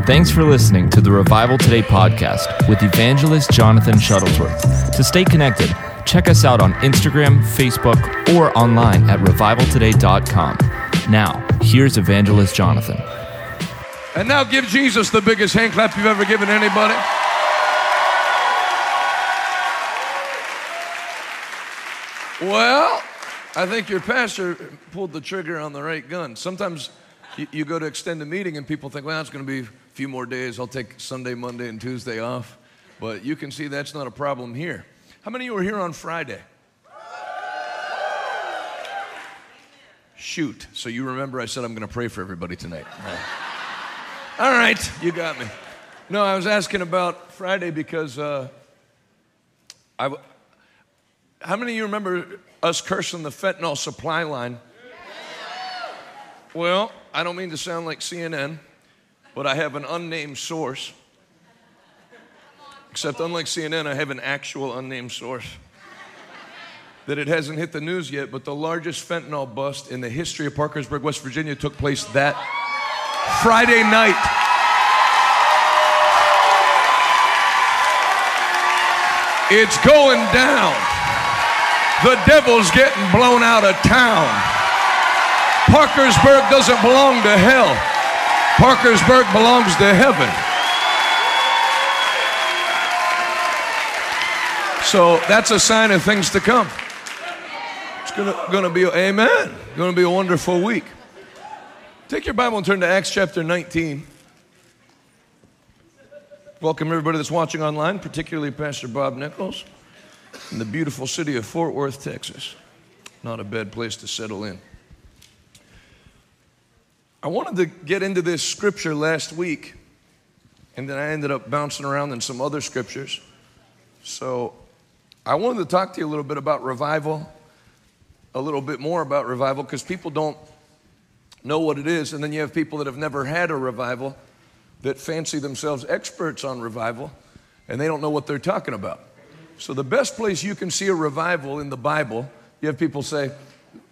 Thanks for listening to the Revival Today podcast with evangelist Jonathan Shuttlesworth. To stay connected, check us out on Instagram, Facebook, or online at revivaltoday.com. Now, here's evangelist Jonathan. And now give Jesus the biggest hand clap you've ever given anybody. Well, I think your pastor pulled the trigger on the right gun. Sometimes you, you go to extend a meeting and people think, well, it's going to be a few more days. I'll take Sunday, Monday, and Tuesday off. But you can see that's not a problem here. How many of you were here on Friday? Shoot. So you remember I said I'm going to pray for everybody tonight. All right, you got me. No, I was asking about Friday because uh, I. w- How many of you remember us cursing the fentanyl supply line? Well, I don't mean to sound like CNN, but I have an unnamed source. Except, unlike CNN, I have an actual unnamed source. That it hasn't hit the news yet, but the largest fentanyl bust in the history of Parkersburg, West Virginia, took place that Friday night. It's going down. The devil's getting blown out of town. Parkersburg doesn't belong to hell. Parkersburg belongs to heaven. So that's a sign of things to come. It's gonna, gonna be, amen. Gonna be a wonderful week. Take your Bible and turn to Acts chapter 19. Welcome everybody that's watching online, particularly Pastor Bob Nichols in the beautiful city of Fort Worth, Texas. Not a bad place to settle in. I wanted to get into this scripture last week, and then I ended up bouncing around in some other scriptures. So I wanted to talk to you a little bit about revival, a little bit more about revival, because people don't know what it is, and then you have people that have never had a revival that fancy themselves experts on revival, and they don't know what they're talking about. So, the best place you can see a revival in the Bible, you have people say,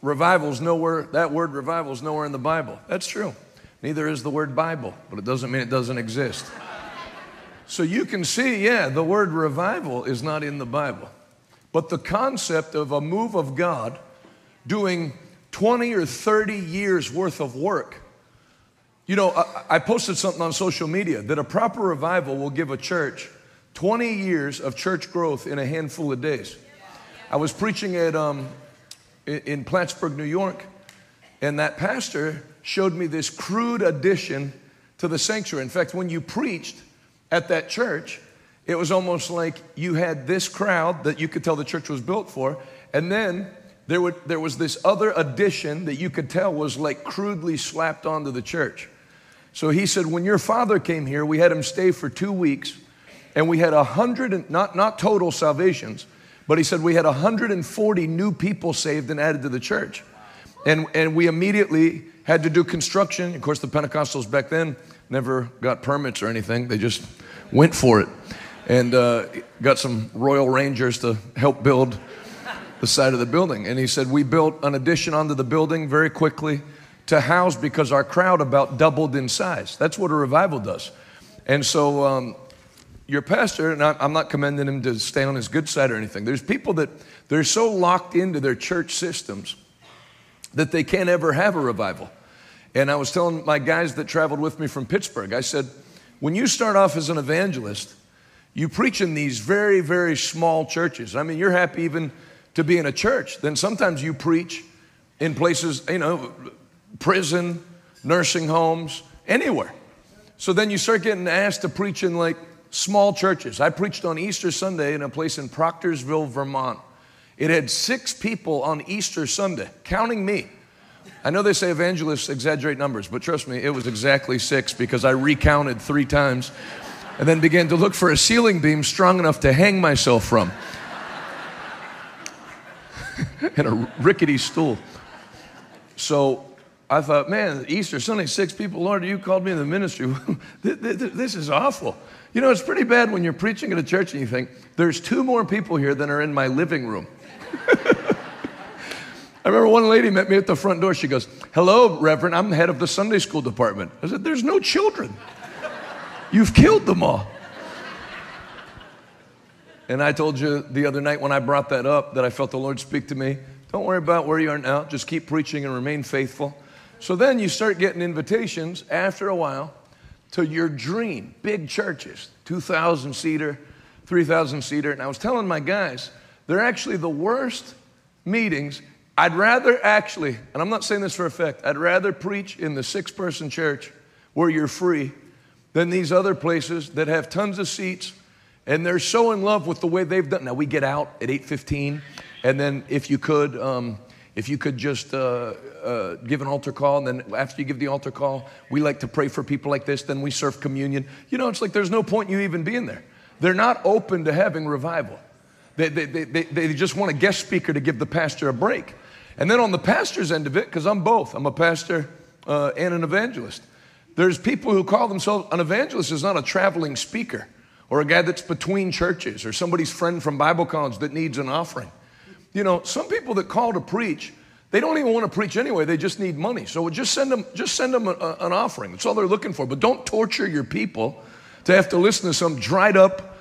revival's nowhere, that word revival is nowhere in the Bible. That's true. Neither is the word Bible, but it doesn't mean it doesn't exist. So, you can see, yeah, the word revival is not in the Bible. But the concept of a move of God doing 20 or 30 years worth of work you know, I, I posted something on social media that a proper revival will give a church 20 years of church growth in a handful of days. I was preaching at um, in, Plattsburgh, New York, and that pastor showed me this crude addition to the sanctuary. In fact, when you preached at that church, it was almost like you had this crowd that you could tell the church was built for, and then there, would, there was this other addition that you could tell was like crudely slapped onto the church. So he said, when your father came here, we had him stay for two weeks, and we had a hundred, and- not, not total salvations, but he said we had 140 new people saved and added to the church. And, and we immediately had to do construction. Of course, the Pentecostals back then never got permits or anything, they just went for it. And uh, got some Royal Rangers to help build the side of the building. And he said, We built an addition onto the building very quickly to house because our crowd about doubled in size. That's what a revival does. And so, um, your pastor, and I'm not commending him to stay on his good side or anything. There's people that they're so locked into their church systems that they can't ever have a revival. And I was telling my guys that traveled with me from Pittsburgh, I said, when you start off as an evangelist, you preach in these very, very small churches. I mean, you're happy even to be in a church. Then sometimes you preach in places, you know, prison, nursing homes, anywhere. So then you start getting asked to preach in like small churches. I preached on Easter Sunday in a place in Proctorsville, Vermont. It had six people on Easter Sunday, counting me. I know they say evangelists exaggerate numbers, but trust me, it was exactly six because I recounted three times and then began to look for a ceiling beam strong enough to hang myself from and a rickety stool. So I thought, man, Easter Sunday, six people, Lord, you called me in the ministry. Th- th- th- this is awful. You know, it's pretty bad when you're preaching at a church and you think, there's two more people here than are in my living room. I remember one lady met me at the front door. She goes, Hello, Reverend, I'm the head of the Sunday school department. I said, There's no children. You've killed them all. And I told you the other night when I brought that up that I felt the Lord speak to me. Don't worry about where you are now. Just keep preaching and remain faithful. So then you start getting invitations after a while to your dream, big churches, 2,000 seater, 3,000 seater. And I was telling my guys, they're actually the worst meetings. I'd rather actually, and I'm not saying this for effect, I'd rather preach in the six person church where you're free than these other places that have tons of seats and they're so in love with the way they've done. Now we get out at 8:15, and then if you could, um, if you could just uh, uh, give an altar call, and then after you give the altar call, we like to pray for people like this. Then we serve communion. You know, it's like there's no point in you even being there. They're not open to having revival. They, they, they, they, they just want a guest speaker to give the pastor a break. And then on the pastor's end of it, because I'm both, I'm a pastor uh, and an evangelist. There's people who call themselves an evangelist is not a traveling speaker or a guy that's between churches or somebody's friend from Bible college that needs an offering. You know, some people that call to preach, they don't even want to preach anyway. They just need money. So just send them, just send them a, a, an offering. That's all they're looking for. But don't torture your people to have to listen to some dried up,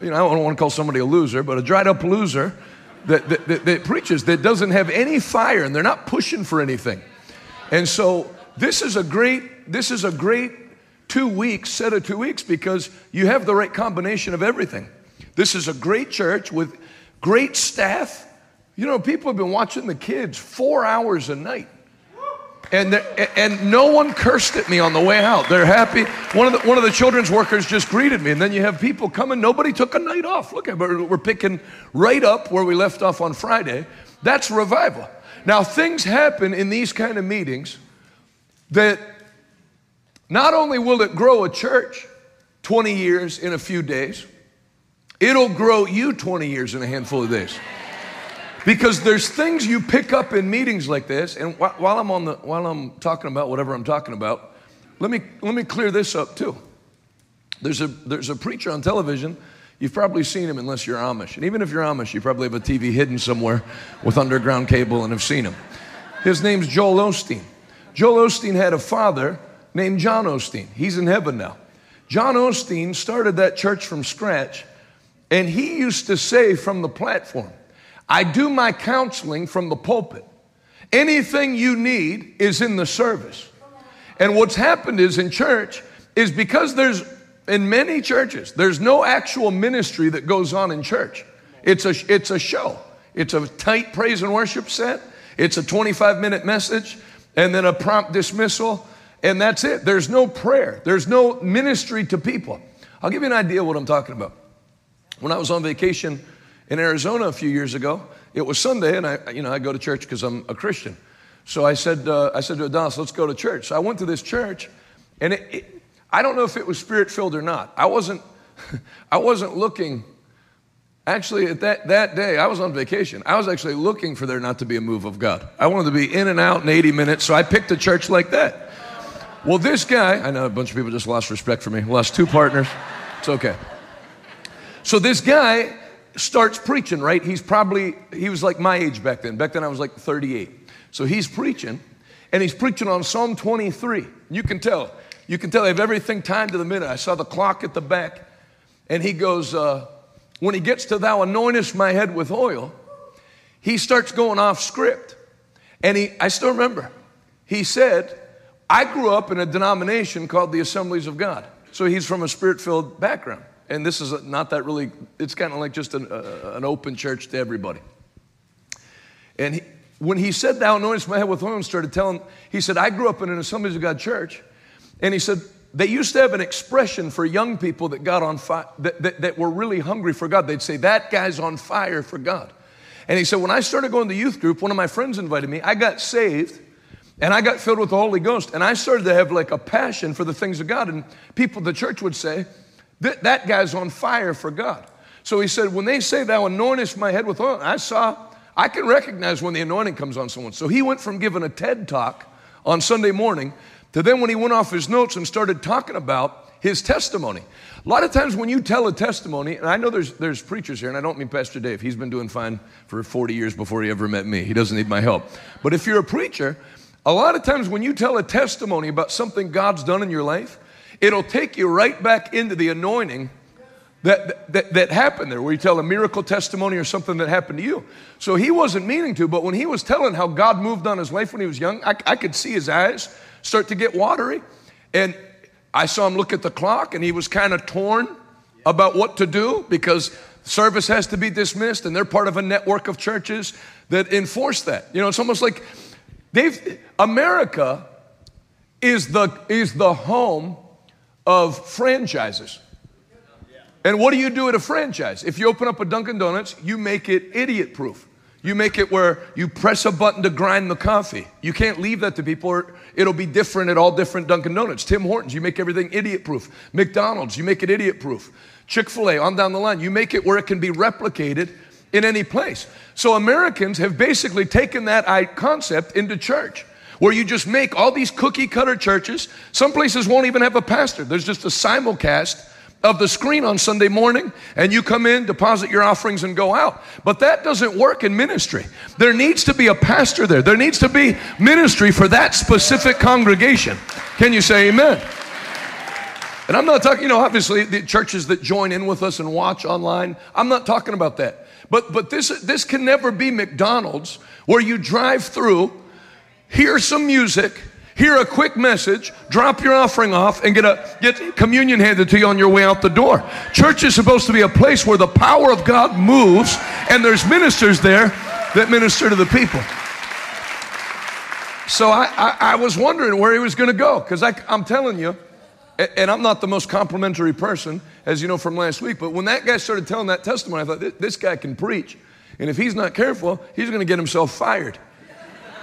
you know, I don't want to call somebody a loser, but a dried up loser that, that, that, that preaches that doesn't have any fire and they're not pushing for anything. And so this is a great, this is a great two weeks, set of two weeks, because you have the right combination of everything. This is a great church with great staff. You know, people have been watching the kids four hours a night. And, and no one cursed at me on the way out. They're happy. One of, the, one of the children's workers just greeted me. And then you have people coming. Nobody took a night off. Look, but we're picking right up where we left off on Friday. That's revival. Now, things happen in these kind of meetings that not only will it grow a church 20 years in a few days, it'll grow you 20 years in a handful of days. Because there's things you pick up in meetings like this, and wh- while I'm on the while I'm talking about whatever I'm talking about, let me let me clear this up too. There's a there's a preacher on television. You've probably seen him unless you're Amish. And even if you're Amish, you probably have a TV hidden somewhere with underground cable and have seen him. His name's Joel Osteen. Joel Osteen had a father named John Osteen. He's in heaven now. John Osteen started that church from scratch, and he used to say from the platform, I do my counseling from the pulpit. Anything you need is in the service. And what's happened is in church is because there's in many churches there's no actual ministry that goes on in church. It's a it's a show. It's a tight praise and worship set. It's a 25 minute message and then a prompt dismissal and that's it. There's no prayer, there's no ministry to people. I'll give you an idea what I'm talking about. When I was on vacation in Arizona a few years ago, it was Sunday, and I, you know, I go to church because I'm a Christian. So I said, uh, I said to Adalis, let's go to church. So I went to this church, and it, it, I don't know if it was spirit filled or not. I wasn't, I wasn't looking. Actually, at that, that day, I was on vacation. I was actually looking for there not to be a move of God. I wanted to be in and out in 80 minutes, so I picked a church like that. Well, this guy, I know a bunch of people just lost respect for me, lost two partners. It's okay. So this guy starts preaching, right? He's probably, he was like my age back then. Back then I was like 38. So he's preaching, and he's preaching on Psalm 23. You can tell. You can tell they have everything timed to the minute. I saw the clock at the back, and he goes, uh, when he gets to thou anointest my head with oil, he starts going off script. And he, I still remember, he said, I grew up in a denomination called the Assemblies of God. So he's from a spirit filled background. And this is not that really, it's kind of like just an, uh, an open church to everybody. And he, when he said, Thou anointest my head with oil, and started telling, he said, I grew up in an Assemblies of God church. And he said, they used to have an expression for young people that got on fire, that, that, that were really hungry for God. They'd say, That guy's on fire for God. And he said, When I started going to youth group, one of my friends invited me. I got saved and I got filled with the Holy Ghost, and I started to have like a passion for the things of God. And people at the church would say, that, that guy's on fire for God. So he said, when they say, Thou anointest my head with oil, I saw, I can recognize when the anointing comes on someone. So he went from giving a TED talk on Sunday morning to then when he went off his notes and started talking about his testimony. A lot of times when you tell a testimony, and I know there's, there's preachers here, and I don't mean Pastor Dave, he's been doing fine for 40 years before he ever met me. He doesn't need my help. But if you're a preacher, a lot of times when you tell a testimony about something God's done in your life, it'll take you right back into the anointing that, that, that happened there, where you tell a miracle testimony or something that happened to you. So he wasn't meaning to, but when he was telling how God moved on his life when he was young, I, I could see his eyes start to get watery. And I saw him look at the clock, and he was kind of torn about what to do because service has to be dismissed, and they're part of a network of churches that enforce that. You know, it's almost like they've, America is the, is the home of franchises. And what do you do at a franchise? If you open up a Dunkin' Donuts, you make it idiot proof. You make it where you press a button to grind the coffee. You can't leave that to people, or it'll be different at all different Dunkin' Donuts. Tim Hortons, you make everything idiot proof. McDonald's, you make it idiot proof. Chick fil A, on down the line, you make it where it can be replicated in any place. So Americans have basically taken that concept into church where you just make all these cookie cutter churches. Some places won't even have a pastor, there's just a simulcast of the screen on Sunday morning, and you come in, deposit your offerings, and go out. But that doesn't work in ministry. There needs to be a pastor there, there needs to be ministry for that specific congregation. Can you say amen? And I'm not talking, you know, obviously the churches that join in with us and watch online, I'm not talking about that. But, but this, this can never be McDonald's where you drive through, hear some music, hear a quick message, drop your offering off, and get a get communion handed to you on your way out the door. Church is supposed to be a place where the power of God moves, and there's ministers there that minister to the people. So I, I, I was wondering where he was going to go because I'm telling you, and I'm not the most complimentary person, as you know from last week, but when that guy started telling that testimony, I thought, this guy can preach. And if he's not careful, he's going to get himself fired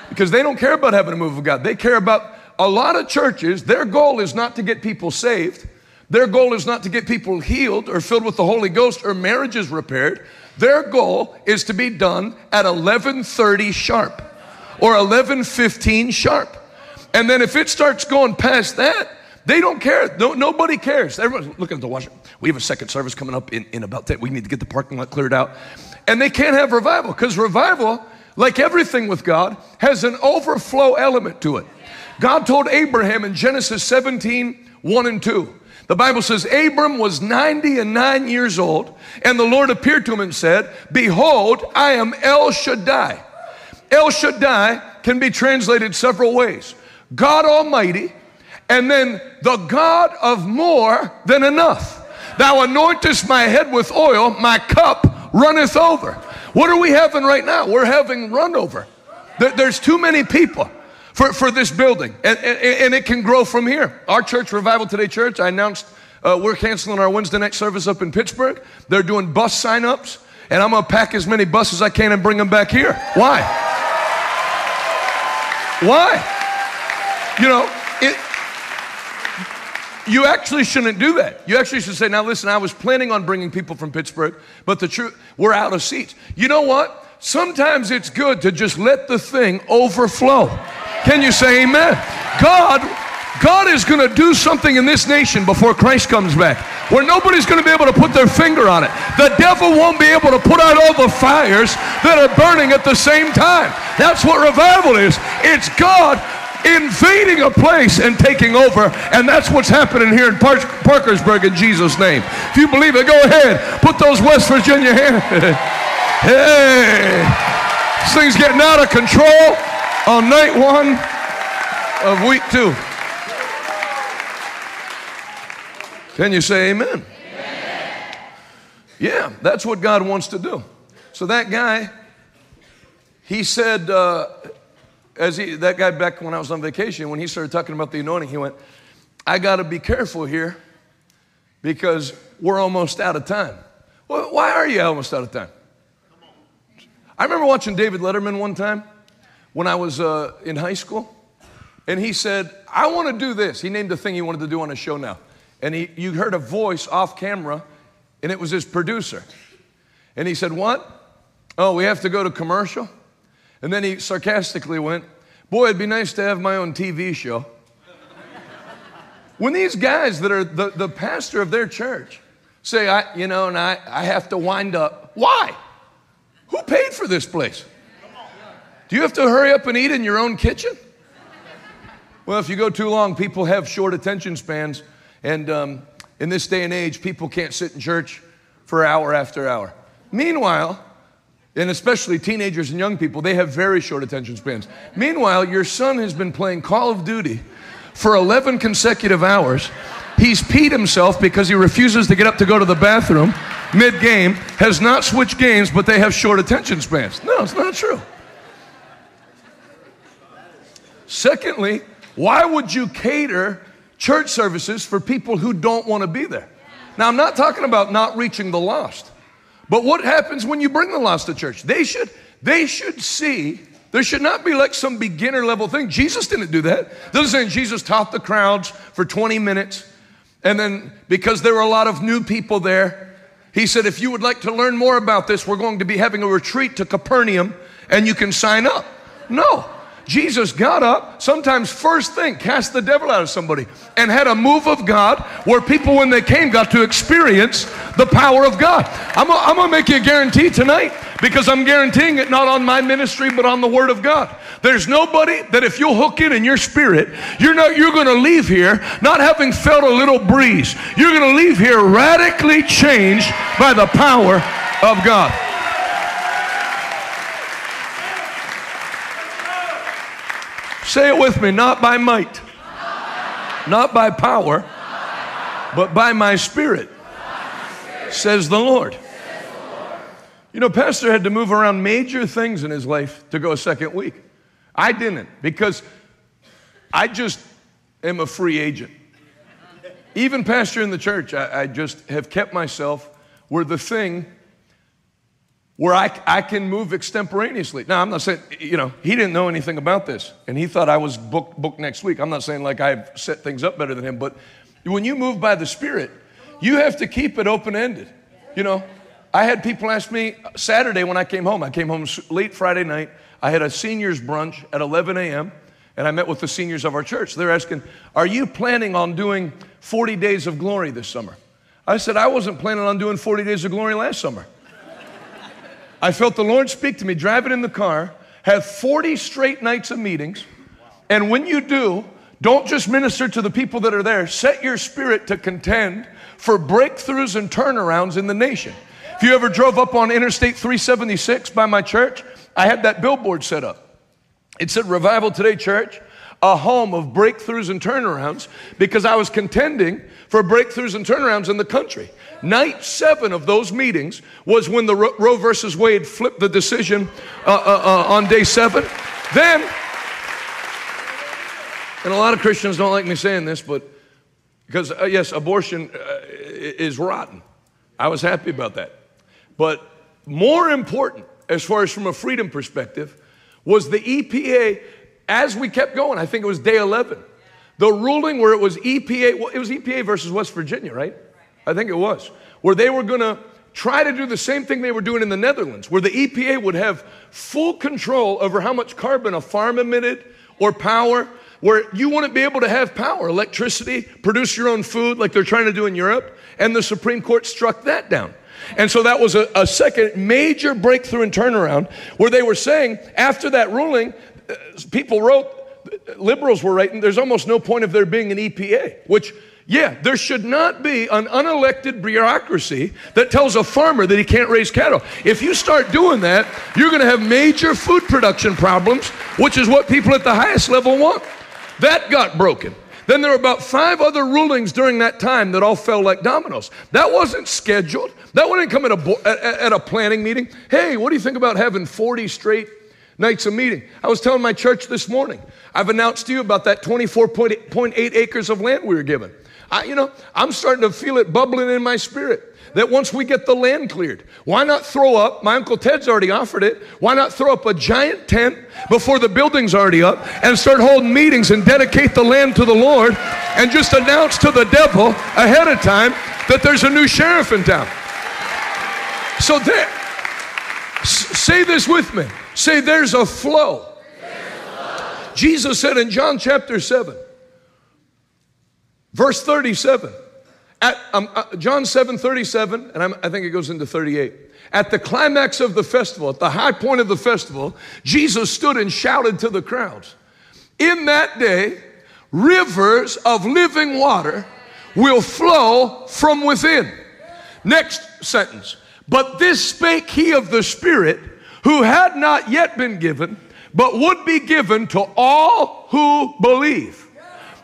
because they don't care about having a move of God. They care about a lot of churches, their goal is not to get people saved. Their goal is not to get people healed or filled with the Holy Ghost or marriages repaired. Their goal is to be done at 11:30 sharp or 11:15 sharp. And then if it starts going past that, they don't care. No, nobody cares. Everyone's looking at the watch. We have a second service coming up in, in about 10. We need to get the parking lot cleared out. And they can't have revival because revival like everything with God, has an overflow element to it. God told Abraham in Genesis 17, 1 and 2. The Bible says, Abram was 90 and 9 years old, and the Lord appeared to him and said, Behold, I am El Shaddai. El Shaddai can be translated several ways God Almighty, and then the God of more than enough. Thou anointest my head with oil, my cup runneth over. What are we having right now? We're having run over. There's too many people for, for this building, and, and, and it can grow from here. Our church, Revival Today Church, I announced uh, we're canceling our Wednesday night service up in Pittsburgh. They're doing bus sign-ups, and I'm gonna pack as many buses as I can and bring them back here. Why? Why? You know, you actually shouldn't do that. You actually should say, now listen, I was planning on bringing people from Pittsburgh, but the truth, we're out of seats. You know what? Sometimes it's good to just let the thing overflow. Can you say amen? God, God is going to do something in this nation before Christ comes back where nobody's going to be able to put their finger on it. The devil won't be able to put out all the fires that are burning at the same time. That's what revival is. It's God invading a place and taking over. And that's what's happening here in Par- Parkersburg in Jesus' name. If you believe it, go ahead. Put those West Virginia hands. hey, this thing's getting out of control on night one of week two. Can you say amen? amen? Yeah, that's what God wants to do. So that guy, he said, uh, as he, that guy back when I was on vacation, when he started talking about the anointing, he went, I got to be careful here because we're almost out of time. Well, why are you almost out of time? I remember watching David Letterman one time when I was uh, in high school, and he said, I want to do this. He named the thing he wanted to do on his show now. And he, you heard a voice off camera, and it was his producer. And he said, What? Oh, we have to go to commercial? And then he sarcastically went, Boy, it'd be nice to have my own TV show. when these guys that are the, the pastor of their church say, I, you know, and I, I have to wind up, why? Who paid for this place? Do you have to hurry up and eat in your own kitchen? Well, if you go too long, people have short attention spans And um, in this day and age, people can't sit in church for hour after hour. Meanwhile, and especially teenagers and young people, they have very short attention spans. Meanwhile, your son has been playing Call of Duty for 11 consecutive hours. He's peed himself because he refuses to get up to go to the bathroom mid game, has not switched games, but they have short attention spans. No, it's not true. Secondly, why would you cater church services for people who don't want to be there? Now, I'm not talking about not reaching the lost, but what happens when you bring the lost to church? They should, they should see there should not be like some beginner level thing. Jesus didn't do that. Doesn't say Jesus taught the crowds for 20 minutes. And then because there were a lot of new people there, he said, if you would like to learn more about this, we're going to be having a retreat to Capernaum and you can sign up. No. Jesus got up, sometimes first thing, cast the devil out of somebody, and had a move of God where people, when they came, got to experience the power of God. I'm gonna make you a guarantee tonight because I'm guaranteeing it not on my ministry, but on the Word of God. There's nobody that if you'll hook in in your spirit, you're not you're going to leave here not having felt a little breeze. You're going to leave here radically changed by the power of God. Say it with me, not by might, not by power, but by my spirit, says the Lord. You know, Pastor had to move around major things in his life to go a second week. I didn't because I just am a free agent. Even pastor in the church, I, I just have kept myself where the thing where I, I can move extemporaneously. Now, I'm not saying, you know, he didn't know anything about this, and he thought I was booked, booked next week. I'm not saying like I've set things up better than him, but when you move by the Spirit, you have to keep it open ended. You know, I had people ask me Saturday when I came home, I came home late Friday night, I had a seniors brunch at 11 a.m., and I met with the seniors of our church. They're asking, Are you planning on doing 40 days of glory this summer? I said, I wasn't planning on doing 40 days of glory last summer. I felt the Lord speak to me driving in the car, have 40 straight nights of meetings. And when you do, don't just minister to the people that are there, set your spirit to contend for breakthroughs and turnarounds in the nation. If you ever drove up on Interstate 376 by my church, I had that billboard set up. It said, Revival Today Church, a home of breakthroughs and turnarounds, because I was contending for breakthroughs and turnarounds in the country. Night seven of those meetings was when the Roe versus Wade flipped the decision uh, uh, uh, on day seven. Then, and a lot of Christians don't like me saying this, but because, uh, yes, abortion uh, is rotten. I was happy about that. But more important, as far as from a freedom perspective, was the EPA as we kept going. I think it was day 11. The ruling where it was EPA, well, it was EPA versus West Virginia, right? I think it was, where they were going to try to do the same thing they were doing in the Netherlands, where the EPA would have full control over how much carbon a farm emitted or power, where you wouldn't be able to have power, electricity, produce your own food like they're trying to do in Europe. And the Supreme Court struck that down. And so that was a, a second major breakthrough and turnaround where they were saying after that ruling, people wrote, liberals were writing, there's almost no point of there being an EPA, which yeah, there should not be an unelected bureaucracy that tells a farmer that he can't raise cattle. If you start doing that, you're going to have major food production problems, which is what people at the highest level want. That got broken. Then there were about five other rulings during that time that all fell like dominoes. That wasn't scheduled. That wouldn't come at a, at a planning meeting. Hey, what do you think about having 40 straight nights of meeting? I was telling my church this morning, I've announced to you about that 24.8 acres of land we were given. I, you know, I'm starting to feel it bubbling in my spirit that once we get the land cleared, why not throw up? My Uncle Ted's already offered it. Why not throw up a giant tent before the building's already up and start holding meetings and dedicate the land to the Lord and just announce to the devil ahead of time that there's a new sheriff in town? So there, say this with me. Say, there's a flow. Jesus said in John chapter 7, Verse 37. At um, uh, John 7 37, and I'm, I think it goes into 38. At the climax of the festival, at the high point of the festival, Jesus stood and shouted to the crowds. In that day, rivers of living water will flow from within. Next sentence. But this spake he of the Spirit, who had not yet been given, but would be given to all who believe.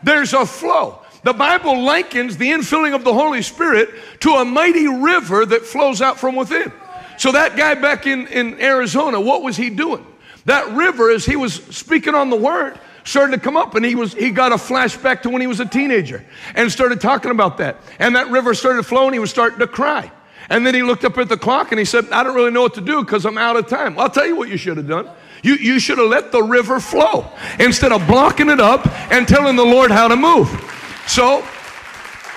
There's a flow. The Bible likens the infilling of the Holy Spirit to a mighty river that flows out from within. So, that guy back in, in Arizona, what was he doing? That river, as he was speaking on the word, started to come up and he was he got a flashback to when he was a teenager and started talking about that and that river started flowing he was starting to cry and then he looked up at the clock and he said i don't really know what to do because i'm out of time. Well, i'll tell you what you should have done. You, you should have let the river flow instead of blocking it up and telling the lord how to move. So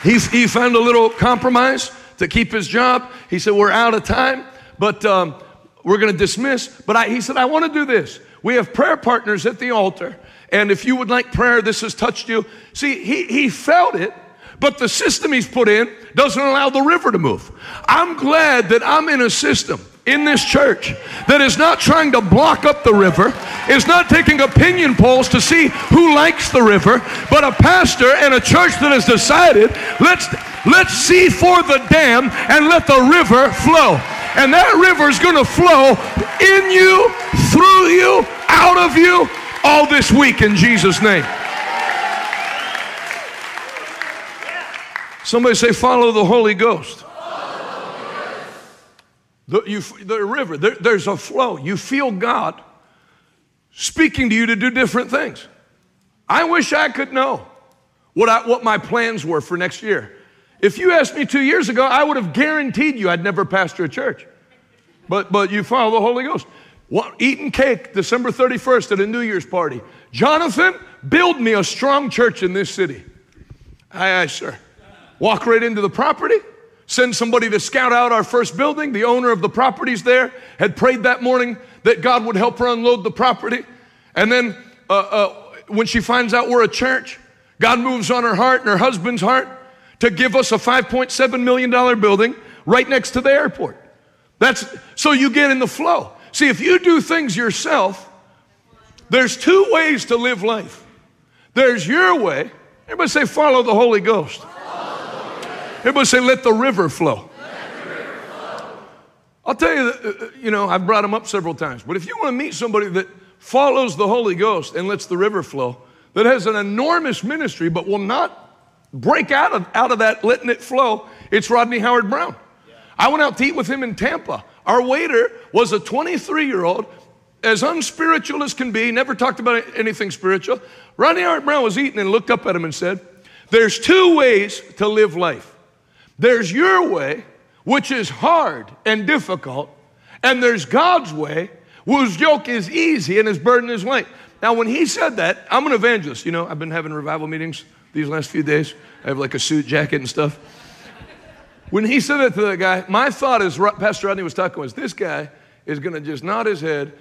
he, he found a little compromise to keep his job. He said we're out of time but um, we're going to dismiss. But I, he said i want to do this. We have prayer partners at the altar and if you would like prayer, this has touched you. See, he, he felt it, but the system he's put in doesn't allow the river to move. I'm glad that I'm in a system in this church that is not trying to block up the river, is not taking opinion polls to see who likes the river, but a pastor and a church that has decided let's let's see for the dam and let the river flow. And that river is going to flow in you, through you, out of you, all this week in Jesus' name. Somebody say, follow the Holy Ghost. The, you, the river, there, there's a flow. You feel God speaking to you to do different things. I wish I could know what, I, what my plans were for next year. If you asked me two years ago, I would have guaranteed you I'd never pastor a church. But, but you follow the Holy Ghost eating cake December 31st at a New Year's party. Jonathan, build me a strong church in this city. Aye, aye, sir. Walk right into the property, send somebody to scout out our first building. The owner of the property's there, had prayed that morning that God would help her unload the property. And then uh, uh, when she finds out we're a church, God moves on her heart and her husband's heart to give us a $5.7 million building right next to the airport. That's so you get in the flow. See, if you do things yourself, there's two ways to live life. There's your way. Everybody say, follow the Holy Ghost. Everybody say, let the river flow. I'll tell you, that, uh, uh, you know, I've brought them up several times, but if you want to meet somebody that follows the Holy Ghost and lets the river flow, that has an enormous ministry but will not break out of, out of that letting it flow, it's Rodney Howard-Browne. I went out to eat with him in Tampa. Our waiter was a 23 year old, as unspiritual as can be, never talked about anything spiritual. Rodney Howard-Browne was eating and looked up at him and said, There's two ways to live life. There's your way, which is hard and difficult, and there's God's way, whose yoke is easy and his burden is light. Now, when he said that, I'm an evangelist. You know, I've been having revival meetings these last few days. I have like a suit jacket and stuff. When he said that to the guy, my thought as Pastor Rodney was talking was this guy is going to just nod his head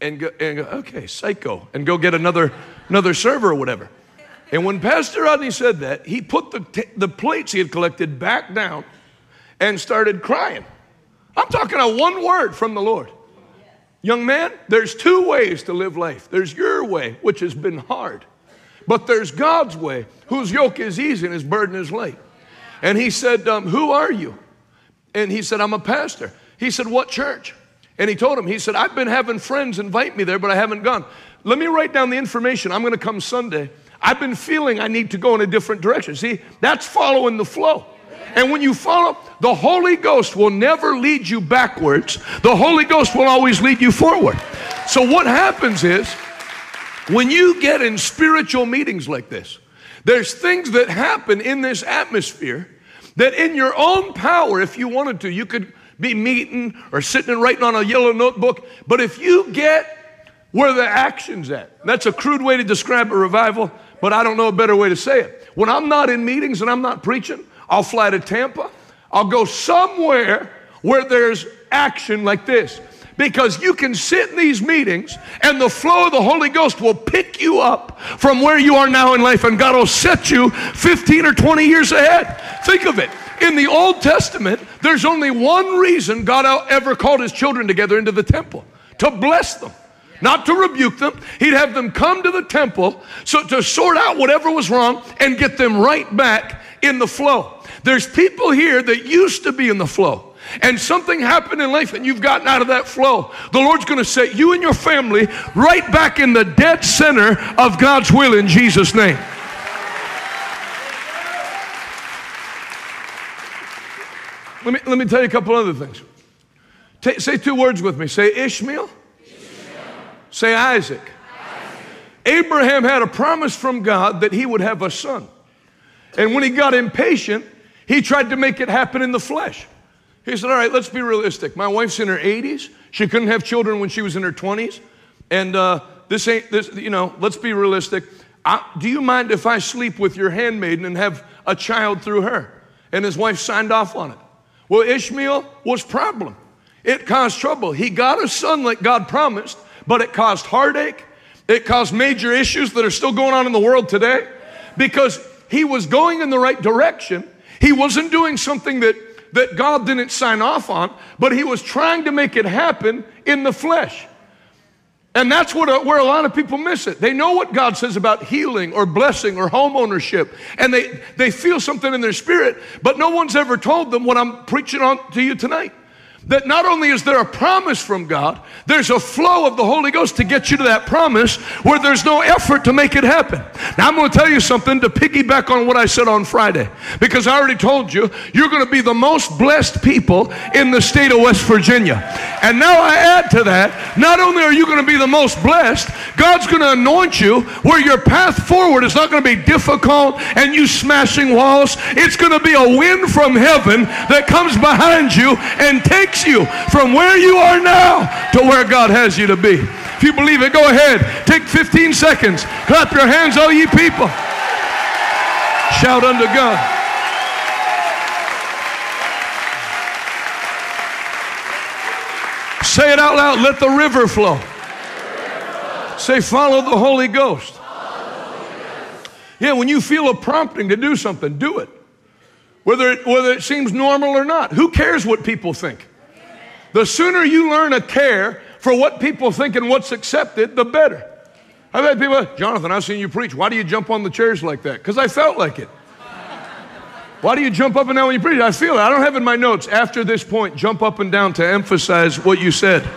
and go, and go, okay, psycho, and go get another, another server or whatever. And when Pastor Rodney said that, he put the, t- the plates he had collected back down and started crying. I'm talking a one word from the Lord. Young man, there's two ways to live life. There's your way, which has been hard, but there's God's way, whose yoke is easy and his burden is light. And he said, um, Who are you? And he said, I'm a pastor. He said, What church? And he told him, He said, I've been having friends invite me there, but I haven't gone. Let me write down the information. I'm going to come Sunday. I've been feeling I need to go in a different direction. See, that's following the flow. And when you follow, the Holy Ghost will never lead you backwards. The Holy Ghost will always lead you forward. So what happens is when you get in spiritual meetings like this, there's things that happen in this atmosphere that, in your own power, if you wanted to, you could be meeting or sitting and writing on a yellow notebook. But if you get where the action's at, that's a crude way to describe a revival, but I don't know a better way to say it. When I'm not in meetings and I'm not preaching, I'll fly to Tampa. I'll go somewhere where there's action like this because you can sit in these meetings and the flow of the Holy Ghost will pick you up from where you are now in life and God will set you 15 or 20 years ahead. Think of it. In the Old Testament, there's only one reason God ever called his children together into the temple to bless them not to rebuke them. He'd have them come to the temple so to sort out whatever was wrong and get them right back in the flow. There's people here that used to be in the flow. And something happened in life and you've gotten out of that flow. The Lord's going to set you and your family right back in the dead center of God's will in Jesus' name. Let me, let me tell you a couple other things. Say two words with me. Say Ishmael. Say Isaac. Isaac. Abraham had a promise from God that he would have a son. And when he got impatient, he tried to make it happen in the flesh. He said, All right, let's be realistic. My wife's in her 80s. She couldn't have children when she was in her 20s. And uh, this ain't, this, you know, let's be realistic. I, do you mind if I sleep with your handmaiden and have a child through her? And his wife signed off on it. Well, Ishmael was problem. It caused trouble. He got a son like God promised, but it caused heartache. It caused major issues that are still going on in the world today because he was going in the right direction. He wasn't doing something that, that God didn't sign off on, but he was trying to make it happen in the flesh. And that's what, uh, where a lot of people miss it. They know what God says about healing or blessing or home ownership, and they, they feel something in their spirit, but no one's ever told them what I'm preaching on to you tonight that not only is there a promise from God, there's a flow of the Holy Ghost to get you to that promise where there's no effort to make it happen. Now, I'm going to tell you something to piggyback on what I said on Friday, because I already told you, you're going to be the most blessed people in the state of West Virginia. And now I add to that, not only are you going to be the most blessed, God's going to anoint you where your path forward is not going to be difficult and you smashing walls. It's going to be a wind from heaven that comes behind you and takes takes you from where you are now to where God has you to be. If you believe it, go ahead. Take 15 seconds. Clap your hands, all ye people. Shout unto God. Say it out loud. Let the river flow. Say, follow the Holy Ghost. Yeah, when you feel a prompting to do something, do it. Whether it, whether it seems normal or not. Who cares what people think? The sooner you learn a care for what people think and what's accepted, the better. I've had people, Jonathan, I've seen you preach. Why do you jump on the chairs like that? Because I felt like it. Why do you jump up and down when you preach? I feel it. I don't have in my notes after this point, jump up and down to emphasize what you said.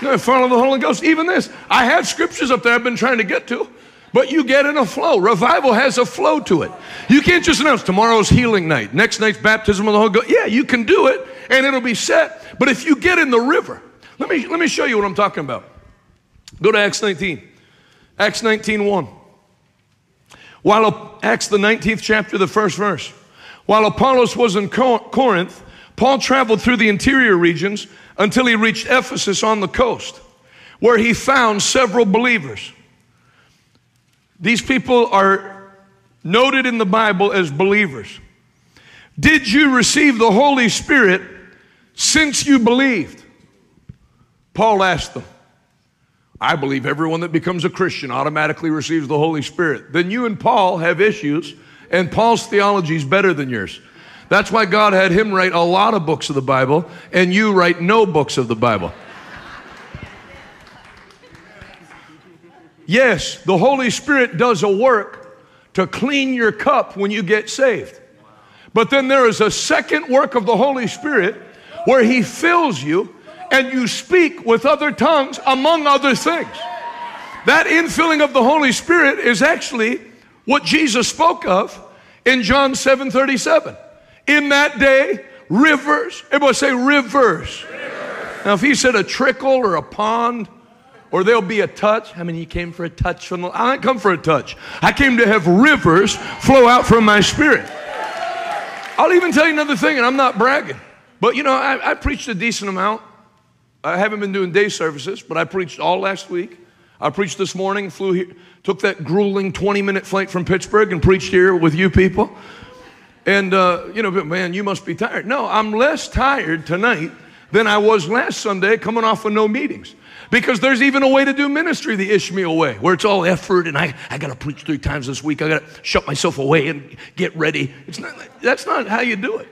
No, follow the Holy Ghost. Even this, I have scriptures up there I've been trying to get to, but you get in a flow. Revival has a flow to it. You can't just announce tomorrow's healing night, next night's baptism of the Holy Ghost. Yeah, you can do it and it'll be set. But if you get in the river, let me, let me show you what I'm talking about. Go to Acts 19. Acts 19 1. While Acts the 19th chapter, the first verse. While Apollos was in Corinth, Paul traveled through the interior regions until he reached Ephesus on the coast, where he found several believers. These people are noted in the Bible as believers. Did you receive the Holy Spirit since you believed? Paul asked them. I believe everyone that becomes a Christian automatically receives the Holy Spirit. Then you and Paul have issues, and Paul's theology is better than yours. That's why God had him write a lot of books of the Bible, and you write no books of the Bible. Yes, the Holy Spirit does a work to clean your cup when you get saved. But then there is a second work of the Holy Spirit where He fills you and you speak with other tongues, among other things. That infilling of the Holy Spirit is actually what Jesus spoke of in John 7 37. In that day, rivers, everybody say rivers. rivers. Now, if he said a trickle or a pond, or there'll be a touch. How many you came for a touch from the I didn't come for a touch. I came to have rivers flow out from my spirit. I'll even tell you another thing, and I'm not bragging. But you know, I, I preached a decent amount. I haven't been doing day services, but I preached all last week. I preached this morning, flew here, took that grueling 20 minute flight from Pittsburgh and preached here with you people. And, uh, you know, man, you must be tired. No, I'm less tired tonight than I was last Sunday coming off of no meetings. Because there's even a way to do ministry the Ishmael way, where it's all effort and I, I got to preach three times this week. I got to shut myself away and get ready. It's not, that's not how you do it.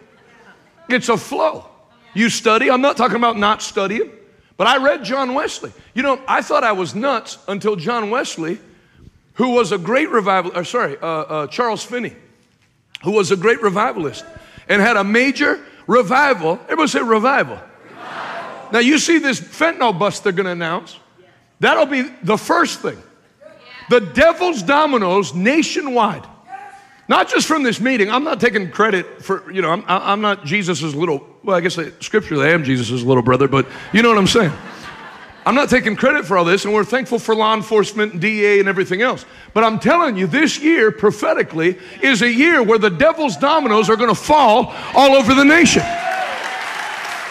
It's a flow. You study. I'm not talking about not studying, but I read John Wesley. You know, I thought I was nuts until John Wesley, who was a great revival, or sorry, uh, uh, Charles Finney. who was a great revivalist and had a major revival. Everybody say revival. revival. Now, you see this fentanyl bust they're going to announce. That'll be the first thing. The devil's dominoes nationwide. Not just from this meeting. I'm not taking credit for, you know, I'm, I'm not Jesus' little, well, I guess scripturally I am Jesus' little brother, but you know what I'm saying. I'm not taking credit for all this, and we're thankful for law enforcement and DA and everything else. But I'm telling you, this year, prophetically, is a year where the devil's dominoes are going to fall all over the nation.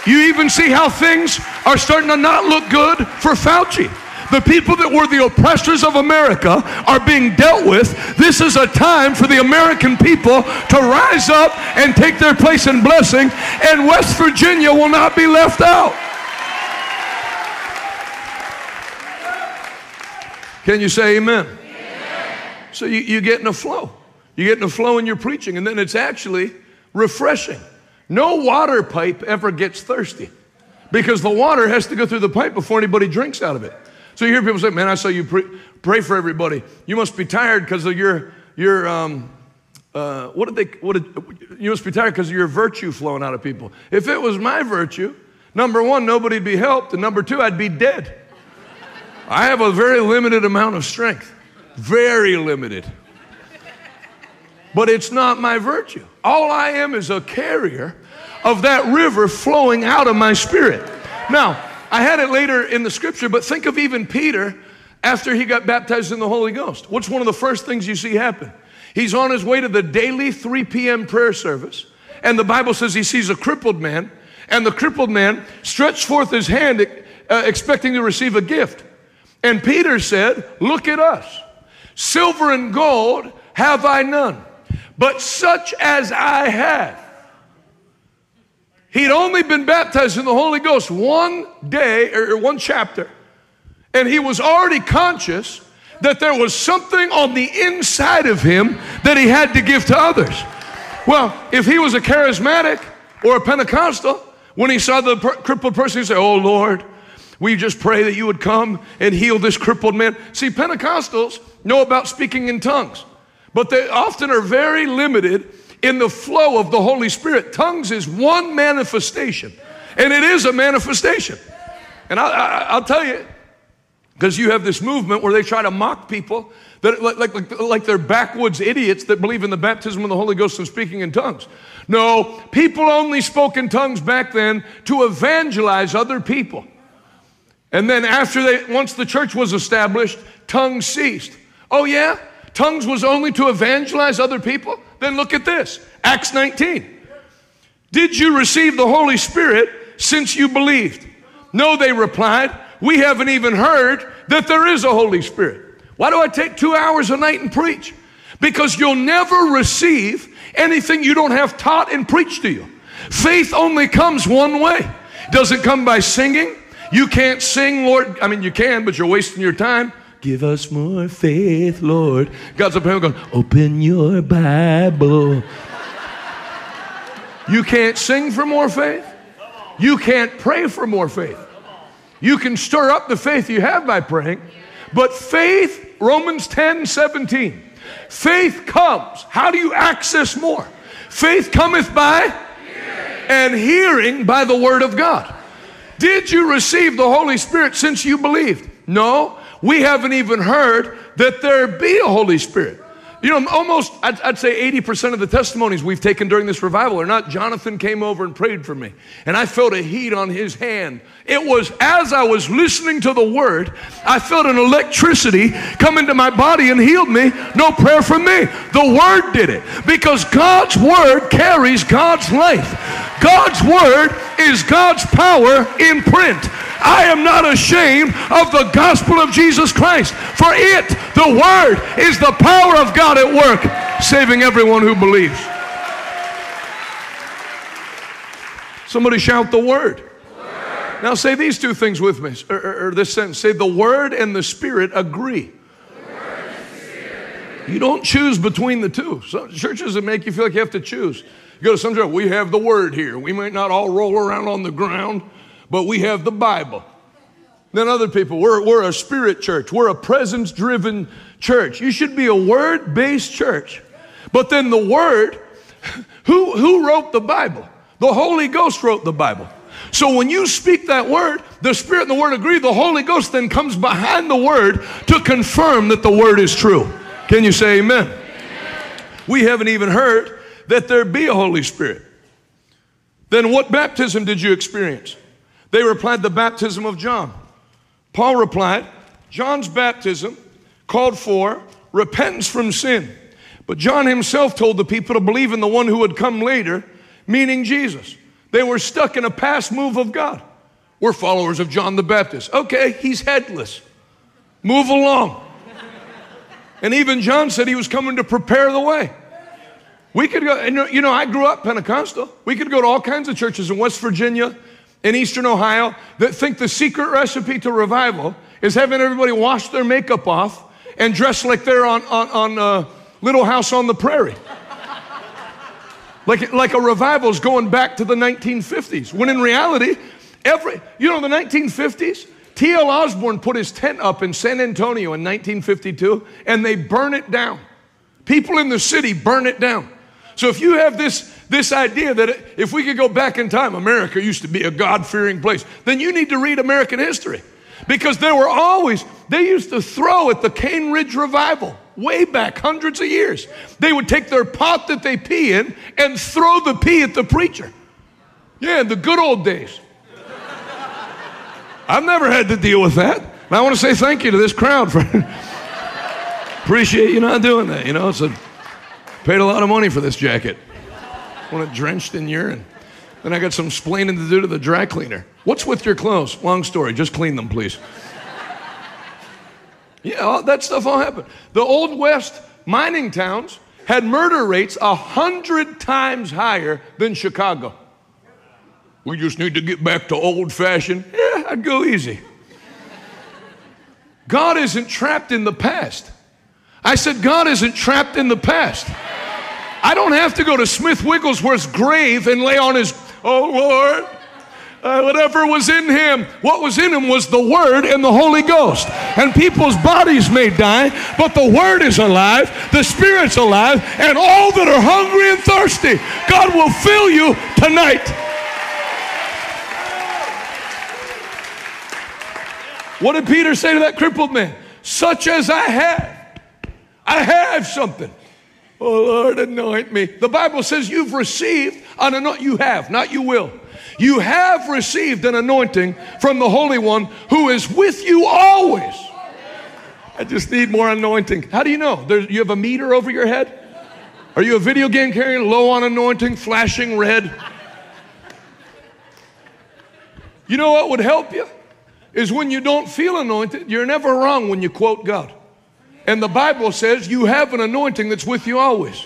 You even see how things are starting to not look good for Fauci. The people that were the oppressors of America are being dealt with. This is a time for the American people to rise up and take their place in blessing, and West Virginia will not be left out. Can you say amen? amen. So you, you get in a flow. You get in a flow in your preaching, and then it's actually refreshing. No water pipe ever gets thirsty because the water has to go through the pipe before anybody drinks out of it. So you hear people say, Man, I saw you pre- pray for everybody. You must be tired because of your, your um, uh, what did they, what did, you must be tired because of your virtue flowing out of people. If it was my virtue, number one, nobody'd be helped, and number two, I'd be dead. I have a very limited amount of strength, very limited. But it's not my virtue. All I am is a carrier of that river flowing out of my spirit. Now, I had it later in the scripture, but think of even Peter after he got baptized in the Holy Ghost. What's one of the first things you see happen? He's on his way to the daily 3 p.m. prayer service, and the Bible says he sees a crippled man, and the crippled man stretched forth his hand, uh, expecting to receive a gift. And Peter said, Look at us. Silver and gold have I none, but such as I have. He'd only been baptized in the Holy Ghost one day or one chapter, and he was already conscious that there was something on the inside of him that he had to give to others. Well, if he was a charismatic or a Pentecostal, when he saw the per- crippled person, he'd say, Oh Lord, we just pray that you would come and heal this crippled man. See, Pentecostals know about speaking in tongues, but they often are very limited in the flow of the Holy Spirit. Tongues is one manifestation, and it is a manifestation. And I, will tell you, because you have this movement where they try to mock people that like, like, like they're backwoods idiots that believe in the baptism of the Holy Ghost and speaking in tongues. No, people only spoke in tongues back then to evangelize other people. And then after they, once the church was established, tongues ceased. Oh yeah? Tongues was only to evangelize other people? Then look at this. Acts 19. Did you receive the Holy Spirit since you believed? No, they replied. We haven't even heard that there is a Holy Spirit. Why do I take two hours a night and preach? Because you'll never receive anything you don't have taught and preached to you. Faith only comes one way. Doesn't come by singing, you can't sing, Lord. I mean, you can, but you're wasting your time. Give us more faith, Lord. God's up here going, open your Bible. You can't sing for more faith. You can't pray for more faith. You can stir up the faith you have by praying, but faith, Romans 10 17, faith comes. How do you access more? Faith cometh by and hearing by the word of God. Did you receive the Holy Spirit since you believed? No, we haven't even heard that there be a Holy Spirit. You know, almost, I'd, I'd, say 80% of the testimonies we've taken during this revival are not Jonathan came over and prayed for me, and I felt a heat on his hand. It was as I was listening to the word, I felt an electricity come into my body and healed me. No prayer from me. The word did it because God's word carries God's life. God's word is God's power in print. I am not ashamed of the gospel of Jesus Christ, for it, the word, is the power of God at work, saving everyone who believes. Somebody shout the word. word. Now say these two things with me, or, or, or, this sentence. Say the word and the spirit agree. You don't choose between the two. Some churches that make you feel like you have to choose. You go to some church, we have the word here. We might not all roll around on the ground, but we have the Bible. Then other people, we're, we're a spirit church, we're a presence driven church. You should be a word based church. But then the word Who, who wrote the Bible? The Holy Ghost wrote the Bible. So when you speak that word, the Spirit and the Word agree, the Holy Ghost then comes behind the word to confirm that the word is true. Can you say amen? amen? We haven't even heard that there be a Holy Spirit. Then what baptism did you experience? They replied, the baptism of John. Paul replied, John's baptism called for repentance from sin. But John himself told the people to believe in the one who would come later, meaning Jesus. They were stuck in a past move of God. We're followers of John the Baptist. Okay, he's headless. Move along. And even John said he was coming to prepare the way. We could go, and you know, I grew up Pentecostal. We could go to all kinds of churches in West Virginia, in Eastern Ohio, that think the secret recipe to revival is having everybody wash their makeup off and dress like they're on, on, on uh, Little House on the Prairie. Like, like a revival is going back to the 1950s, when in reality, every, you know, the 1950s, T.L. Osborn put his tent up in San Antonio in 1952 and they burn it down. People in the city burn it down. So if you have this, this idea that if we could go back in time, America used to be a God fearing place, then you need to read American history. Because there were always, they used to throw at the Cane Ridge Revival way back, hundreds of years. They would take their pot that they pee in and throw the pee at the preacher. Yeah, in the good old days. I've never had to deal with that. And I want to say thank you to this crowd for appreciate you not doing that. You know, it's a paid a lot of money for this jacket. I want it drenched in urine. Then I got some splaining to do to the dry cleaner. What's with your clothes? Long story. Just clean them, please. Yeah, that stuff all happened. The Old West mining towns had murder rates a hundred times higher than Chicago. We just need to get back to old fashioned. Yeah, I'd go easy. God isn't trapped in the past. I said, God isn't trapped in the past. I don't have to go to Smith Wigglesworth's grave and lay on his, oh Lord, uh, whatever was in him. What was in him was the Word and the Holy Ghost. And people's bodies may die, but the Word is alive, the Spirit's alive, and all that are hungry and thirsty, God will fill you tonight. What did Peter say to that crippled man? Such as I have. I have something. Oh Lord, anoint me. The Bible says you've received an anointing. You have, not you will. You have received an anointing from the Holy One who is with you always. I just need more anointing. How do you know? There, you have a meter over your head? Are you a video game carrying low on anointing, flashing red? You know what would help you? Is when you don't feel anointed, you're never wrong when you quote God. And the Bible says you have an anointing that's with you always.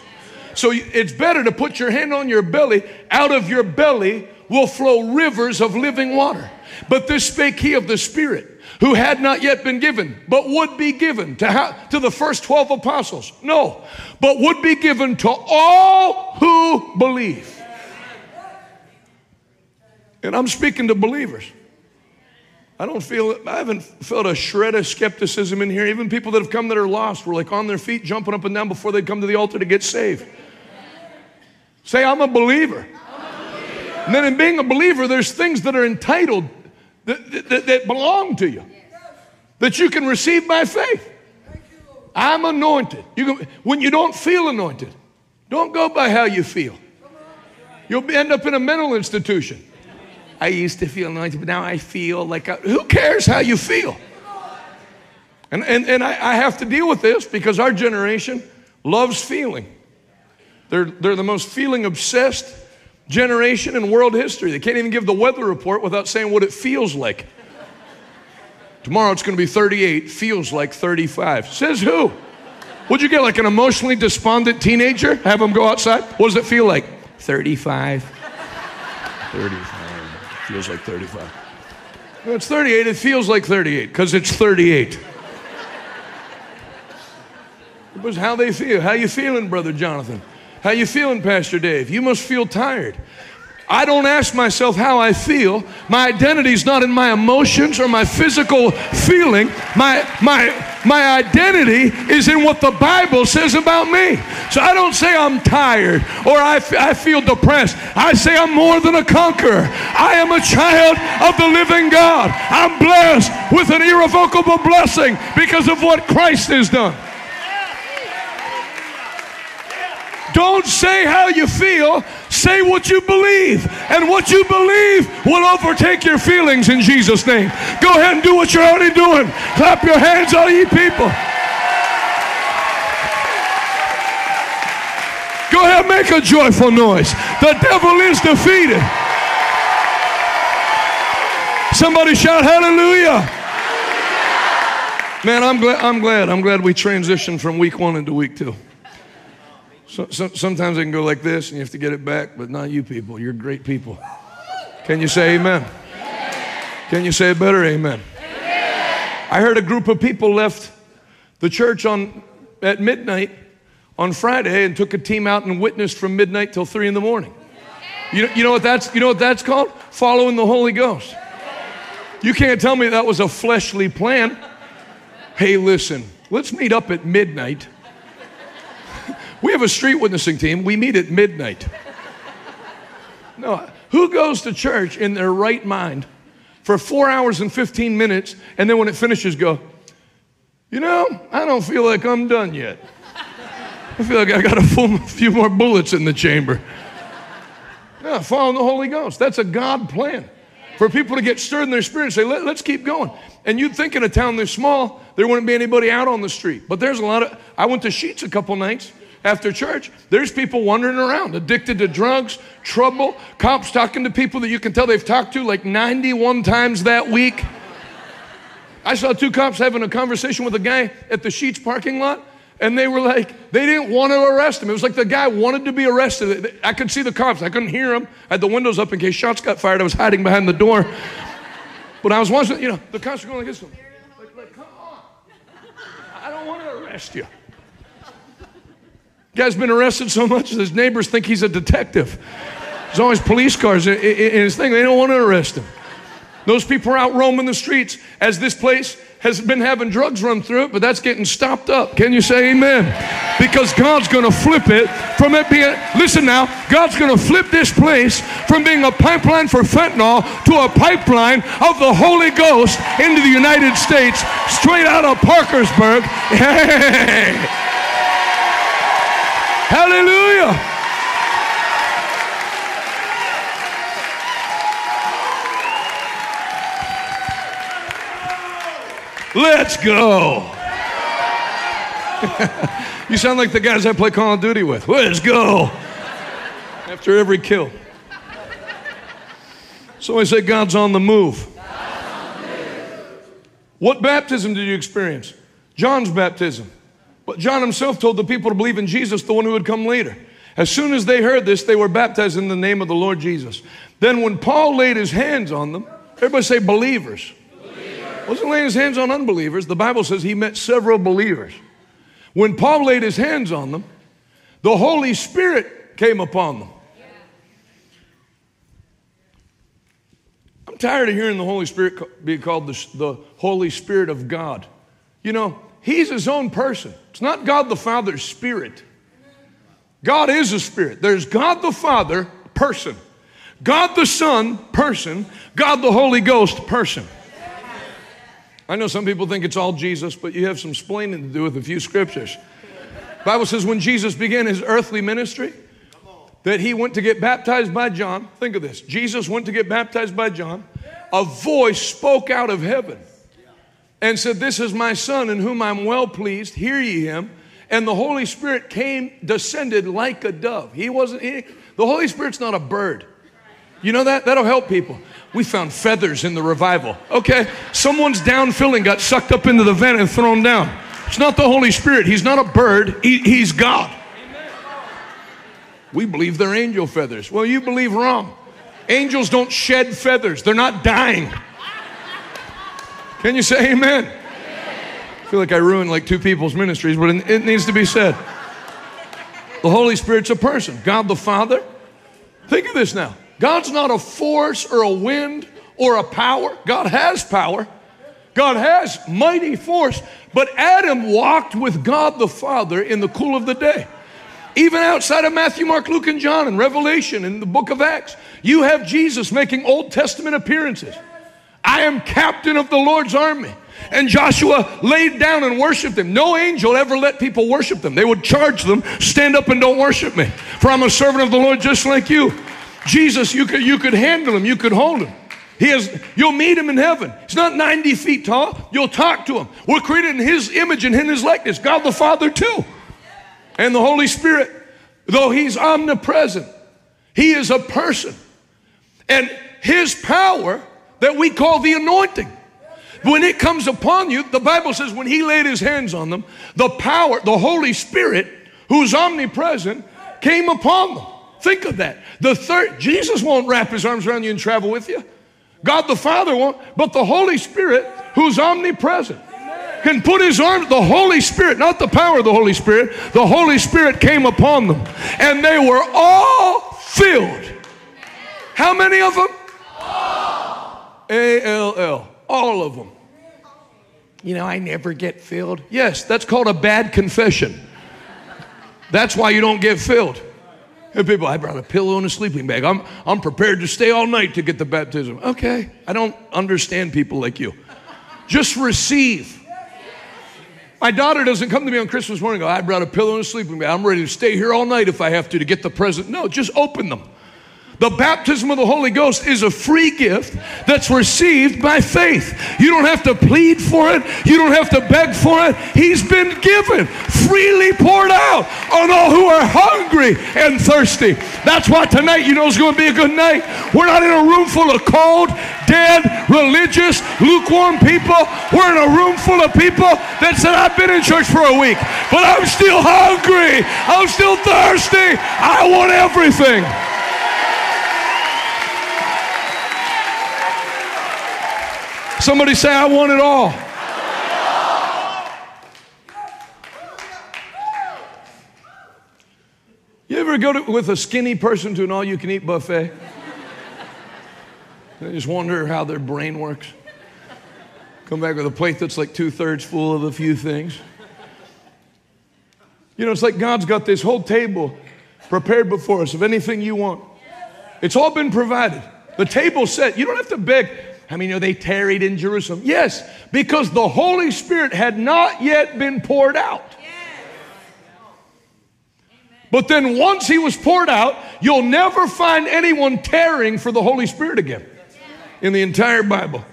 So it's better to put your hand on your belly. Out of your belly will flow rivers of living water. But this spake he of the Spirit, who had not yet been given, but would be given to, to the first 12 apostles. No, but would be given to all who believe. And I'm speaking to believers. I don't feel, I haven't felt a shred of skepticism in here. Even people that have come that are lost were like on their feet, jumping up and down before they come to the altar to get saved. Say, I'm a believer. And then in being a believer, there's things that are entitled that, that, that belong to you that you can receive by faith. I'm anointed. You can, when you don't feel anointed, don't go by how you feel. You'll end up in a mental institution. I used to feel anointed, but now I feel like, I, who cares how you feel? And, and, and I, I have to deal with this because our generation loves feeling. They're, they're the most feeling obsessed generation in world history. They can't even give the weather report without saying what it feels like. Tomorrow it's going to be 38, feels like 35. Says who? Would you get like an emotionally despondent teenager? Have them go outside? What does it feel like? 35. 35. Feels like 35. No, it's 38. It feels like 38 because it's 38. It was how they feel. How you feeling, Brother Jonathan? How you feeling, Pastor Dave? You must feel tired. I don't ask myself how I feel. My identity is not in my emotions or my physical feeling. My, my, My identity is in what the Bible says about me. So I don't say I'm tired or I, f- I feel depressed. I say I'm more than a conqueror. I am a child of the living God. I'm blessed with an irrevocable blessing because of what Christ has done. Don't say how you feel, say what you believe. And what you believe will overtake your feelings in Jesus' name. Go ahead and do what you're already doing. Clap your hands, all ye people. Go ahead, make a joyful noise. The devil is defeated. Somebody shout hallelujah. Man, I'm glad, I'm glad. I'm glad we transitioned from week one into week two. So, so, sometimes I can go like this and you have to get it back, but not you people. You're great people. Can you say amen? Can you say it better? Amen. I heard a group of people left the church on, at midnight on Friday and took a team out and witnessed from midnight till three in the morning. You know, you know what that's you know what that's called? Following the Holy Ghost. You can't tell me that was a fleshly plan. Hey, listen, let's meet up at midnight we have a street witnessing team. We meet at midnight. No, who goes to church in their right mind for four hours and 15 minutes and then when it finishes go, you know, I don't feel like I'm done yet. I feel like I got a few more bullets in the chamber. Yeah, following the Holy Ghost. That's a God plan for people to get stirred in their spirit and say, Let, us keep going. And you'd think in a town this small, there wouldn't be anybody out on the street. But there's a lot of, I went to Sheetz a couple nights after church, there's people wandering around, addicted to drugs, trouble, cops talking to people that you can tell they've talked to like 91 times that week. I saw two cops having a conversation with a guy at the Sheetz parking lot, and they were like, they didn't want to arrest him. It was like the guy wanted to be arrested. I could see the cops, I couldn't hear them. I had the windows up in case shots got fired. I was hiding behind the door. But I was watching, you know, the cops were going like this. Like, like, come on. I don't want to arrest you. Guy's been arrested so much that his neighbors think he's a detective. There's always police cars in, his thing. They don't want to arrest him. Those people are out roaming the streets as this place has been having drugs run through it, but that's getting stopped up. Can you say amen? Because God's going to flip it from it being, listen now, God's going to flip this place from being a pipeline for fentanyl to a pipeline of the Holy Ghost into the United States, straight out of Parkersburg. Hey. Hallelujah. Let's go. you sound like the guys I play Call of Duty with. Let's go. After every kill. So I say, God's on the move. What baptism did you experience? John's baptism. But John himself told the people to believe in Jesus, the one who would come later. As soon as they heard this, they were baptized in the name of the Lord Jesus. Then, when Paul laid his hands on them, everybody say believers. believers. Wasn't laying his hands on unbelievers. The Bible says he met several believers. When Paul laid his hands on them, the Holy Spirit came upon them. I'm tired of hearing the Holy Spirit be called the, the Holy Spirit of God. You know, He's his own person. It's not God the Father's spirit. God is a spirit. There's God the Father, person. God the Son, person. God the Holy Ghost, person. I know some people think it's all Jesus, but you have some explaining to do with a few scriptures. Bible says when Jesus began his earthly ministry, that he went to get baptized by John. Think of this. Jesus went to get baptized by John. A voice spoke out of heaven and said, This is my son in whom I'm well pleased. Hear ye him. And the Holy Spirit came, descended like a dove. He wasn't, he, the Holy Spirit's not a bird. You know that? That'll help people. We found feathers in the revival. Okay, someone's down filling got sucked up into the vent and thrown down. It's not the Holy Spirit. He's not a bird, he, He's God. We believe they're angel feathers. Well, you believe wrong. Angels don't shed feathers, they're not dying. Can you say amen? amen? I feel like I ruined like two people's ministries, but it needs to be said. The Holy Spirit's a person. God the Father. Think of this now. God's not a force or a wind or a power. God has power. God has mighty force, but Adam walked with God the Father in the cool of the day. Even outside of Matthew, Mark, Luke, and John, and Revelation, and the book of Acts, you have Jesus making Old Testament appearances. I am captain of the Lord's army. And Joshua laid down and worshiped him. No angel ever let people worship them. They would charge them, stand up and don't worship me. For I'm a servant of the Lord just like you. Jesus, you could, you could handle him, you could hold him. He is, you'll meet him in heaven. He's not 90 feet tall. You'll talk to him. We're created in his image and in his likeness. God the Father, too. And the Holy Spirit, though he's omnipresent, he is a person. And his power that we call the anointing. When it comes upon you, the Bible says when he laid his hands on them, the power, the Holy Spirit, who's omnipresent, came upon them. Think of that. The third, Jesus won't wrap his arms around you and travel with you. God the Father won't, but the Holy Spirit, who's omnipresent, can put his arms, the Holy Spirit, not the power of the Holy Spirit, the Holy Spirit came upon them. And they were all filled. How many of them? A L L. All of them. You know, I never get filled. Yes, that's called a bad confession. That's why you don't get filled. And people, I brought a pillow and a sleeping bag. I'm, I'm prepared to stay all night to get the baptism. Okay, I don't understand people like you. Just receive. My daughter doesn't come to me on Christmas morning go, I brought a pillow and a sleeping bag. I'm ready to stay here all night if I have to to get the present. No, just open them. The baptism of the Holy Ghost is a free gift that's received by faith. You don't have to plead for it, you don't have to beg for it. He's been given, freely poured out on all who are hungry and thirsty. That's why tonight you know it's going to be a good night. We're not in a room full of cold, dead, religious, lukewarm people. We're in a room full of people that said, I've been in church for a week, but I'm still hungry, I'm still thirsty, I want everything. Somebody say, I want it all. You ever go to, with a skinny person to an all you can eat buffet? I just wonder how their brain works. Come back with a plate that's like two thirds full of a few things. You know, it's like God's got this whole table prepared before us of anything you want. It's all been provided. The table's set. You don't have to beg. How many know they tarried in Jerusalem? Yes, because the Holy Spirit had not yet been poured out. But then once he was poured out, you'll never find anyone tearing for the Holy Spirit again in the entire Bible.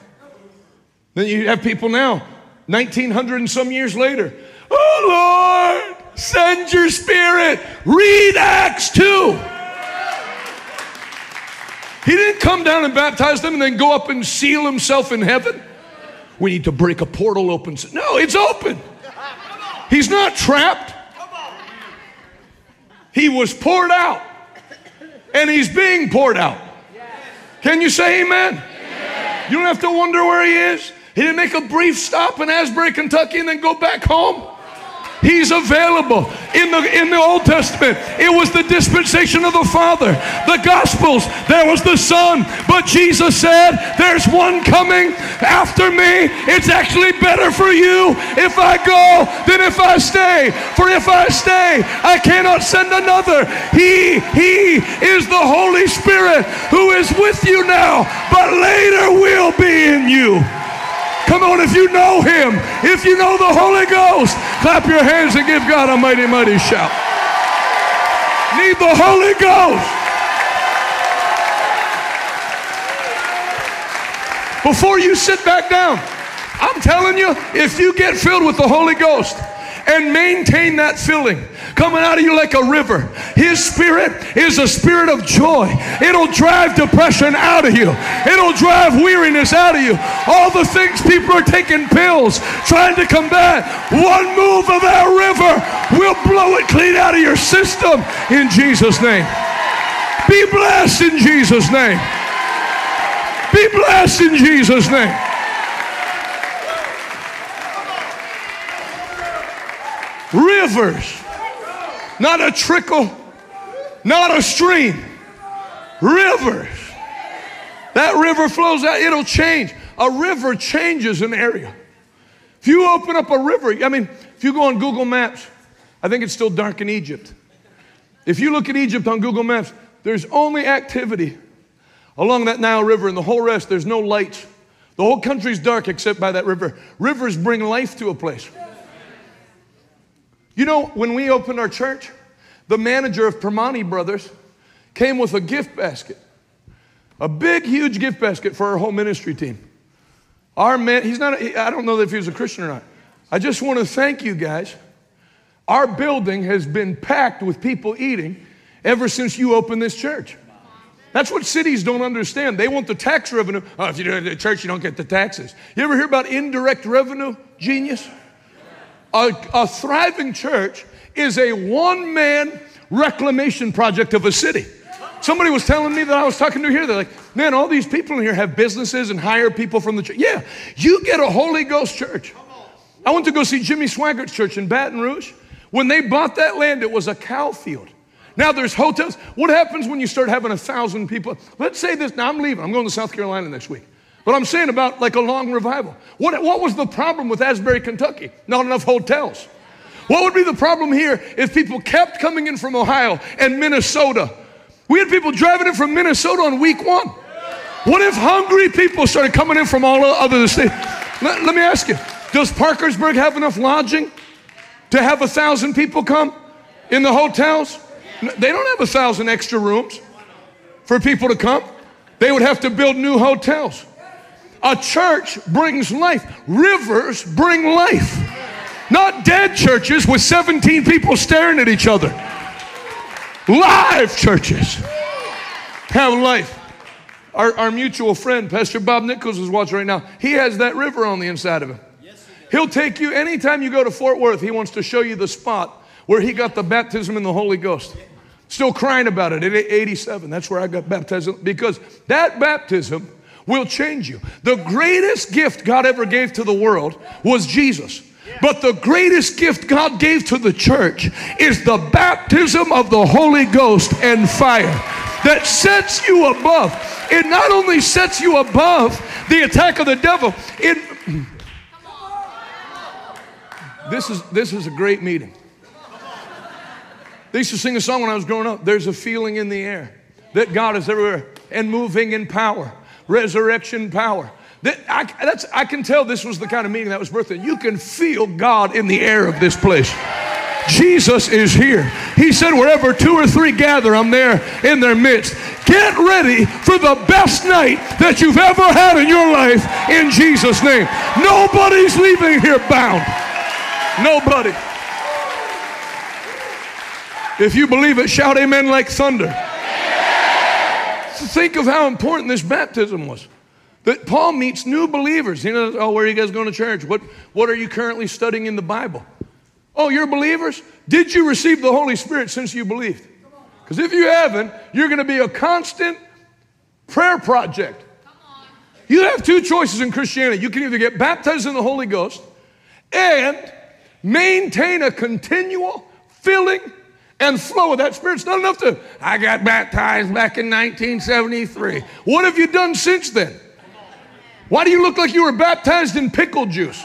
Then you have people now, 1900 and some years later, oh Lord, send your spirit. Read Acts 2. He didn't come down and baptize them and then go up and seal himself in heaven. We need to break a portal open. No, it's open. He's not trapped. He was poured out. And he's being poured out. Can you say amen? You don't have to wonder where he is. He didn't make a brief stop in Asbury, Kentucky, and then go back home. He's available. In the, in the Old Testament, it was the dispensation of the Father. The Gospels, there was the Son. But Jesus said, There's one coming after me. It's actually better for you if I go than if I stay. For if I stay, I cannot send another. He, He is the Holy Spirit who is with you now, but later will be in you. Come on, if you know Him, if you know the Holy Ghost, clap your hands and give God a mighty, mighty shout. Need the Holy Ghost. Before you sit back down, I'm telling you, if you get filled with the Holy Ghost, and maintain that filling coming out of you like a river. His spirit is a spirit of joy. It'll drive depression out of you, it'll drive weariness out of you. All the things people are taking pills trying to combat, one move of that river will blow it clean out of your system in Jesus' name. Be blessed in Jesus' name. Be blessed in Jesus' name. Rivers, not a trickle, not a stream. Rivers. That river flows out, it'll change. a river changes an area. If you open up a river, I mean, if you go on Google Maps, I think it's still dark in Egypt. If you look at Egypt on Google Maps, there's only activity along that Nile River, and the whole rest, there's no lights. The whole country's dark except by that river. Rivers bring life to a place. You know, when we opened our church, the manager of Primanti Brothers came with a gift basket, a big, huge gift basket for our whole ministry team. Our man, he's not, I don't know if he was a Christian or not. I just want to thank you guys. Our building has been packed with people eating ever since you opened this church. That's what cities don't understand. They want the tax revenue. Oh, if you do it at the church, you don't get the taxes. You ever hear about indirect revenue? Genius. A, a thriving church is a one man reclamation project of a city. Somebody was telling me that I was talking to here. They're like, man, all these people in here have businesses and hire people from the church. Yeah, you get a Holy Ghost church. I went to go see Jimmy Swaggart's church in Baton Rouge. When they bought that land, it was a cow field. Now there's hotels. What happens when you start having a thousand people? Let's say this. Now I'm leaving. I'm going to South Carolina next week. But I'm saying about like a long revival. What, what was the problem with Asbury, Kentucky? Not enough hotels. What would be the problem here if people kept coming in from Ohio and Minnesota? We had people driving in from Minnesota on week one. What if hungry people started coming in from all other the states? Let, let me ask you, does Parkersburg have enough lodging to have a thousand people come in the hotels? They don't have a thousand extra rooms for people to come. They would have to build new hotels. A church brings life. Rivers bring life. Not dead churches with 17 people staring at each other. Live churches have life. Our, our mutual friend, Pastor Bob Nichols, is watching right now. He has that river on the inside of him. He'll take you anytime you go to Fort Worth, he wants to show you the spot where he got the baptism in the Holy Ghost. Still crying about it at 87. That's where I got baptized because that baptism will change you. The greatest gift God ever gave to the world was Jesus. But the greatest gift God gave to the church is the baptism of the Holy Ghost and fire that sets you above. It not only sets you above the attack of the devil, it this is this is a great meeting. They used to sing a song when I was growing up. There's a feeling in the air that God is everywhere and moving in power, resurrection power. That I, I can tell this was the kind of meeting that was birthday. You can feel God in the air of this place. Jesus is here. He said, wherever two or three gather, I'm there in their midst. Get ready for the best night that you've ever had in your life in Jesus' name. Nobody's leaving here bound. Nobody. If you believe it, shout amen like thunder. Think of how important this baptism was. That Paul meets new believers. You know, oh, where are you guys going to church? What, what are you currently studying in the Bible? Oh, you're believers? Did you receive the Holy Spirit since you believed? Because if you haven't, you're going to be a constant prayer project. You have two choices in Christianity. You can either get baptized in the Holy Ghost and maintain a continual filling and flow of that Spirit. It's not enough to, I got baptized back in 1973. What have you done since then? Why do you look like you were baptized in pickle juice?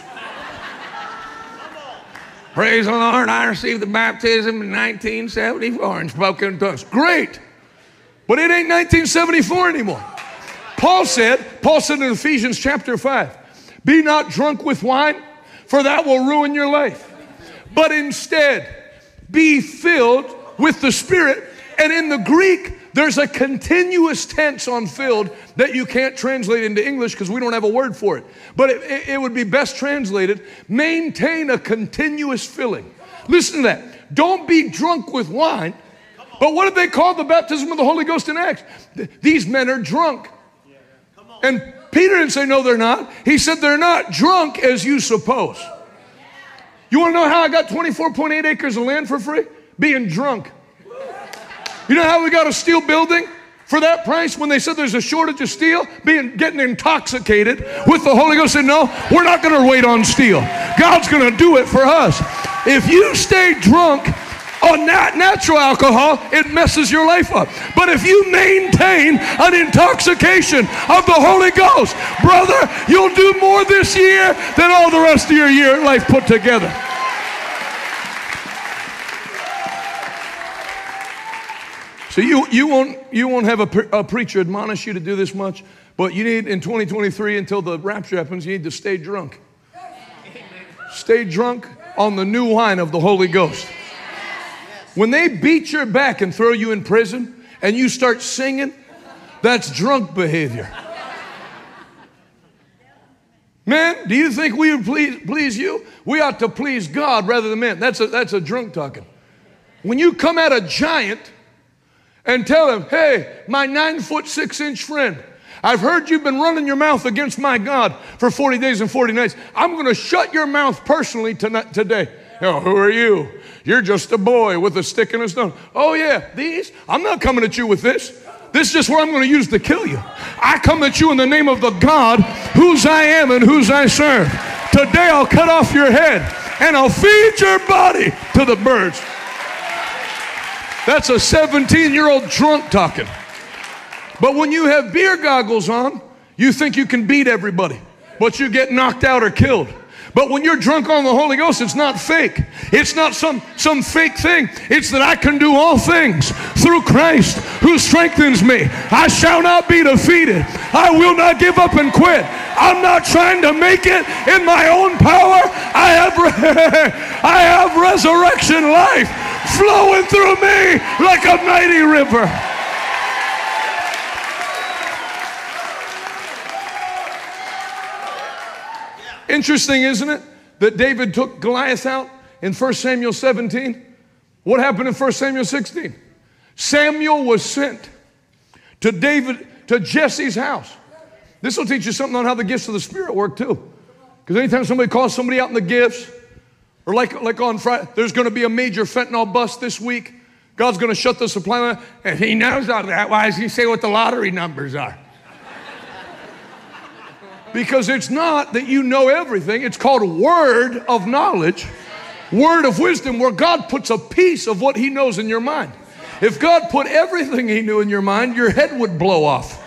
Praise the Lord, I received the baptism in 1974 and spoke in tongues. Great. But it ain't 1974 anymore. Paul said, Paul said in Ephesians chapter 5, be not drunk with wine, for that will ruin your life. But instead, be filled with the Spirit. And in the Greek, there's a continuous tense on filled that you can't translate into English because we don't have a word for it. But it, it, would be best translated maintain a continuous filling. Listen to that. Don't be drunk with wine. But what did they call the baptism of the Holy Ghost in Acts? These men are drunk. And Peter didn't say, no, they're not. He said, they're not drunk as you suppose. You want to know how I got 24.8 acres of land for free? Being drunk. You know how we got a steel building for that price when they said there's a shortage of steel? Being getting intoxicated with the Holy Ghost. Said, no, we're not to wait on steel. God's to do it for us. If you stay drunk on nat- natural alcohol, it messes your life up. But if you maintain an intoxication of the Holy Ghost, brother, you'll do more this year than all the rest of your year life put together. So you, you, won't, you won't have a, pre- a preacher admonish you to do this much, but you need in 2023 until the rapture happens, you need to stay drunk. Stay drunk on the new wine of the Holy Ghost. When they beat your back and throw you in prison and you start singing, that's drunk behavior. Man, do you think we would please, please you? We ought to please God rather than men. That's a, that's a drunk talking. When you come at a giant and tell him, hey, my nine foot six inch friend, I've heard you've been running your mouth against my God for 40 days and 40 nights. I'm going to shut your mouth personally tonight, today. Know, who are you? You're just a boy with a stick and a stone. Oh, yeah, these? I'm not coming at you with this. This is just what I'm going to use to kill you. I come at you in the name of the God whose I am and whose I serve. Today I'll cut off your head and I'll feed your body to the birds. That's a 17 year old drunk talking. But when you have beer goggles on, you think you can beat everybody, but you get knocked out or killed. But when you're drunk on the Holy Ghost, it's not fake. It's not some, some fake thing. It's that I can do all things through Christ who strengthens me. I shall not be defeated. I will not give up and quit. I'm not trying to make it in my own power. I have, I have resurrection life flowing through me like a mighty river. Interesting, isn't it? That David took Goliath out in 1 Samuel 17. What happened in 1 Samuel 16? Samuel was sent to David, to Jesse's house. This will teach you something on how the gifts of the Spirit work too. Because anytime somebody calls somebody out in the gifts, or like, like on Friday, there's going to be a major fentanyl bust this week. God's going to shut the supply line. And he knows all that. Why does he say what the lottery numbers are? Because it's not that you know everything, it's called word of knowledge, word of wisdom, where God puts a piece of what he knows in your mind. If God put everything he knew in your mind, your head would blow off.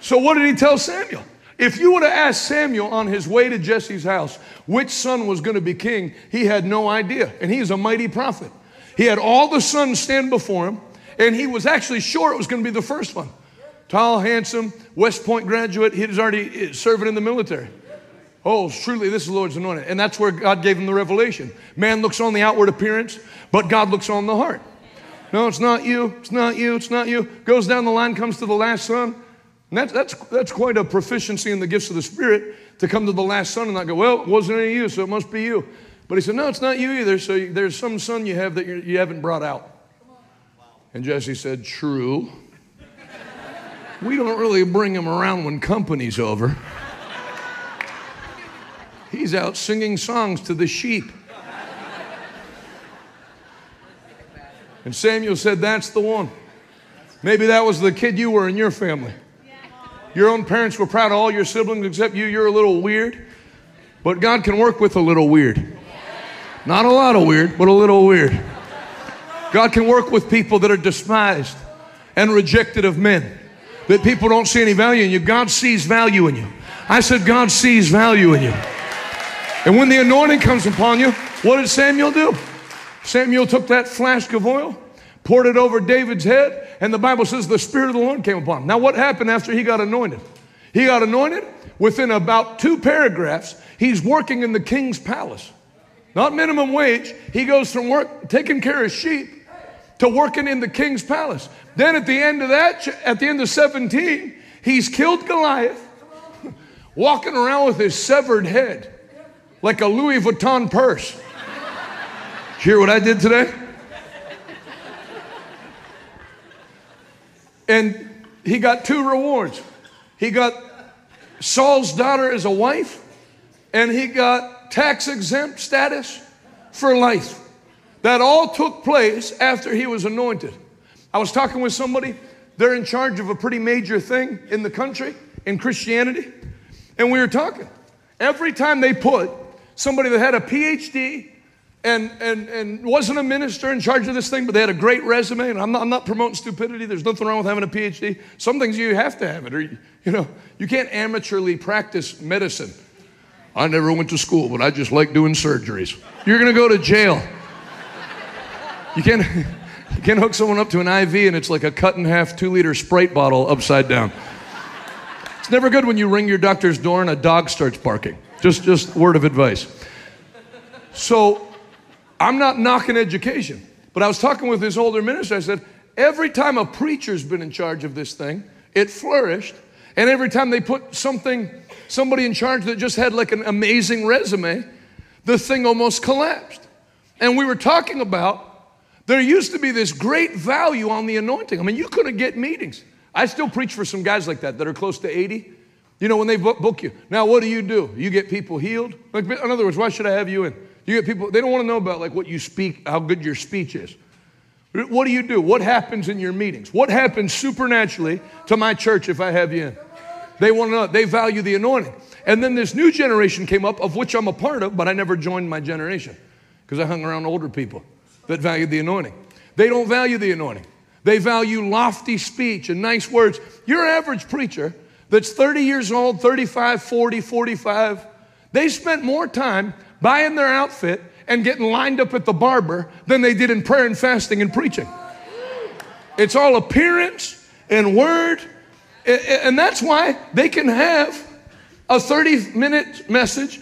So, what did he tell Samuel? If you would have asked Samuel on his way to Jesse's house which son was going to be king, he had no idea. And he is a mighty prophet. He had all the sons stand before him, and he was actually sure it was going to be the first one. Tall, handsome, West Point graduate. He was already eh, serving in the military. Oh, truly, this is the Lord's anointed. And that's where God gave him the revelation. Man looks on the outward appearance, but God looks on the heart. No, it's not you. It's not you. It's not you. Goes down the line, comes to the last son. And that's, that's, that's quite a proficiency in the gifts of the Spirit to come to the last son and not go, well, it wasn't any of you, so it must be you. But he said, no, it's not you either. So there's some son you have that you haven't brought out. And Jesse said, true. We don't really bring him around when company's over. He's out singing songs to the sheep. And Samuel said, That's the one. Maybe that was the kid you were in your family. Your own parents were proud of all your siblings except you. You're a little weird. But God can work with a little weird. Not a lot of weird, but a little weird. God can work with people that are despised and rejected of men, that people don't see any value in you. God sees value in you. I said, God sees value in you. And when the anointing comes upon you, what did Samuel do? Samuel took that flask of oil, poured it over David's head, and the Bible says the Spirit of the Lord came upon him. Now, what happened after he got anointed? He got anointed. Within about two paragraphs, he's working in the king's palace. Not minimum wage. He goes from work taking care of sheep to working in the king's palace. Then at the end of that, at the end of 17, he's killed Goliath, walking around with his severed head like a Louis Vuitton purse. Hear what I did today? And he got two rewards. He got Saul's daughter as a wife, and he got tax exempt status for life. That all took place after he was anointed. I was talking with somebody, they're in charge of a pretty major thing in the country, in Christianity, and we were talking. Every time they put somebody that had a PhD, and, and, and wasn't a minister in charge of this thing, but they had a great resume. And I'm not, I'm not promoting stupidity. There's nothing wrong with having a PhD. Some things you have to have it, or you, you know, you can't amateurly practice medicine. I never went to school, but I just like doing surgeries. You're to go to jail. You can't, you can't hook someone up to an IV and it's like a cut in half two liter Sprite bottle upside down. It's never good when you ring your doctor's door and a dog starts barking. Just, just word of advice. So I'm not knocking education, but I was talking with this older minister. I said, every time a preacher's been in charge of this thing, it flourished. And every time they put something, somebody in charge that just had like an amazing resume, the thing almost collapsed. And we were talking about there used to be this great value on the anointing. I mean, you couldn't get meetings. I still preach for some guys like that that are close to 80. You know, when they book, you. Now, what do you do? You get people healed? Like, in other words, why should I have you in? You get people, they don't want to know about like what you speak, how good your speech is. What do you do? What happens in your meetings? What happens supernaturally to my church if I have you in? They want to know, they value the anointing. And then this new generation came up, of which I'm a part of, but I never joined my generation because I hung around older people that valued the anointing. They don't value the anointing. They value lofty speech and nice words. Your average preacher that's 30 years old, 35, 40, 45, they spent more time buying their outfit and getting lined up at the barber than they did in prayer and fasting and preaching. It's all appearance and word. And that's why they can have a 30 minute message,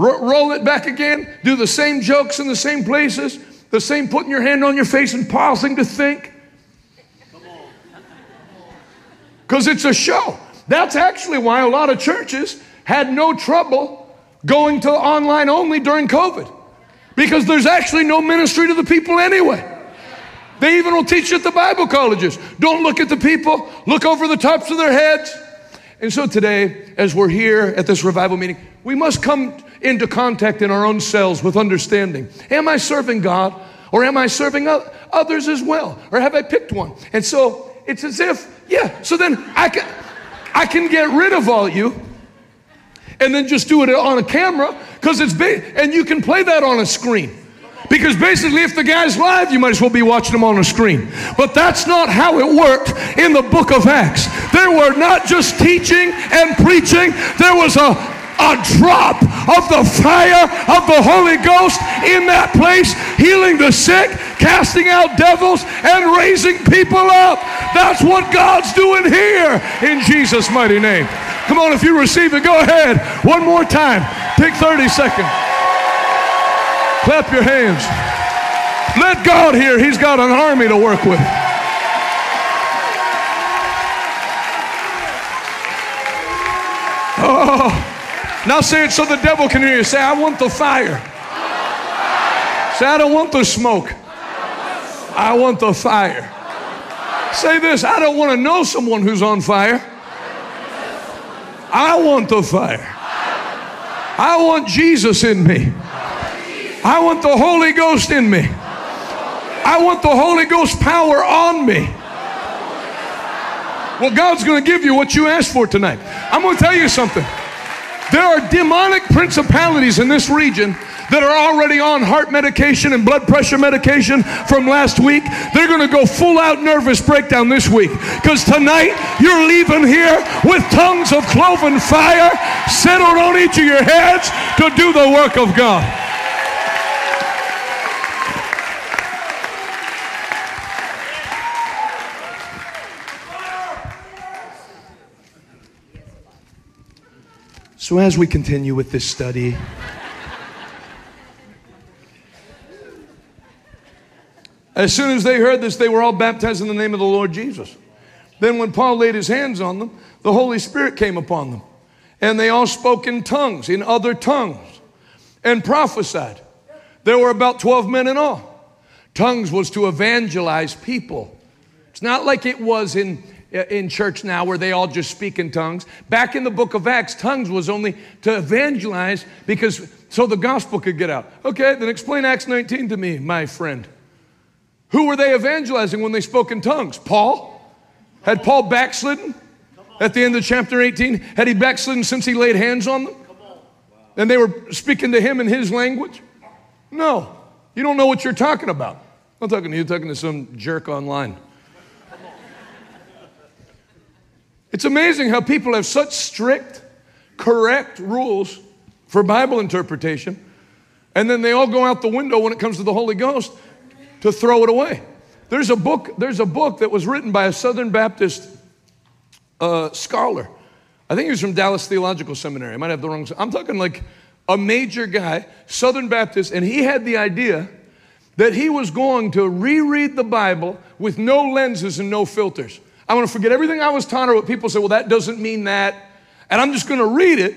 dismiss, roll it back again, do the same jokes in the same places, the same putting your hand on your face and pausing to think. Because it's a show. That's actually why a lot of churches had no trouble going to online only during COVID because there's actually no ministry to the people anyway. They even will teach at the Bible colleges. Don't look at the people, look over the tops of their heads. And so today, as we're here at this revival meeting, we must come into contact in our own selves with understanding. Am I serving God or am I serving others as well? Or have I picked one? And so it's as if, yeah, so then I can, I can get rid of all you and then just do it on a camera because it's big and you can play that on a screen. Because basically, if the guy's live, you might as well be watching him on a screen. But that's not how it worked in the book of Acts. There were not just teaching and preaching, there was a, a drop of the fire of the Holy Ghost in that place, healing the sick, casting out devils, and raising people up. That's what God's doing here in Jesus' mighty name. Come on, if you receive it, go ahead. One more time. Take 30 seconds. Clap your hands. Let God hear. He's got an army to work with. Oh, now say it so the devil can hear you. Say, I want the fire. Say, I don't want the smoke. I want the fire. Say this I don't want to know someone who's on fire. I want the fire. I want Jesus in me. I want the Holy Ghost in me. I want the Holy Ghost power on me. Well, God's going to give you what you asked for tonight. I'm going to tell you something. There are demonic principalities in this region that are already on heart medication and blood pressure medication from last week, they're going to go full out nervous breakdown this week. Because tonight you're leaving here with tongues of cloven fire settled on each of your heads to do the work of God. So, as we continue with this study, As soon as they heard this, they were all baptized in the name of the Lord Jesus. Then, when Paul laid his hands on them, the Holy Spirit came upon them. And they all spoke in tongues, in other tongues, and prophesied. There were about 12 men in all. Tongues was to evangelize people. It's not like it was in, Uh, in church now where they all just speak in tongues. Back in the book of Acts, tongues was only to evangelize because so the gospel could get out. Okay, then explain Acts 19 to me, my friend. Who were they evangelizing when they spoke in tongues? Paul? Had Paul backslidden at the end of chapter 18? Had he backslidden since he laid hands on them? And they were speaking to him in his language? No, you don't know what you're talking about. I'm talking to you, talking to some jerk online. It's amazing how people have such strict, correct rules for Bible interpretation, and then they all go out the window when it comes to the Holy Ghost to throw it away. There's a book, there's a book that was written by a Southern Baptist uh, scholar. I think he was from Dallas Theological Seminary. I might have the wrong. I'm talking like a major guy, Southern Baptist, and he had the idea that he was going to reread the Bible with no lenses and no filters. I'm going to forget everything I was taught or what people say, well, that doesn't mean that. And I'm just going to read it.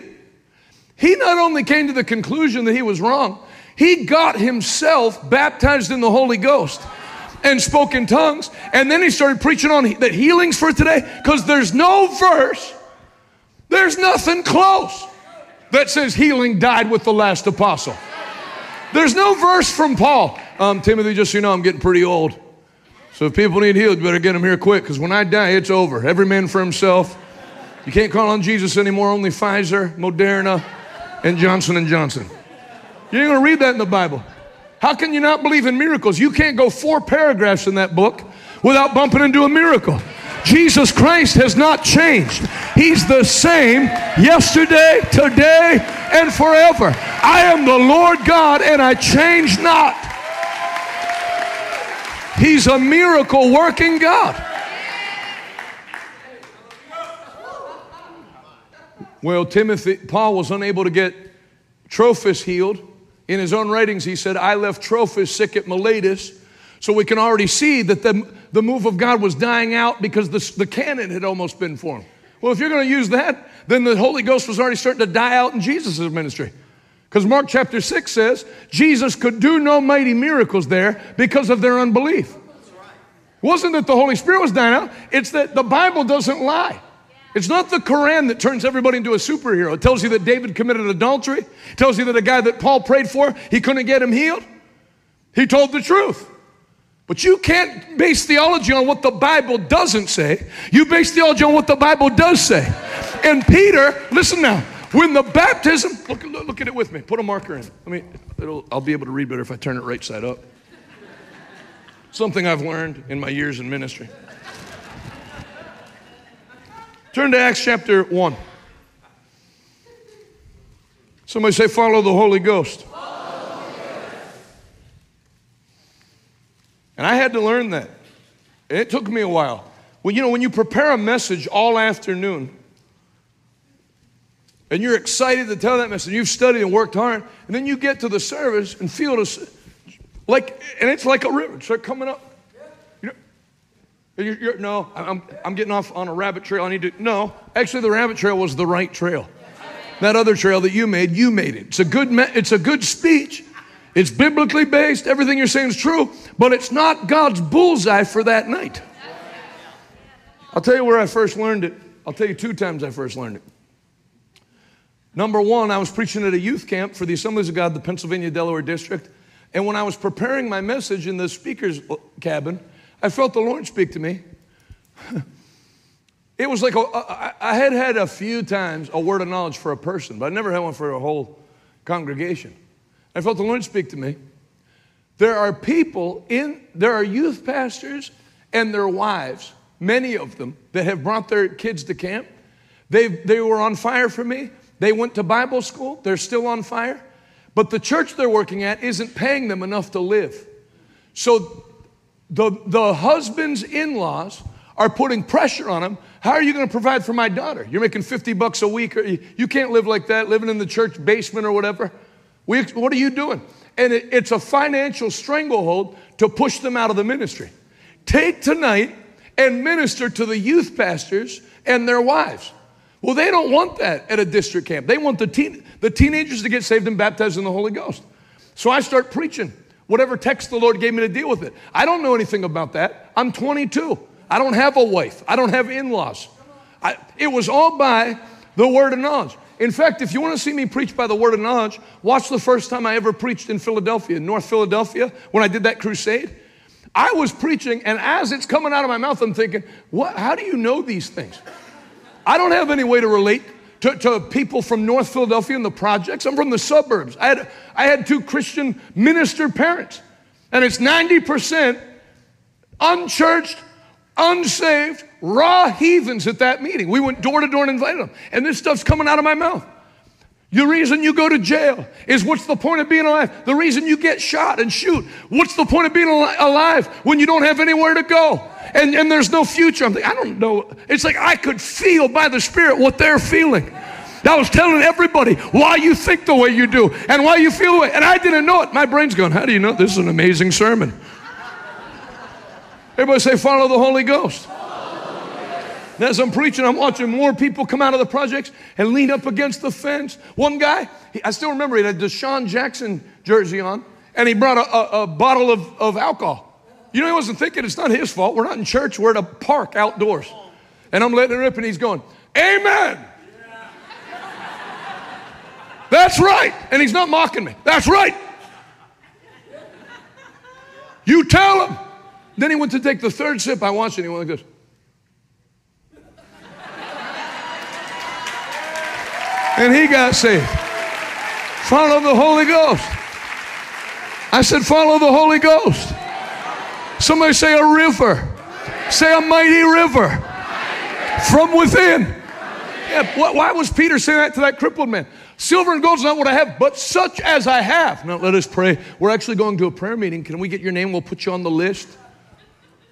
He not only came to the conclusion that he was wrong, he got himself baptized in the Holy Ghost and spoke in tongues. And then he started preaching on that healings for today because there's no verse, there's nothing close that says healing died with the last apostle. There's no verse from Paul. Um, Timothy, just so you know, I'm getting pretty old. So if people need healed, you better get them here quick because when I die, it's over. Every man for himself. You can't call on Jesus anymore. Only Pfizer, Moderna, and Johnson and Johnson. You ain't gonna read that in the Bible. How can you not believe in miracles? You can't go four paragraphs in that book without bumping into a miracle. Jesus Christ has not changed. He's the same yesterday, today, and forever. I am the Lord God and I change not. He's a miracle working God. Well, Timothy, Paul was unable to get Trophimus healed. In his own writings, he said, I left Trophimus sick at Miletus. So we can already see that the, the move of God was dying out because the, the canon had almost been formed. Well, if you're going to use that, then the Holy Ghost was already starting to die out in Jesus' ministry. Because Mark chapter 6 says Jesus could do no mighty miracles there because of their unbelief. It wasn't that the Holy Spirit was dying out, it's that the Bible doesn't lie. It's not the Quran that turns everybody into a superhero. It tells you that David committed adultery, it tells you that a guy that Paul prayed for, he couldn't get him healed. He told the truth. But you can't base theology on what the Bible doesn't say. You base theology on what the Bible does say. And Peter, listen now, when the baptism, look, look at it with me. Put a marker in. Let me, it'll, I'll be able to read better if I turn it right side up. Something I've learned in my years in ministry. Turn to Acts chapter 1. Somebody say, Follow the Holy Ghost. And I had to learn that. it took me a while. Well, you know, when you prepare a message all afternoon, and you're excited to tell that message. You've studied and worked hard, and then you get to the service and feel it like, and it's like a river. Start coming up. You know, you're, you're, no, I'm, I'm getting off on a rabbit trail. I need to. No, actually, the rabbit trail was the right trail. That other trail that you made, you made it. It's a good. It's a good speech. It's biblically based. Everything you're saying is true, but it's not God's bullseye for that night. I'll tell you where I first learned it. I'll tell you two times I first learned it. Number one, I was preaching at a youth camp for the Assemblies of God, the Pennsylvania Delaware District. And when I was preparing my message in the speaker's cabin, I felt the Lord speak to me. it was like I had had a few times a word of knowledge for a person, but I never had one for a whole congregation. I felt the Lord speak to me. There are people in, there are youth pastors and their wives, many of them, that have brought their kids to camp. They, they were on fire for me. They went to Bible school, they're still on fire, but the church they're working at isn't paying them enough to live. So the, the husband's in laws are putting pressure on him. How are you going to provide for my daughter? You're making 50 bucks a week. Or you can't live like that, living in the church basement or whatever. We, what are you doing? And it, it's a financial stranglehold to push them out of the ministry. Take tonight and minister to the youth pastors and their wives. Well, they don't want that at a district camp. They want the, teen, the teenagers to get saved and baptized in the Holy Ghost. So I start preaching whatever text the Lord gave me to deal with it. I don't know anything about that. I'm 22. I don't have a wife. I don't have in laws. It was all by the word of knowledge. In fact, if you want to see me preach by the word of knowledge, watch the first time I ever preached in Philadelphia, North Philadelphia, when I did that crusade. I was preaching, and as it's coming out of my mouth, I'm thinking, what, how do you know these things? I don't have any way to relate to, to people from North Philadelphia in the projects. I'm from the suburbs. I had, I had two Christian minister parents, and it's 90% unchurched, unsaved, raw heathens at that meeting. We went door to door and invited them, and this stuff's coming out of my mouth. The reason you go to jail is what's the point of being alive? The reason you get shot and shoot, what's the point of being alive when you don't have anywhere to go? And, and there's no future. I'm thinking, I don't know. It's like I could feel by the Spirit what they're feeling. I was telling everybody why you think the way you do and why you feel the way. And I didn't know it. My brain's going, How do you know? This is an amazing sermon. Everybody say, Follow the Holy Ghost. And as I'm preaching, I'm watching more people come out of the projects and lean up against the fence. One guy, I still remember, he had a DeSean Jackson jersey on, and he brought a, a, a bottle of, of alcohol. You know, he wasn't thinking it's not his fault. We're not in church, we're at a park outdoors. And I'm letting it rip, and he's going, Amen. That's right. And he's not mocking me. That's right. You tell him. Then he went to take the third sip. I watched it. He went like this. And he got saved. Follow the Holy Ghost. I said, Follow the Holy Ghost. Somebody say a river. Say a mighty river from within. Yeah, why was Peter saying that to that crippled man? Silver and gold is not what I have, but such as I have. Now let us pray. We're actually going to a prayer meeting. Can we get your name? We'll put you on the list.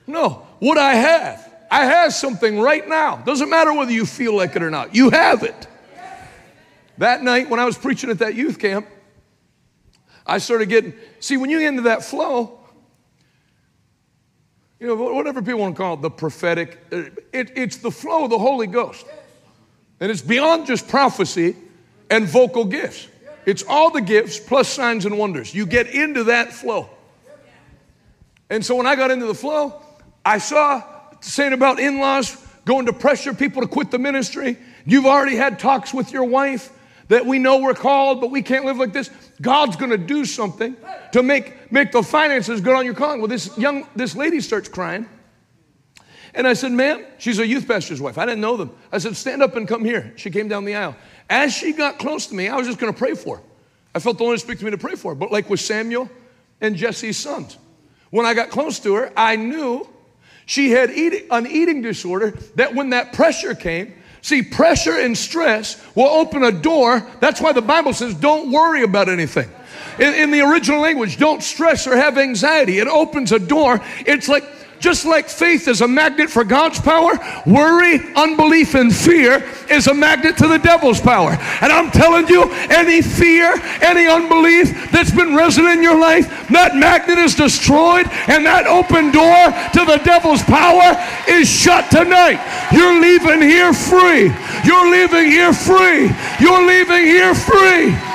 No, what I have. I have something right now. Doesn't matter whether you feel like it or not. You have it. That night, when I was preaching at that youth camp, I started getting, see, when you get into that flow, you know, whatever people want to call it, the prophetic, uh, it, it's the flow of the Holy Ghost. And it's beyond just prophecy and vocal gifts. It's all the gifts plus signs and wonders. You get into that flow. And so when I got into the flow, I saw saying about in laws going to pressure people to quit the ministry. You've already had talks with your wife that we know we're called, but we can't live like this. God's going to do something to make, make the finances good on your calling. Well, this young, this lady starts crying. And I said, ma'am, she's a youth pastor's wife. I didn't know them. I said, stand up and come here. She came down the aisle. As she got close to me, I was just going to pray for her. I felt the Lord speak to me to pray for her. But like with Samuel and Jesse's sons, when I got close to her, I knew she had eat, an eating disorder that when that pressure came, See, pressure and stress will open a door. That's why the Bible says, don't worry about anything. In, in, the original language, don't stress or have anxiety. It opens a door. It's like just like faith is a magnet for God's power, worry, unbelief, and fear is a magnet to the devil's power. And I'm telling you, any fear, any unbelief that's been resident in your life, that magnet is destroyed, and that open door to the devil's power is shut tonight. You're leaving here free. You're leaving here free. You're leaving here free.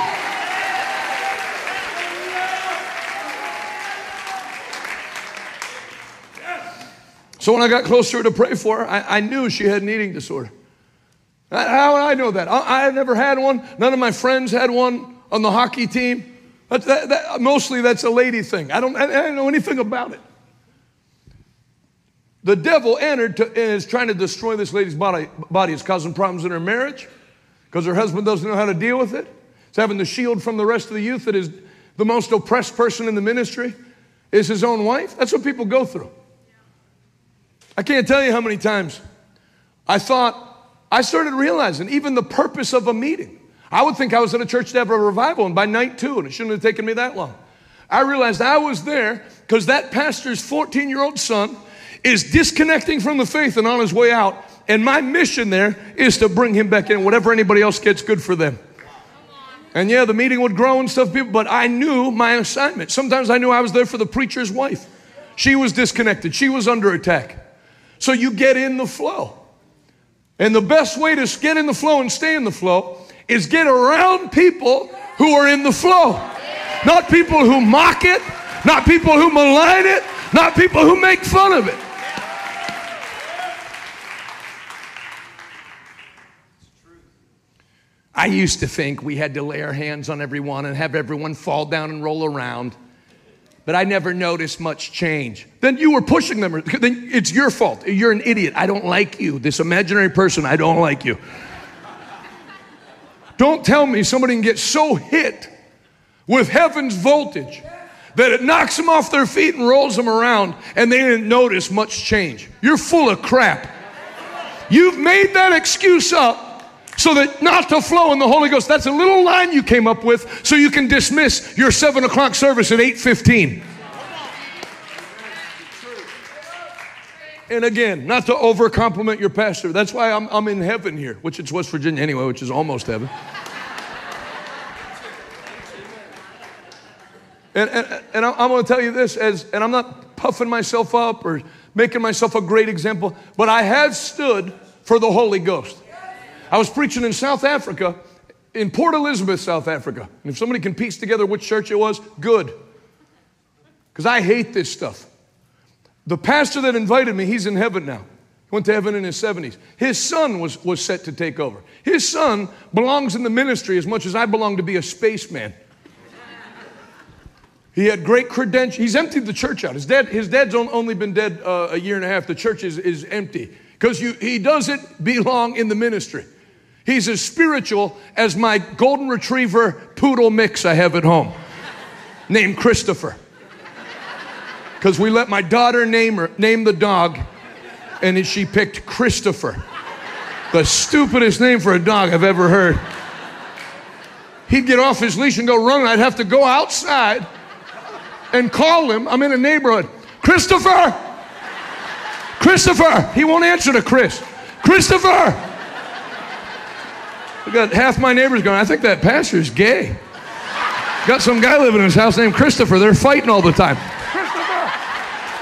So when I got closer to pray for her, I, I knew she had an eating disorder. How would I know that? I, I had never had one. None of my friends had one on the hockey team. That, that, mostly that's a lady thing. I don't, I don't know anything about it. The devil entered to, and is trying to destroy this lady's body, body. It's causing problems in her marriage because her husband doesn't know how to deal with it. It's having the shield from the rest of the youth that is the most oppressed person in the ministry is his own wife. That's what people go through. I can't tell you how many times I thought, I started realizing even the purpose of a meeting. I would think I was in a church to have a revival, and by night two, and it shouldn't have taken me that long. I realized I was there because that pastor's 14 year old son is disconnecting from the faith and on his way out. And my mission there is to bring him back in. Whatever anybody else gets, good for them. And yeah, the meeting would grow and stuff, but I knew my assignment. Sometimes I knew I was there for the preacher's wife. She was disconnected, she was under attack. So you get in the flow. And the best way to get in the flow and stay in the flow is get around people who are in the flow. Not people who mock it, not people who malign it, not people who make fun of it. I used to think we had to lay our hands on everyone and have everyone fall down and roll around but I never noticed much change. Then you were pushing them. Then it's your fault. You're an idiot. I don't like you. This imaginary person, I don't like you. Don't tell me somebody can get so hit with heaven's voltage that it knocks them off their feet and rolls them around and they didn't notice much change. You're full of crap. You've made that excuse up so that not to flow in the Holy Ghost. That's a little line you came up with so you can dismiss your seven o'clock service at 8:15. And again, not to over compliment your pastor. That's why I'm, I'm in heaven here, which it's West Virginia anyway, which is almost heaven. And, and, and I'm going to tell you this, as, and I'm not puffing myself up or making myself a great example, but I have stood for the Holy Ghost. I was preaching in South Africa, in Port Elizabeth, South Africa. And if somebody can piece together which church it was, good. Because I hate this stuff. The pastor that invited me, he's in heaven now. He went to heaven in his 70s. His son was, was set to take over. His son belongs in the ministry as much as I belong to be a spaceman. He had great credentials. He's emptied the church out. His, dad, his dad's only been dead uh, a year and a half. The church is, is empty because he doesn't belong in the ministry. He's as spiritual as my golden retriever poodle mix I have at home, named Christopher. Because we let my daughter name her, name the dog, and she picked Christopher. The stupidest name for a dog I've ever heard. He'd get off his leash and go run, and I'd have to go outside and call him. I'm in a neighborhood. Christopher! Christopher! He won't answer to Chris. Christopher! Got half my neighbors going, I think that pastor's gay. Got some guy living in his house named Christopher. They're fighting all the time.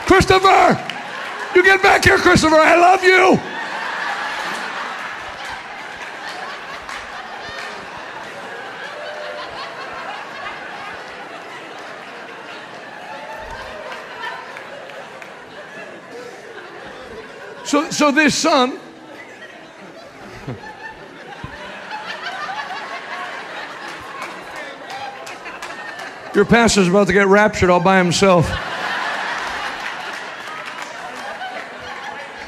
Christopher! Christopher! You get back here, Christopher. I love you. So, so this son Your pastor's about to get raptured all by himself.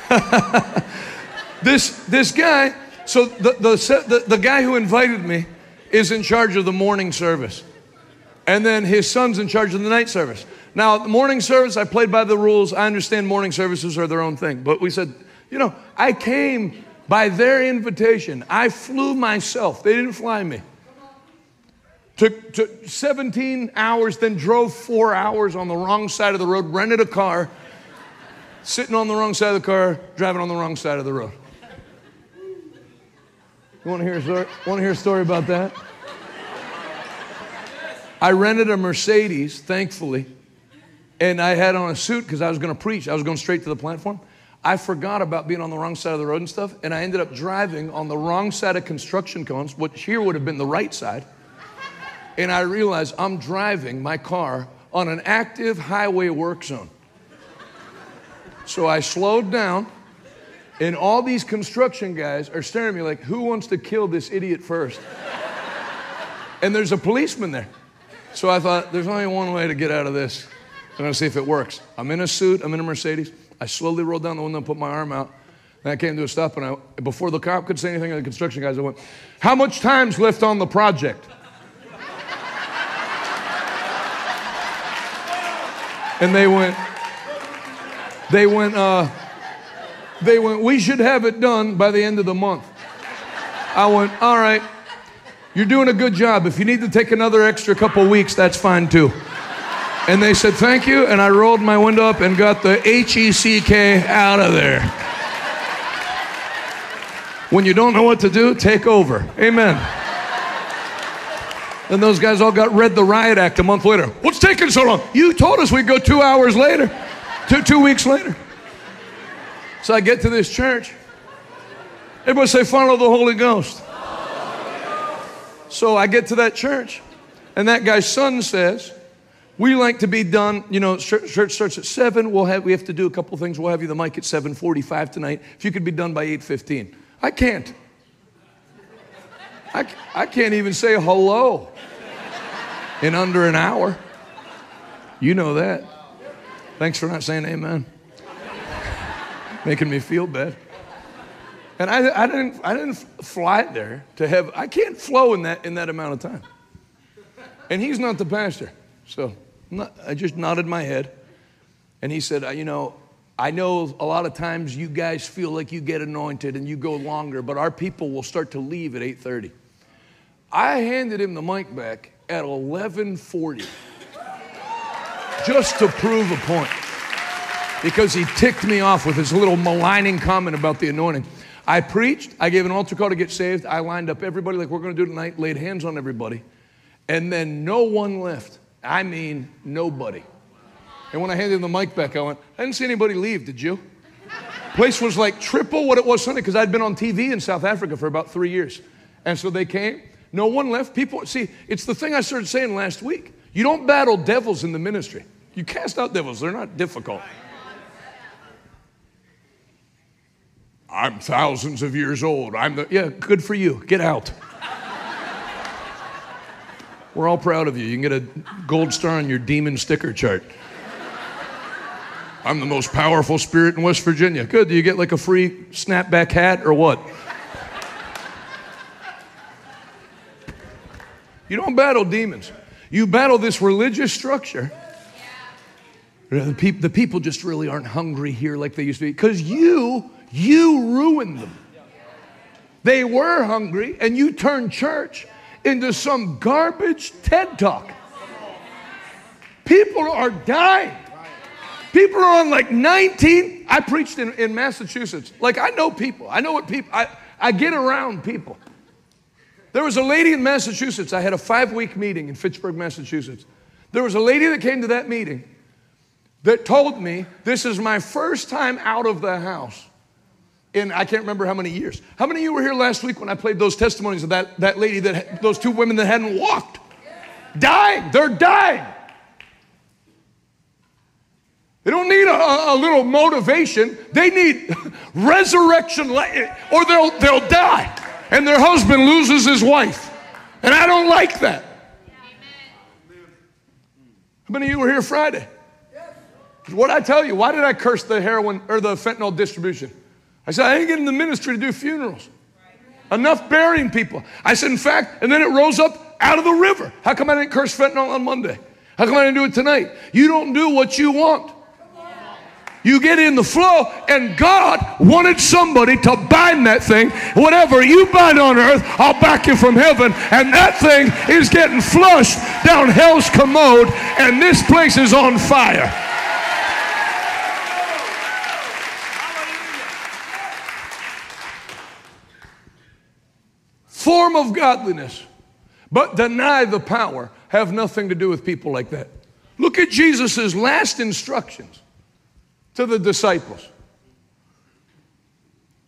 this, this guy, so the, the, the, the guy who invited me is in charge of the morning service. And then his son's in charge of the night service. Now, the morning service, I played by the rules. I understand morning services are their own thing. But we said, you know, I came by their invitation. I flew myself, they didn't fly me. Took, took 17 hours, then drove four hours on the wrong side of the road, rented a car, sitting on the wrong side of the car, driving on the wrong side of the road. You want to hear a story? Want to hear a story about that? I rented a Mercedes, thankfully, and I had on a suit because I was going to preach. I was going straight to the platform. I forgot about being on the wrong side of the road and stuff, and I ended up driving on the wrong side of construction cones, which here would have been the right side and I realize I'm driving my car on an active highway work zone. So I slowed down, and all these construction guys are staring at me like, who wants to kill this idiot first? And there's a policeman there. So I thought, there's only one way to get out of this. I'm gonna see if it works. I'm in a suit, I'm in a Mercedes. I slowly rolled down the window and put my arm out. And I came to a stop, and I, before the cop could say anything, to the construction guys, I went, How much time's left on the project? And they went, they went, uh, they went, we should have it done by the end of the month. I went, all right, you're doing a good job. If you need to take another extra couple weeks, that's fine too. And they said, thank you. And I rolled my window up and got the H E C K out of there. When you don't know what to do, take over. Amen. And those guys all got read the riot act a month later. What's taking so long? You told us we'd go two hours later, two, two weeks later. So I get to this church. Everybody say, follow the Holy Ghost. So I get to that church, and that guy's son says, we like to be done, you know, church starts at 7. We'll have, we have to do a couple things. We'll have you the mic at 7.45 tonight. If you could be done by 8.15. I can't. I, I can't even say hello in under an hour. You know that. Thanks for not saying amen. Making me feel bad. And I, I, didn't, I didn't fly there to have, I can't flow in that, in that amount of time. And he's not the pastor. So not, I just nodded my head. And he said, You know, I know a lot of times you guys feel like you get anointed and you go longer, but our people will start to leave at 8:30. I handed him the mic back at 11:40 just to prove a point because he ticked me off with his little maligning comment about the anointing. I preached, I gave an altar call to get saved, I lined up everybody like we're going to do tonight, laid hands on everybody, and then no one left. I mean, nobody. And when I handed him the mic back, I went, I didn't see anybody leave, did you? Place was like triple what it was Sunday because I'd been on TV in South Africa for about three years. And so they came. No one left. People, see, it's the thing I started saying last week. You don't battle devils in the ministry. You cast out devils, they're not difficult. I'm thousands of years old. I'm the, yeah, good for you. Get out. We're all proud of you. You can get a gold star on your demon sticker chart. I'm the most powerful spirit in West Virginia. Good. Do you get like a free snapback hat or what? You don't battle demons. You battle this religious structure. The people, the people just really aren't hungry here like they used to be because you, you ruined them. They were hungry and you turned church into some garbage TED talk. People are dying. People are on like 19. I preached in, in Massachusetts. Like, I know people. I know what people, I, I get around people. There was a lady in Massachusetts. I had a five week meeting in Fitchburg, Massachusetts. There was a lady that came to that meeting that told me this is my first time out of the house in I can't remember how many years. How many of you were here last week when I played those testimonies of that, that lady that those two women that hadn't walked? Dying. They're dying. They don't need a, a little motivation. They need resurrection, or they'll, they'll die. And their husband loses his wife. And I don't like that. How many of you were here Friday? What I tell you, why did I curse the heroin or the fentanyl distribution? I said, I ain't getting the ministry to do funerals. Enough burying people. I said, in fact, and then it rose up out of the river. How come I didn't curse fentanyl on Monday? How come I didn't do it tonight? You don't do what you want. You get in the flow, and God wanted somebody to bind that thing. Whatever you bind on earth, I'll back you from heaven. And that thing is getting flushed down hell's commode, and this place is on fire. Form of godliness, but deny the power, have nothing to do with people like that. Look at Jesus' last instructions to the disciples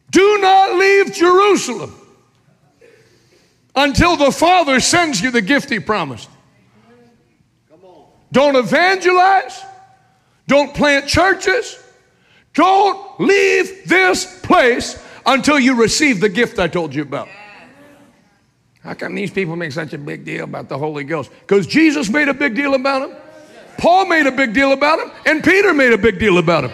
Do not leave Jerusalem until the Father sends you the gift He promised. Don't evangelize. Don't plant churches. Don't leave this place until you receive the gift I told you about. How come these people make such a big deal about the Holy Ghost? Because Jesus made a big deal about him. Paul made a big deal about him, and Peter made a big deal about him.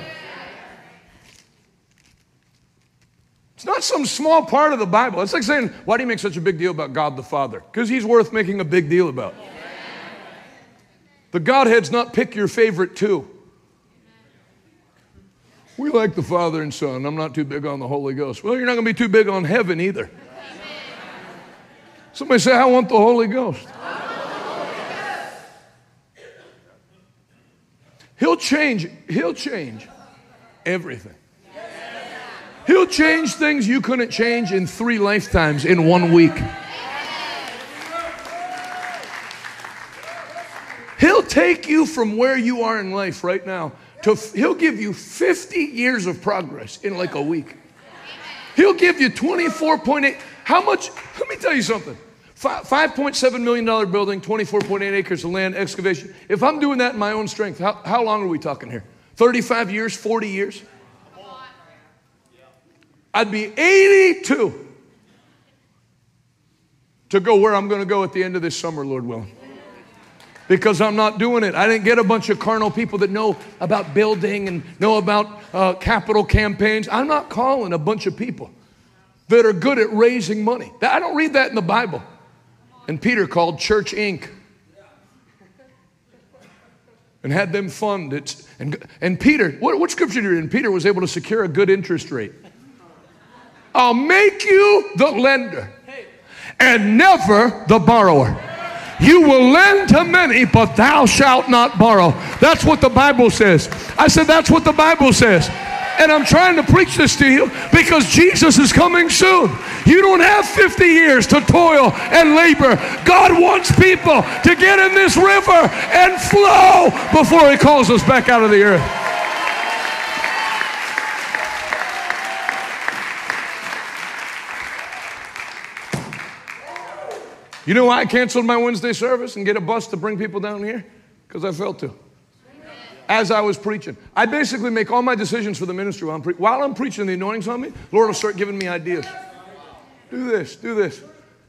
It's not some small part of the Bible. It's like saying, why do you make such a big deal about God the Father? Because he's worth making a big deal about. The Godhead's not pick your favorite two. We like the Father and Son. I'm not too big on the Holy Ghost. Well, you're not going to be too big on heaven either. Somebody say, I want the Holy Ghost. He'll change, he'll change everything. He'll change things you couldn't change in three lifetimes in one week. He'll take you from where you are in life right now to, he'll give you 50 years of progress in like a week. He'll give you 24.8. How much? Let me tell you something. $5.7 million building, 24.8 acres of land, excavation. If I'm doing that in my own strength, how, how long are we talking here? 35 years, 40 years? I'd be 82 to go where I'm going to go at the end of this summer, Lord willing. Because I'm not doing it. I didn't get a bunch of carnal people that know about building and know about uh, capital campaigns. I'm not calling a bunch of people that are good at raising money. I don't read that in the Bible. And Peter called Church Inc. and had them fund it. And, and Peter, what, what scripture did you read? Peter was able to secure a good interest rate. I'll make you the lender and never the borrower. You will lend to many, but thou shalt not borrow. That's what the Bible says. I said, That's what the Bible says. And I'm trying to preach this to you because Jesus is coming soon. You don't have 50 years to toil and labor. God wants people to get in this river and flow before He calls us back out of the earth. You know why I canceled my Wednesday service and get a bus to bring people down here? Because I felt to. As I was preaching, I basically make all my decisions for the ministry while I'm, pre- while I'm preaching. The anointing's on me. Lord will start giving me ideas. Do this, do this,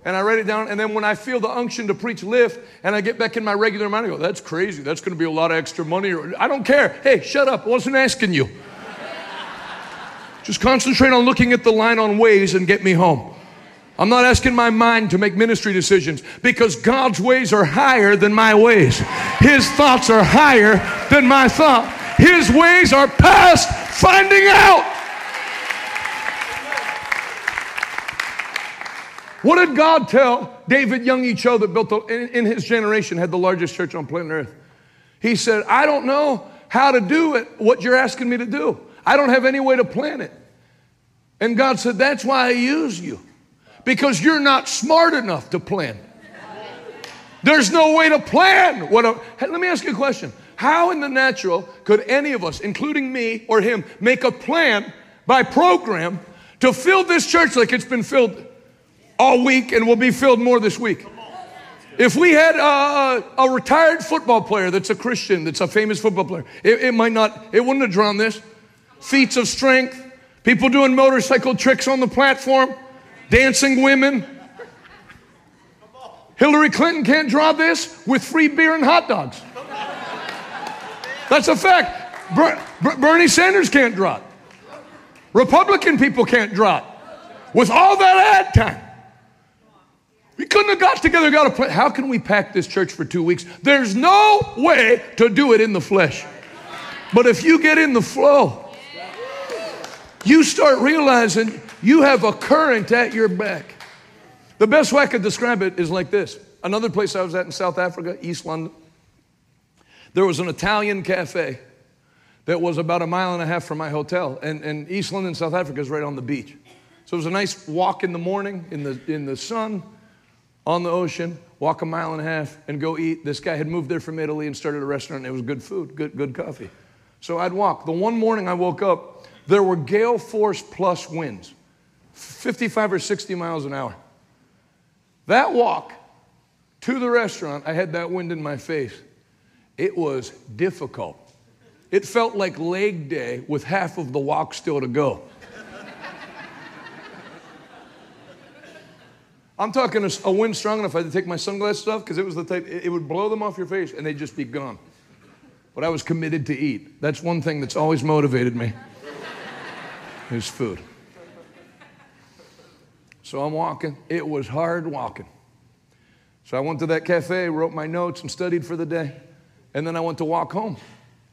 and I write it down. And then when I feel the unction to preach lift, and I get back in my regular mind, I go, "That's crazy. That's going to be a lot of extra money." I don't care. Hey, shut up. I wasn't asking you. Just concentrate on looking at the line on ways and get me home. I'm not asking my mind to make ministry decisions because God's ways are higher than my ways. His thoughts are higher than my thought. His ways are past finding out. What did God tell David Yonggi Cho that built the, in, in his generation had the largest church on planet Earth? He said, I don't know how to do it, what you're asking me to do. I don't have any way to plan it. And God said, That's why I use you because you're not smart enough to plan. There's no way to plan. What a, hey, let me ask you a question. How in the natural could any of us, including me or him, make a plan by program to fill this church like it's been filled all week and will be filled more this week? If we had a, a, retired football player that's a Christian, that's a famous football player, it, it might not, it wouldn't have drawn this. Feats of strength, people doing motorcycle tricks on the platform dancing women. Hillary Clinton can't draw this with free beer and hot dogs. That's a fact. Ber- Ber- Bernie Sanders can't draw it. Republican people can't draw it. With all that ad time. We couldn't have got together, got a plan. How can we pack this church for two weeks? There's no way to do it in the flesh. But if you get in the flow, you start realizing you have a current at your back. The best way I could describe it is like this. Another place I was at in South Africa, East London, there was an Italian cafe that was about a mile and a half from my hotel. And, and East London, South Africa is right on the beach. So it was a nice walk in the morning in the, in the sun on the ocean, walk a mile and a half and go eat. This guy had moved there from Italy and started a restaurant. And it was good food, good, good coffee. So I'd walk. The one morning I woke up, there were gale force plus winds. 55 or 60 miles an hour. That walk to the restaurant, I had that wind in my face. It was difficult. It felt like leg day with half of the walk still to go. I'm talking a, a, wind strong enough I had to take my sunglasses off because it was the type, it, it would blow them off your face and they'd just be gone. But I was committed to eat. That's one thing that's always motivated me is food. So I'm walking. It was hard walking. So I went to that cafe, wrote my notes, and studied for the day. And then I went to walk home.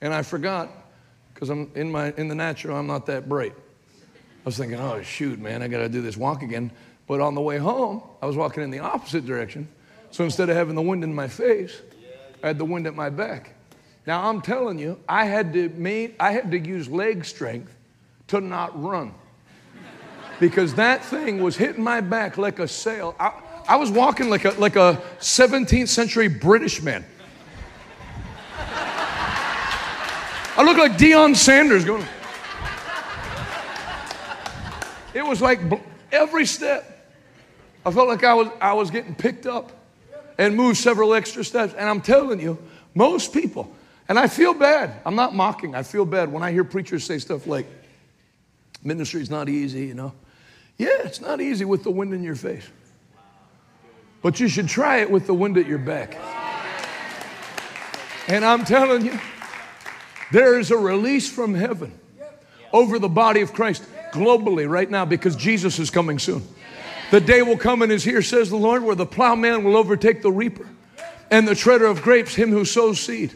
And I forgot, because I'm in, my, in the natural, I'm not that bright. I was thinking, oh, shoot, man, I got to do this walk again. But on the way home, I was walking in the opposite direction. So instead of having the wind in my face, I had the wind at my back. Now I'm telling you, I had to, make, I had to use leg strength to not run because that thing was hitting my back like a sail. I, I was walking like a, like a 17th century British man. I looked like Deion Sanders going. It was like every step. I felt like I was, I was getting picked up and moved several extra steps. And I'm telling you, most people, and I feel bad. I'm not mocking. I feel bad when I hear preachers say stuff like, ministry's not easy, you know. Yeah, it's not easy with the wind in your face. But you should try it with the wind at your back. And I'm telling you, there is a release from heaven over the body of Christ. globally right now because Jesus is coming soon. The day will come and is here, says the Lord, where the plowman will overtake the reaper and the treader of grapes, him who sows seed.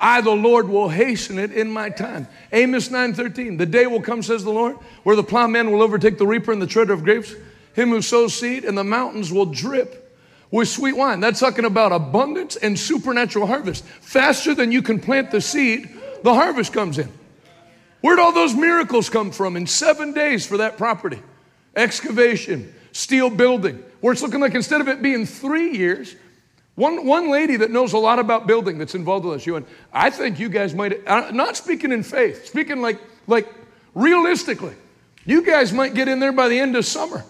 I, the Lord, will hasten it in my time. Amos 9:13. The day will come, says the Lord, where the plowman will overtake the reaper and the treader of grapes, him who sows seed, and the mountains will drip with sweet wine. That's talking about abundance and supernatural harvest. Faster than you can plant the seed, the harvest comes in. Where'd all those miracles come from in seven days for that property? Excavation, steel building, where it's looking like instead of it being three years, one, one lady that knows a lot about building that's involved with us, you and I think you guys might, uh, not speaking in faith, speaking like, like realistically, you guys might get in there by the end of summer.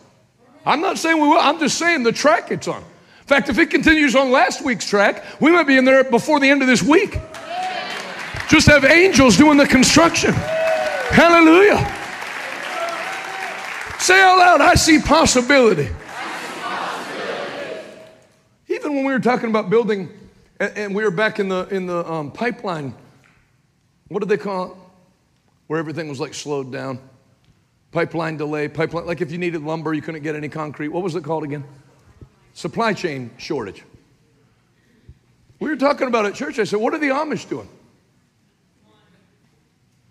I'm not saying we will, I'm just saying the track it's on. In fact, if it continues on last week's track, we might be in there before the end of this week. Just have angels doing the construction. Hallelujah. Say out loud, I see possibility. Even when we were talking about building, and, and we were back in the in the um, pipeline, what did they call it? Where everything was like slowed down. Pipeline delay, pipeline, like if you needed lumber, you couldn't get any concrete. What was it called again? Supply chain shortage. We were talking about at church. I said, What are the Amish doing?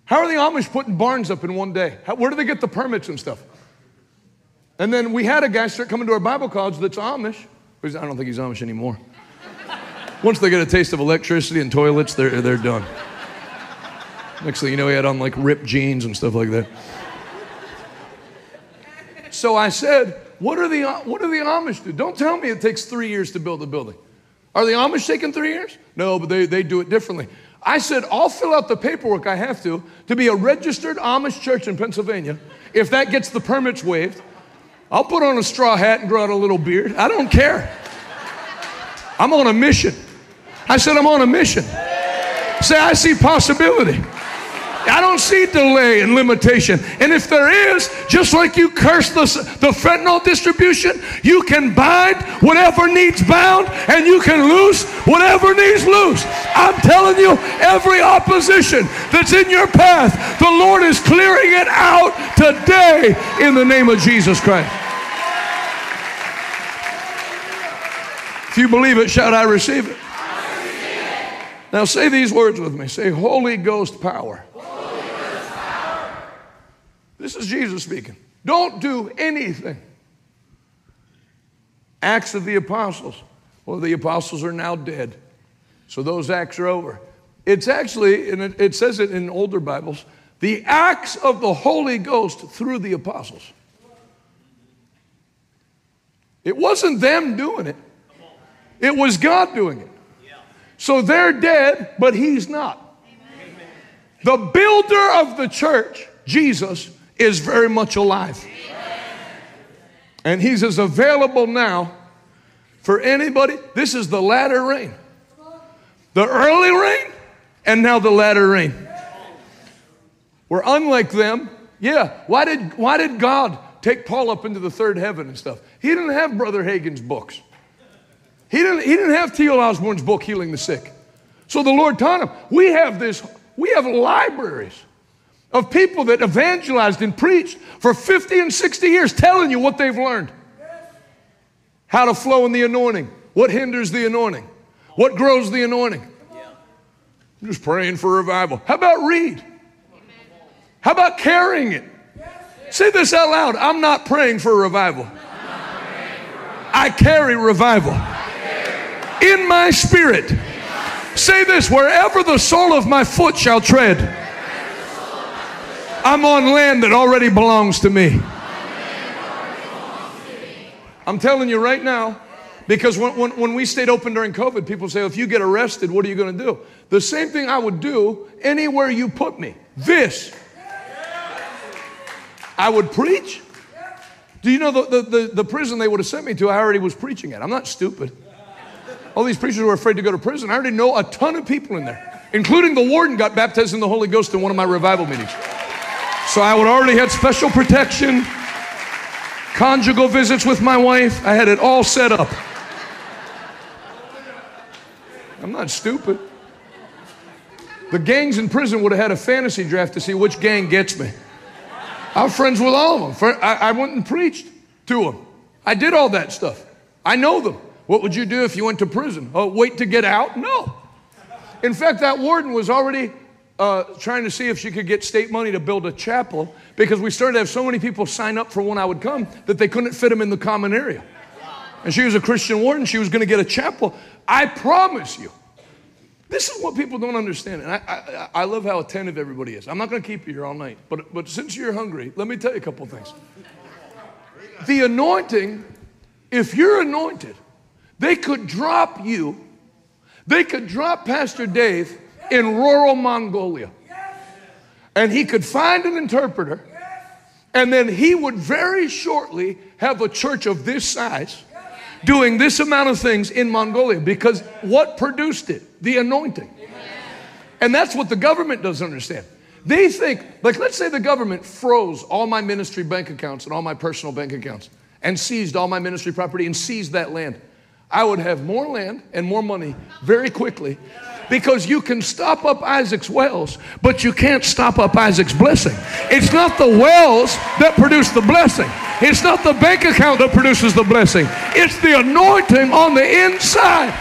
How are the Amish putting barns up in one day? How, where do they get the permits and stuff? And then we had a guy start coming to our Bible college that's Amish. I don't think he's Amish anymore. Once they get a taste of electricity and toilets, they're, they're done. Next thing you know, he had on like ripped jeans and stuff like that. So I said, what are the, what are the Amish do? Don't tell me it takes three years to build a building. Are the Amish taking three years? No, but they, they do it differently. I said, I'll fill out the paperwork I have to to be a registered Amish church in Pennsylvania. If that gets the permits waived, I'll put on a straw hat and grow out a little beard. I don't care. I'm on a mission. I said, I'm on a mission. Say, I see possibility. I don't see delay and limitation. And if there is, just like you curse the, the fentanyl distribution, you can bind whatever needs bound and you can loose whatever needs loose. I'm telling you, every opposition that's in your path, the Lord is clearing it out today in the name of Jesus Christ. If you believe it, shout, I receive it. Now say these words with me. Say, Holy Ghost power. This is Jesus speaking. Don't do anything. Acts of the Apostles. Well, the apostles are now dead. So those acts are over. It's actually, and it, it says it in older Bibles, the acts of the Holy Ghost through the apostles. It wasn't them doing it, it was God doing it. So they're dead, but He's not. The builder of the church, Jesus, is very much alive. And he's as available now for anybody. This is the latter rain. The early rain and now the latter rain. We're unlike them. Yeah, why did, why did God take Paul up into the third heaven and stuff? He didn't have Brother Hagin's books. He didn't, he didn't have T.L. Osborn's book, Healing the Sick. So the Lord taught him. We have this, we have libraries of people that evangelized and preached for 50 and 60 years telling you what they've learned. How to flow in the anointing, what hinders the anointing, what grows the anointing. I'm just praying for revival. How about read? How about carrying it? Say this out loud. I'm not praying for revival. I carry revival in my spirit. Say this wherever the sole of my foot shall tread. I'm on land that already belongs to me. I'm telling you right now, because when, when, when, we stayed open during COVID, people say, if you get arrested, what are you going to do? The same thing I would do anywhere you put me. This. I would preach. Do you know the, the, the, the prison they would have sent me to, I already was preaching at. I'm not stupid. All these preachers were afraid to go to prison. I already know a ton of people in there, including the warden got baptized in the Holy Ghost in one of my revival meetings. So I would already had special protection, conjugal visits with my wife. I had it all set up. I'm not stupid. The gangs in prison would have had a fantasy draft to see which gang gets me. I was friends with all of them. I, went and preached to them. I did all that stuff. I know them. What would you do if you went to prison? Oh, wait to get out? No. In fact, that warden was already uh, trying to see if she could get state money to build a chapel because we started to have so many people sign up for when I would come that they couldn't fit them in the common area. And she was a Christian warden. She was going to get a chapel. I promise you, this is what people don't understand. And I, I, I love how attentive everybody is. I'm not going to keep you here all night, but, but since you're hungry, let me tell you a couple things. The anointing, if you're anointed, they could drop you, they could drop Pastor Dave in rural Mongolia. And he could find an interpreter, and then he would very shortly have a church of this size doing this amount of things in Mongolia because what produced it? The anointing. And that's what the government doesn't understand. They think, like, let's say the government froze all my ministry bank accounts and all my personal bank accounts and seized all my ministry property and seized that land. I would have more land and more money very quickly because you can stop up Isaac's wells, but you can't stop up Isaac's blessing. It's not the wells that produce the blessing, it's not the bank account that produces the blessing, it's the anointing on the inside.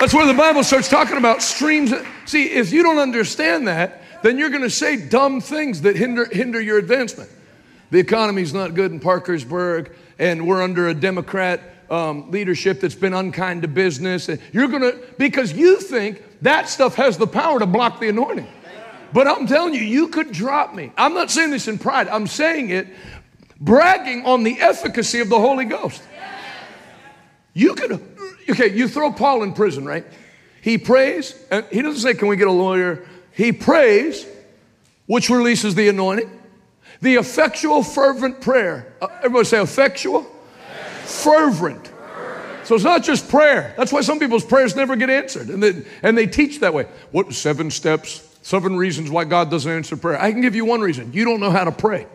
That's where the Bible starts talking about streams. See, if you don't understand that, then you're going to say dumb things that hinder, hinder your advancement. The economy's not good in Parkersburg and we're under a Democrat um, leadership that's been unkind to business. And you're going to, because you think that stuff has the power to block the anointing. But I'm telling you, you could drop me. I'm not saying this in pride, I'm saying it bragging on the efficacy of the Holy Ghost. You could, okay, you throw Paul in prison, right? He prays, and he doesn't say, Can we get a lawyer? He prays, which releases the anointing. The effectual, fervent prayer. Uh, everybody say effectual, fervent. So it's not just prayer. That's why some people's prayers never get answered. And they, and they teach that way. What seven steps, seven reasons why God doesn't answer prayer? I can give you one reason. You don't know how to pray.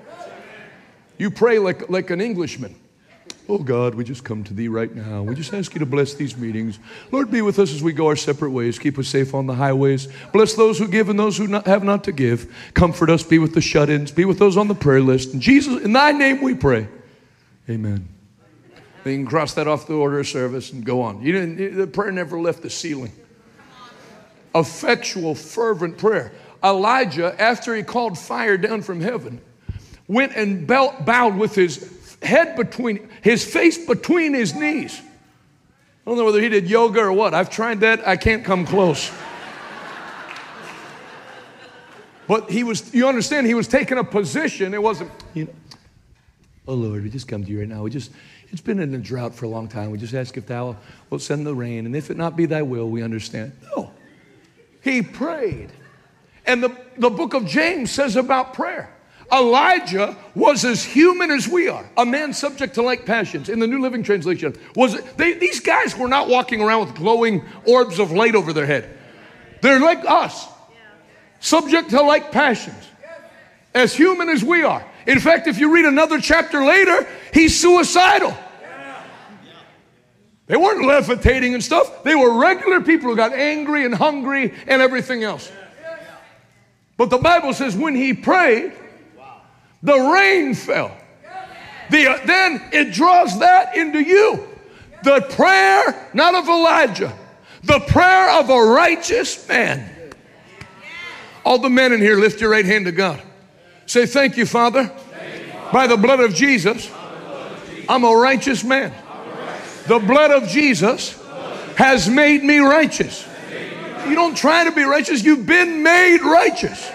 You pray like, like an Englishman. Oh God, we just come to thee right now. We just ask you to bless these meetings. Lord, be with us as we go our separate ways. Keep us safe on the highways. Bless those who give and those who not, have not to give. Comfort us. Be with the shut ins. Be with those on the prayer list. In Jesus, in thy name we pray. Amen. They can cross that off the order of service and go on. You didn't, the prayer never left the ceiling. Effectual, fervent prayer. Elijah, after he called fire down from heaven, went and bowed with his head between, his face between his knees. I don't know whether he did yoga or what. I've tried that. I can't come close. But he was, you understand, he was taking a position. It wasn't, you know, oh Lord, we just come to you right now. We just, it's been in a drought for a long time. We just ask if thou wilt send the rain. And if it not be thy will, we understand. No. He prayed. And the, the book of James says about prayer. Elijah was as human as we are, a man subject to like passions. In the New Living Translation, was they, these guys were not walking around with glowing orbs of light over their head. They're like us, subject to like passions, as human as we are. In fact, if you read another chapter later, he's suicidal. They weren't levitating and stuff. They were regular people who got angry and hungry and everything else. But the Bible says when he prayed, the rain fell. The, uh, then it draws that into you. The prayer, not of Elijah, the prayer of a righteous man. All the men in here, lift your right hand to God. Say, Thank you, Father. By the blood of Jesus, I'm a righteous man. The blood of Jesus has made me righteous. You don't try to be righteous, you've been made righteous.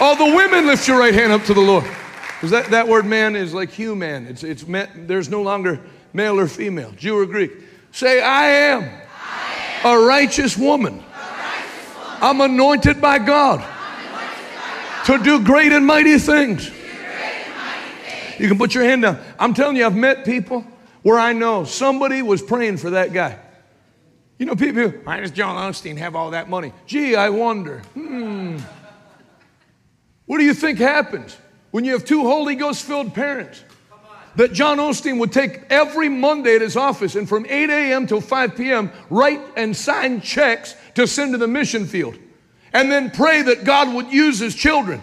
All the women, lift your right hand up to the Lord. Because that, that word man is like human. It's, it's there's no longer male or female, Jew or Greek. Say, I am, I am a, righteous woman. a righteous woman. I'm anointed by God, anointed by God. to do great and mighty things. You can put your hand down. I'm telling you, I've met people where I know somebody was praying for that guy. You know, people, why does John Osteen have all that money? Gee, I wonder. Hmm. What do you think happens when you have two Holy Ghost filled parents that John Osteen would take every Monday at his office and from 8 a.m. till 5 p.m. write and sign checks to send to the mission field and then pray that God would use his children.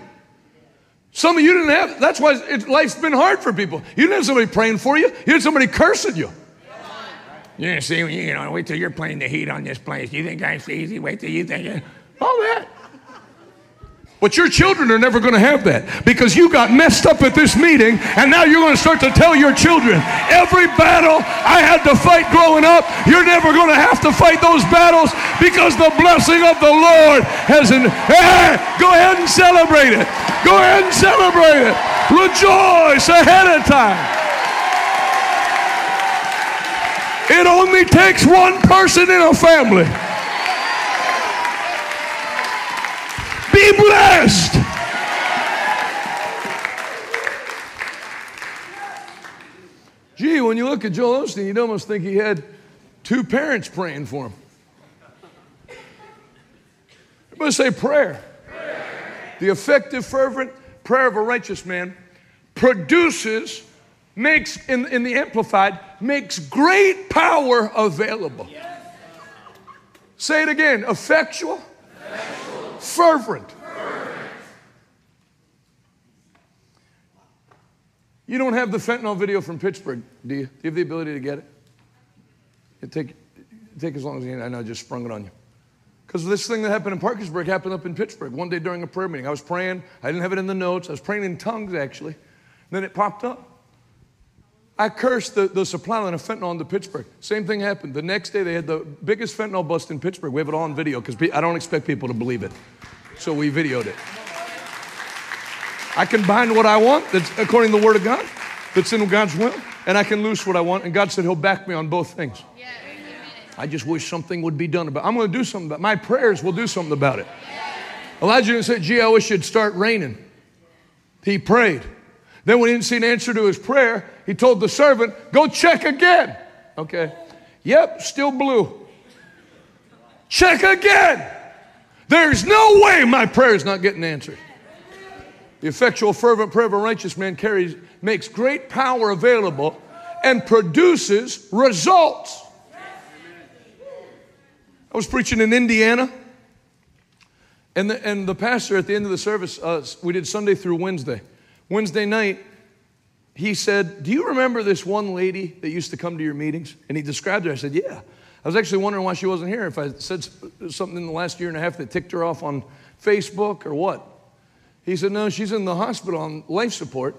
Some of you didn't have, that's why it, life's been hard for people. You didn't have somebody praying for you, you had somebody cursing you. You see, you know, wait till you're playing the heat on this place. You think I'm easy? Wait till you think it. All that. But your children are never going to have that because you got messed up at this meeting and now you're going to start to tell your children every battle I had to fight growing up, you're never going to have to fight those battles because the blessing of the Lord has in. Hey, go ahead and celebrate it. Go ahead and celebrate it. Rejoice ahead of time. It only takes one person in a family. Be blessed. Gee, when you look at Joel Osteen, you'd almost think he had two parents praying for him. Everybody say prayer. prayer. The effective, fervent prayer of a righteous man produces, makes, in, in the Amplified, makes great power available. Yes. Say it again effectual, effectual. Fervent. You don't have the fentanyl video from Pittsburgh, do you? Do you have the ability to get it? It take, take as long as you need. I know I just sprung it on you. Because this thing that happened in Parkersburg happened up in Pittsburgh one day during a prayer meeting. I was praying. I didn't have it in the notes. I was praying in tongues, actually. And then it popped up. I cursed the, the supply line of fentanyl into Pittsburgh. Same thing happened. The next day, they had the biggest fentanyl bust in Pittsburgh. We have it all on video because I don't expect people to believe it. So we videoed it. I can bind what I want, that's according to the Word of God, that's in God's will, and I can loose what I want. And God said He'll back me on both things. I just wish something would be done about it. I'm going to do something about it. My prayers will do something about it. Elijah didn't say, gee, I wish it'd start raining. He prayed. Then when he didn't see an answer to his prayer, he told the servant, go check again. Okay. Yep, still blue. Check again. There's no way my prayer is not getting answered. The effectual, fervent prayer of a righteous man carries, makes great power available and produces results. I was preaching in Indiana, and the, and the pastor at the end of the service, uh, we did Sunday through Wednesday. Wednesday night, he said, Do you remember this one lady that used to come to your meetings? And he described her. I said, Yeah. I was actually wondering why she wasn't here, if I said something in the last year and a half that ticked her off on Facebook or what. He said, No, she's in the hospital on life support.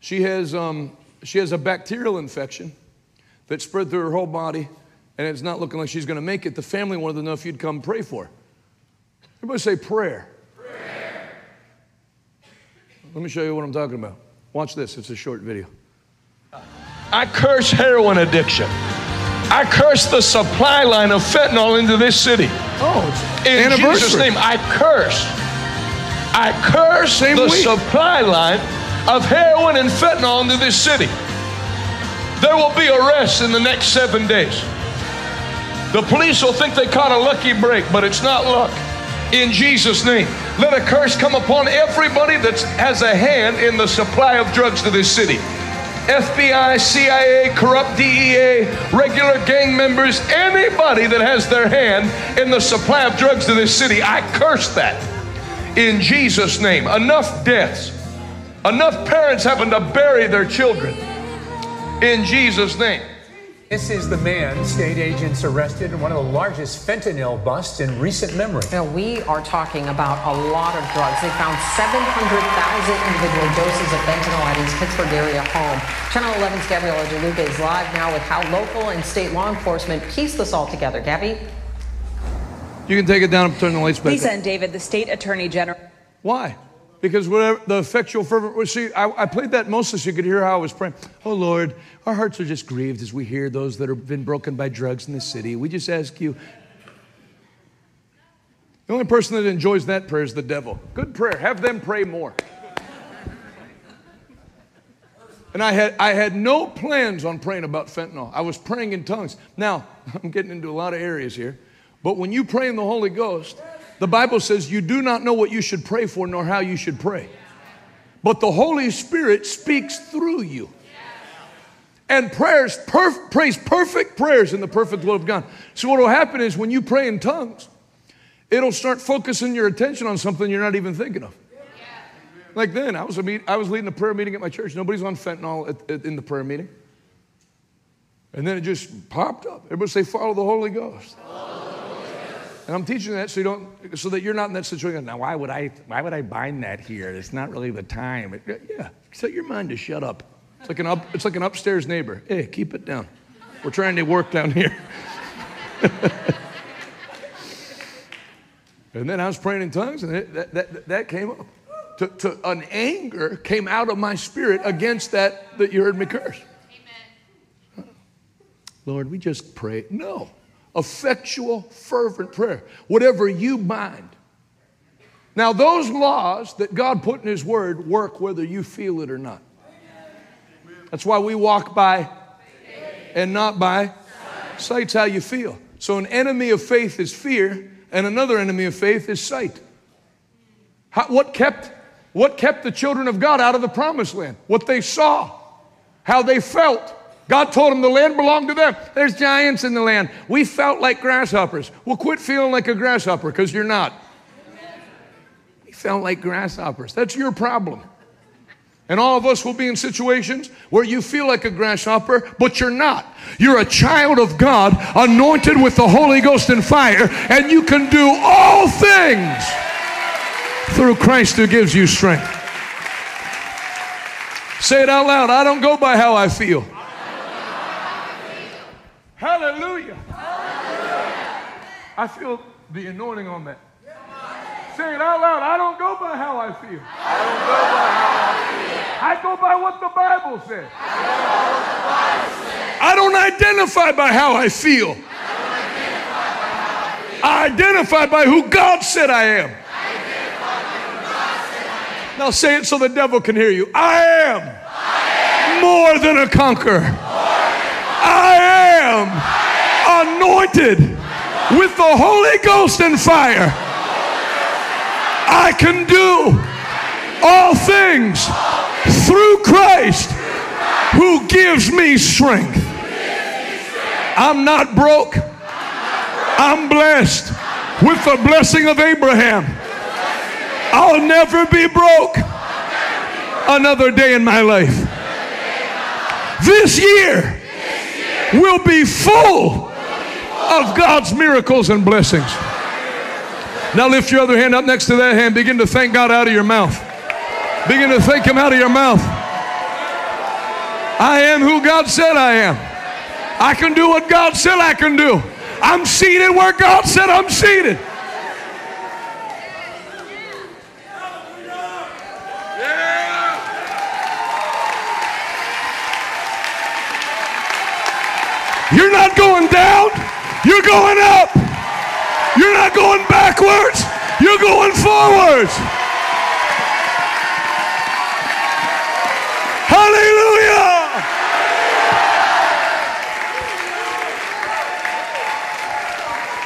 She has, um, she has a bacterial infection that spread through her whole body, and it's not looking like she's going to make it. The family wanted to know if you'd come pray for her. Everybody say prayer. prayer. Let me show you what I'm talking about. Watch this, it's a short video. I curse heroin addiction. I curse the supply line of fentanyl into this city. Oh, it's in Jesus' name, I curse I curse Same the week. supply line of heroin and fentanyl into this city. There will be arrests in the next seven days. The police will think they caught a lucky break, but it's not luck. In Jesus' name, let a curse come upon everybody that has a hand in the supply of drugs to this city. FBI, CIA, corrupt DEA, regular gang members, anybody that has their hand in the supply of drugs to this city, I curse that in Jesus' name. Enough deaths, enough parents having to bury their children in Jesus' name. This is the man state agents arrested in one of the largest fentanyl busts in recent memory. Now, we are talking about a lot of drugs. They found 700,000 individual doses of fentanyl at his Pittsburgh area home. Channel 11's Gabriela DeLuca is live now with how local and state law enforcement pieced this all together. Gabby? You can take it down and turn the lights back. Lisa and David, the state attorney general. Why? Because whatever the effectual fervent. See, I, I, played that mostly so you could hear how I was praying. Oh Lord, our hearts are just grieved as we hear those that have been broken by drugs in the city. We just ask you. The only person that enjoys that prayer is the devil. Good prayer. Have them pray more. And I had, I had no plans on praying about fentanyl. I was praying in tongues. Now, I'm getting into a lot of areas here. But when you pray in the Holy Ghost, the Bible says you do not know what you should pray for nor how you should pray. But the Holy Spirit speaks through you. and prayers, perf- prays perfect prayers in the perfect will of God. So, what will happen is when you pray in tongues, it'll start focusing your attention on something you're not even thinking of. Like then, I was, meet, I was leading a prayer meeting at my church. Nobody's on fentanyl at, at, in the prayer meeting. And then it just popped up. Everybody say, follow the Holy Ghost. And I'm teaching that so you don't, so that you're not in that situation. Now, why would I, why would I bind that here? It's not really the time. It, yeah, set your mind to shut up. It's like an up, it's like an upstairs neighbor. Hey, keep it down. We're trying to work down here. and then I was praying in tongues, and it, that, that, that came up. To, to, an anger came out of my spirit against that that you heard me curse. Amen. Lord, we just pray. No effectual, fervent prayer. Whatever you bind. Now, those laws that God put in His Word work whether you feel it or not. That's why we walk by and not by sight's how you feel. So, an enemy of faith is fear, and another enemy of faith is sight. How, what, kept, what kept the children of God out of the promised land? What they saw, how they felt. God told them the land belonged to them. There's giants in the land. We felt like grasshoppers. Well, quit feeling like a grasshopper because you're not. We felt like grasshoppers. That's your problem. And all of us will be in situations where you feel like a grasshopper, but you're not. You're a child of God, anointed with the Holy Ghost and fire, and you can do all things through Christ who gives you strength. Say it out loud. I don't go by how I feel. Hallelujah. Hallelujah. I feel the anointing on that. Say it out loud. I don't go by how I feel. I don't go by how I feel. I go by what the Bible says. I don't identify by how I feel. I identify by who God said I am. Now say it so the devil can hear you. I am, more than a conqueror. I am anointed with the Holy Ghost and fire. I can do all things through Christ who gives me strength. I'm not broke. I'm blessed with the blessing of Abraham. I'll never be broke another day in my life. This year, will be full of God's miracles and blessings. Now lift your other hand up next to that hand. Begin to thank God out of your mouth. Begin to thank Him out of your mouth. I am who God said I am. I can do what God said I can do. I'm seated where God said I'm seated. You're not going down, you're going up. You're not going backwards, you're going forwards. Hallelujah.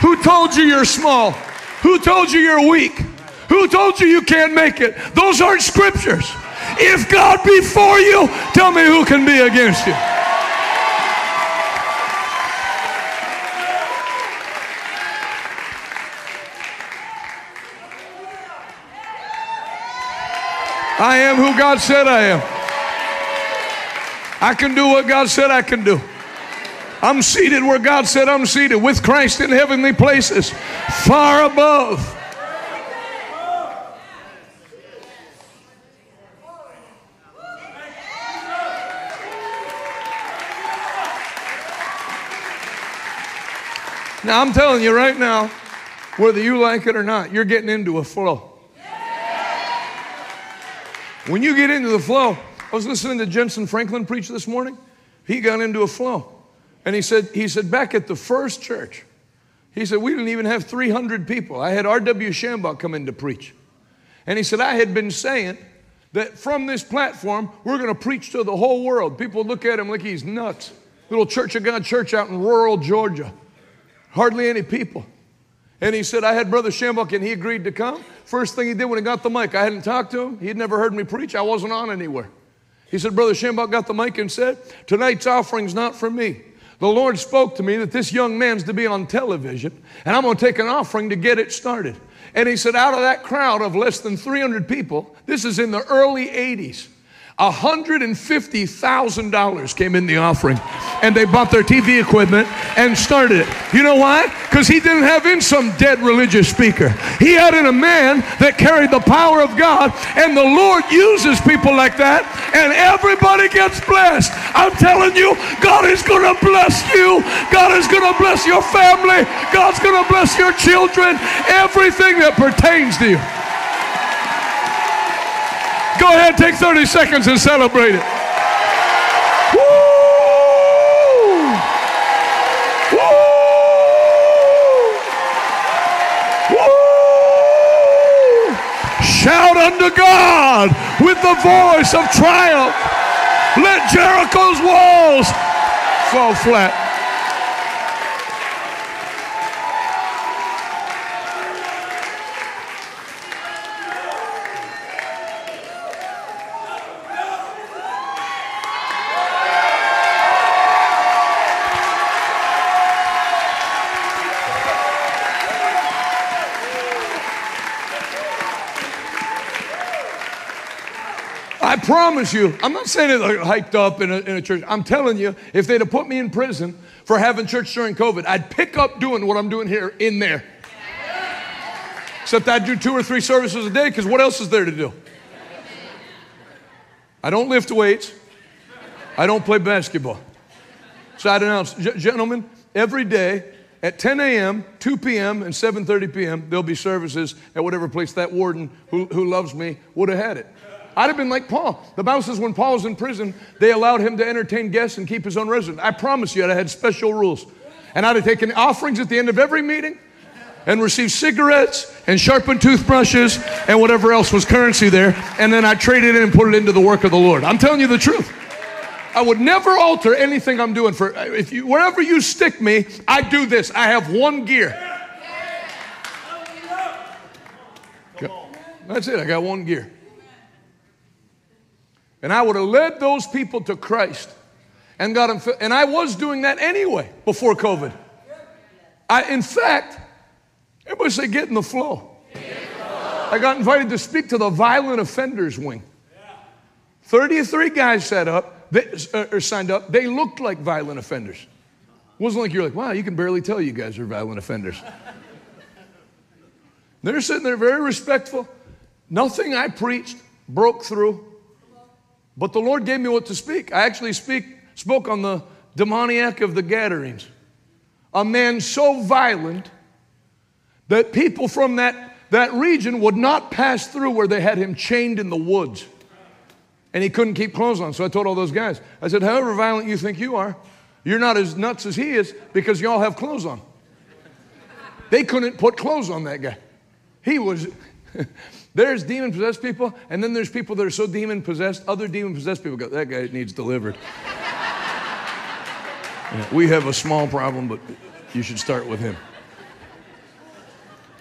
Who told you you're small? Who told you you're weak? Who told you you can't make it? Those aren't scriptures. If God be for you, tell me who can be against you. I am who God said I am. I can do what God said I can do. I'm seated where God said I'm seated with Christ in heavenly places, far above. Now, I'm telling you right now, whether you like it or not, you're getting into a flow. When you get into the flow, I was listening to Jentezen Franklin preach this morning. He got into a flow. And he said, he said, back at the first church, he said, we didn't even have 300 people. I had R.W. Schambach come in to preach. And he said, I had been saying that from this platform, we're going to preach to the whole world. People look at him like he's nuts. Little Church of God church out in rural Georgia. Hardly any people. And he said, I had Brother Schambach and he agreed to come. First thing he did when he got the mic, I hadn't talked to him. He'd never heard me preach. I wasn't on anywhere. He said, Brother Schambach got the mic and said, Tonight's offering's not for me. The Lord spoke to me that this young man's to be on television, and I'm going to take an offering to get it started. And he said, Out of that crowd of less than 300 people, this is in the early 80s. $150,000 came in the offering and they bought their TV equipment and started it. You know why? Because he didn't have in some dead religious speaker. He had in a man that carried the power of God and the Lord uses people like that and everybody gets blessed. I'm telling you, God is going to bless you. God is going to bless your family. God's going to bless your children. Everything that pertains to you. Go ahead, take 30 seconds and celebrate it. Shout unto God with the voice of triumph. Let Jericho's walls fall flat. Promise you, I'm not saying it hyped up in a, in a church. I'm telling you, if they'd have put me in prison for having church during COVID, I'd pick up doing what I'm doing here in there. Except I'd do two or three services a day because what else is there to do? I don't lift weights. I don't play basketball. So I'd announce, gentlemen, every day at 10 a.m., 2 p.m., and 7:30 p.m., there'll be services at whatever place that warden who, who loves me would have had it. I'd have been like Paul. The Bible says when Paul was in prison, they allowed him to entertain guests and keep his own residence. I promise you, I'd have had special rules. And I'd have taken offerings at the end of every meeting and received cigarettes and sharpened toothbrushes and whatever else was currency there. And then I traded it and put it into the work of the Lord. I'm telling you the truth. I would never alter anything I'm doing for if you wherever you stick me, I do this. I have one gear. That's it. I got one gear. And I would have led those people to Christ and got them. And I was doing that anyway before COVID. I, in fact, everybody say, get in the flow. I got invited to speak to the violent offenders wing. 33 guys set up, they, uh, or signed up. They looked like violent offenders. It wasn't like you're like, wow, you can barely tell you guys are violent offenders. They're sitting there very respectful. Nothing I preached broke through. But the Lord gave me what to speak. I actually speak, spoke on the demoniac of the Gadarenes, a man so violent that people from that, that region would not pass through where they had him chained in the woods. And he couldn't keep clothes on. So I told all those guys, I said, however violent you think you are, you're not as nuts as he is because y'all have clothes on. They couldn't put clothes on that guy. He was. There's demon possessed people, and then there's people that are so demon possessed, other demon possessed people go, that guy needs delivered. yeah, we have a small problem, but you should start with him.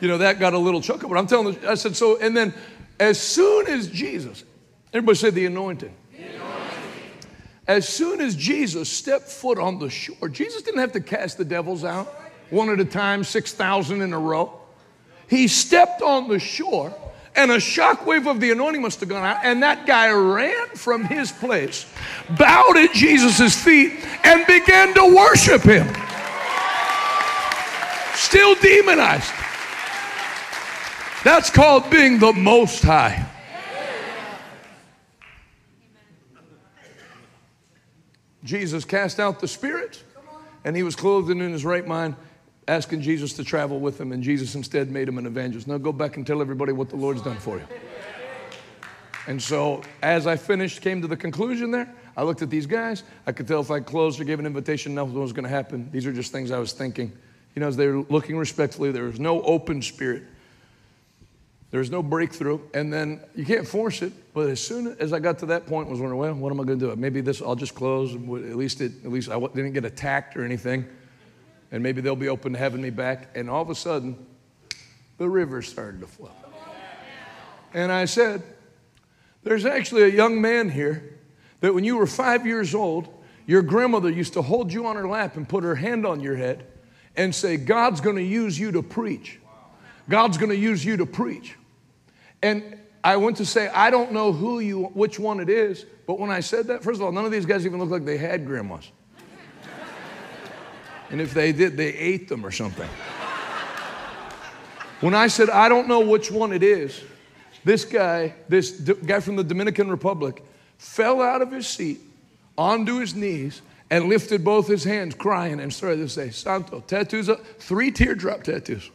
You know, that got a little chuckle, but I'm telling you, I said, so, and then as soon as Jesus, everybody say the anointing. As soon as Jesus stepped foot on the shore, Jesus didn't have to cast the devils out one at a time, 6,000 in a row. He stepped on the shore and a shockwave of the anointing must have gone out, and that guy ran from his place, bowed at Jesus' feet, and began to worship him. Still demonized. That's called being the most high. Jesus cast out the spirit, and he was clothed in his right mind asking Jesus to travel with him, and Jesus instead made him an evangelist. Now go back and tell everybody what the Lord's done for you. And so, as I finished, came to the conclusion there, I looked at these guys. I could tell if I closed or gave an invitation, nothing was going to happen. These are just things I was thinking. You know, as they were looking respectfully, there was no open spirit. There was no breakthrough. And then you can't force it. But as soon as I got to that point, I was wondering, well, what am I going to do? Maybe this, I'll just close. At least, it, at least I didn't get attacked or anything and maybe they'll be open to having me back. And all of a sudden, the river started to flow. And I said, There's actually a young man here that when you were five years old, your grandmother used to hold you on her lap and put her hand on your head and say, God's going to use you to preach. God's going to use you to preach. And I went to say, I don't know who you, which one it is, but when I said that, first of all, none of these guys even look like they had grandmas. And if they did, they ate them or something. When I said, I don't know which one it is, this guy, this D- guy from the Dominican Republic, fell out of his seat onto his knees and lifted both his hands, crying, and started to say, Santo, tattoos, up, three teardrop tattoos.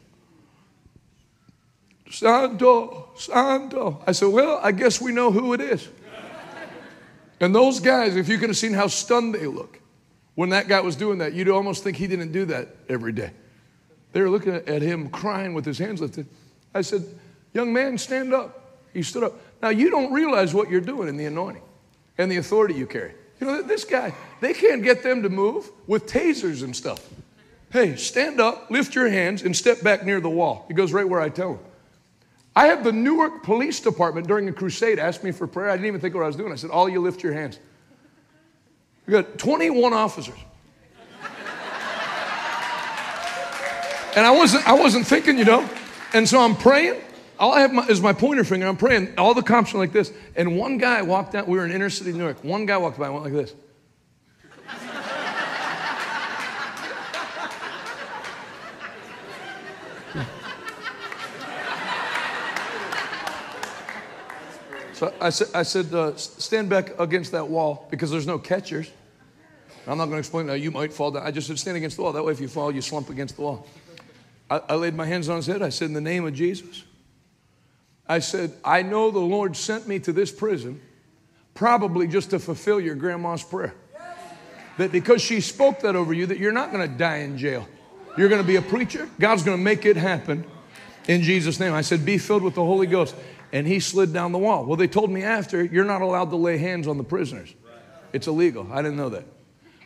Santo, Santo. I said, Well, I guess we know who it is. And those guys, if you could have seen how stunned they look when that guy was doing that, you'd almost think he didn't do that every day. They were looking at him crying with his hands lifted. I said, Young man, stand up. He stood up. Now, you don't realize what you're doing in the anointing and the authority you carry. You know, this guy, they can't get them to move with tasers and stuff. Hey, stand up, lift your hands, and step back near the wall. He goes right where I tell him. I had the Newark Police Department during a crusade ask me for prayer. I didn't even think what I was doing. I said, All you lift your hands. We got 21 officers. And I wasn't, I wasn't thinking, you know. And so I'm praying. All I have my, is my pointer finger. I'm praying. All the cops are like this. And one guy walked out. We were in inner city New York. One guy walked by and went like this. So I said, I said uh, stand back against that wall because there's no catchers. I'm not going to explain that. You might fall down. I just said stand against the wall. That way, if you fall, you slump against the wall. I, I laid my hands on his head. I said, in the name of Jesus. I said, I know the Lord sent me to this prison probably just to fulfill your grandma's prayer. That because she spoke that over you, that you're not going to die in jail. You're going to be a preacher. God's going to make it happen in Jesus' name. I said, be filled with the Holy Ghost and he slid down the wall. Well, they told me after, you're not allowed to lay hands on the prisoners. It's illegal. I didn't know that.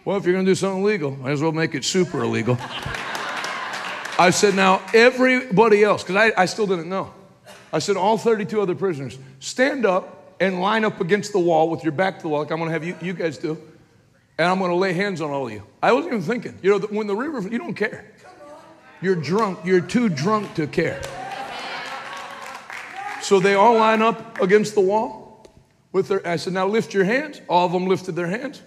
Well, if you're going to do something illegal, might as well make it super illegal. I said, now everybody else, because I, I still didn't know. I said, all 32 other prisoners, stand up and line up against the wall with your back to the wall, like I'm going to have you, you guys do, and I'm going to lay hands on all of you. I wasn't even thinking. You know, when the river, you don't care. You're drunk. You're too drunk to care. So they all line up against the wall with their, I said, now lift your hands. All of them lifted their hands.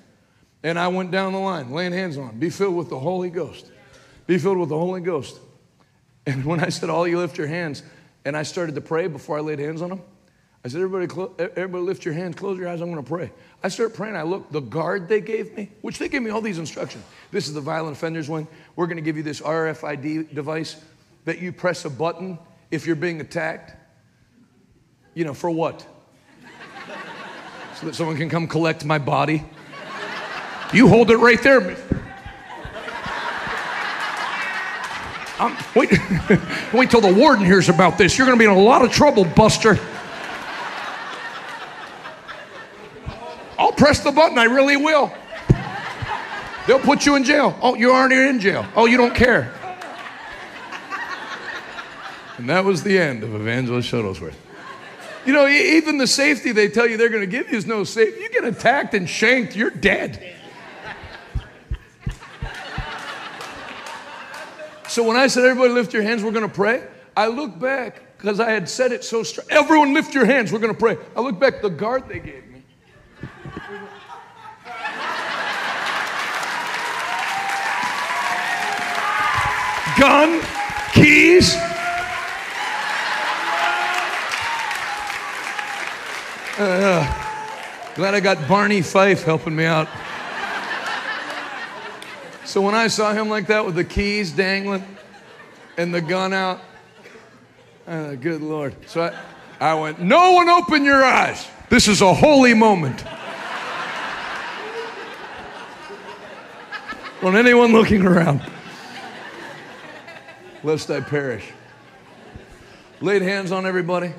And I went down the line, laying hands on. Be filled with the Holy Ghost. Be filled with the Holy Ghost. And when I said, all you lift your hands, and I started to pray before I laid hands on them, I said, everybody, clo- everybody lift your hands, close your eyes, I'm to pray. I started praying. I looked, the guard they gave me, which they gave me all these instructions. This is the violent offenders one. We're to give you this RFID device that you press a button if you're being attacked. You know, for what? so that someone can come collect my body. You hold it right there. Um, wait, wait till the warden hears about this. You're going to be in a lot of trouble, Buster. I'll press the button. I really will. They'll put you in jail. Oh, you aren't in jail. Oh, you don't care. And that was the end of Evangelist Shuttlesworth. You know, even the safety they tell you they're going to give you is no safety. You get attacked and shanked, you're dead. So when I said, everybody lift your hands, we're going to pray, I look back because I had said it so strong. Everyone lift your hands, we're going to pray. I look back, the guard they gave me. Gun, keys, Uh, glad I got Barney Fife helping me out. So when I saw him like that with the keys dangling and the gun out, uh, good Lord. So I, I went, No one open your eyes. This is a holy moment. On anyone looking around, lest I perish. Laid hands on everybody.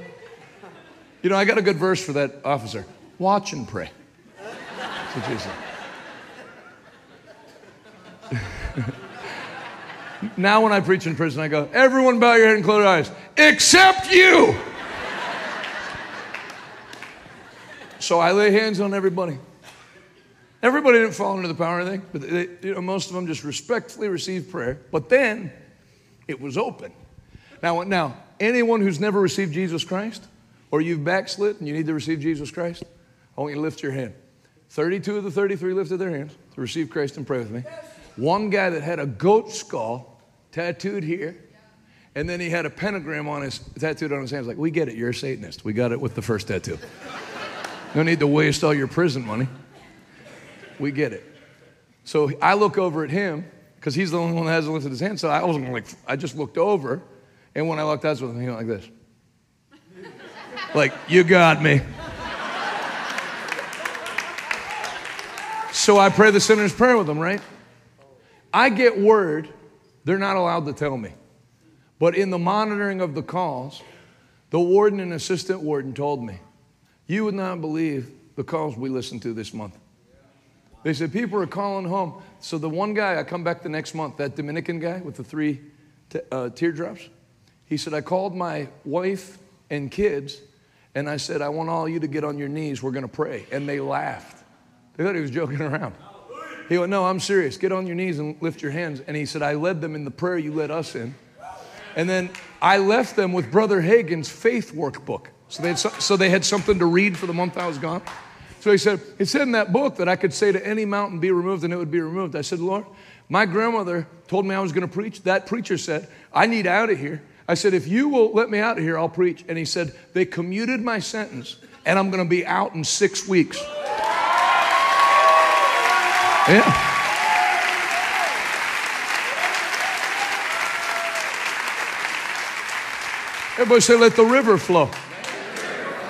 You know, I got a good verse for that officer. Watch and pray. That's what say. now, when I preach in prison, I go, everyone bow your head and close your eyes, except you. so I lay hands on everybody. Everybody didn't fall under the power or anything, but they, you know, most of them just respectfully received prayer. But then it was open. Now, now, anyone who's never received Jesus Christ, or you've backslid and you need to receive Jesus Christ, I want you to lift your hand. 32 of the 33 lifted their hands to receive Christ and pray with me. One guy that had a goat skull tattooed here, and then he had a pentagram on his tattooed on his hands. Like, we get it, you're a Satanist. We got it with the first tattoo. no need to waste all your prison money. We get it. So I look over at him because he's the only one that hasn't lifted his hand. So I wasn't like, I just looked over, and when I looked eyes with him, he went like this. like, you got me. So I pray the sinner's prayer with him, right? I get word they're not allowed to tell me. But in the monitoring of the calls, the warden and assistant warden told me, You would not believe the calls we listened to this month. They said, People are calling home. So the one guy, I come back the next month, that Dominican guy with the three t- uh, teardrops, he said, I called my wife and kids and I said, I want all you to get on your knees. We're going to pray. And they laughed. They thought he was joking around. He went, No, I'm serious. Get on your knees and lift your hands. And he said, I led them in the prayer you led us in. And then I left them with Brother Hagin's faith workbook. So they, had so, so they had something to read for the month I was gone. So he said, It said in that book that I could say to any mountain, Be removed, and it would be removed. I said, Lord, my grandmother told me I was going to preach. That preacher said, I need out of here. I said, If you will let me out of here, I'll preach. And he said, They commuted my sentence, and I'm going to be out in six weeks. Yeah. Everybody say, let the river flow.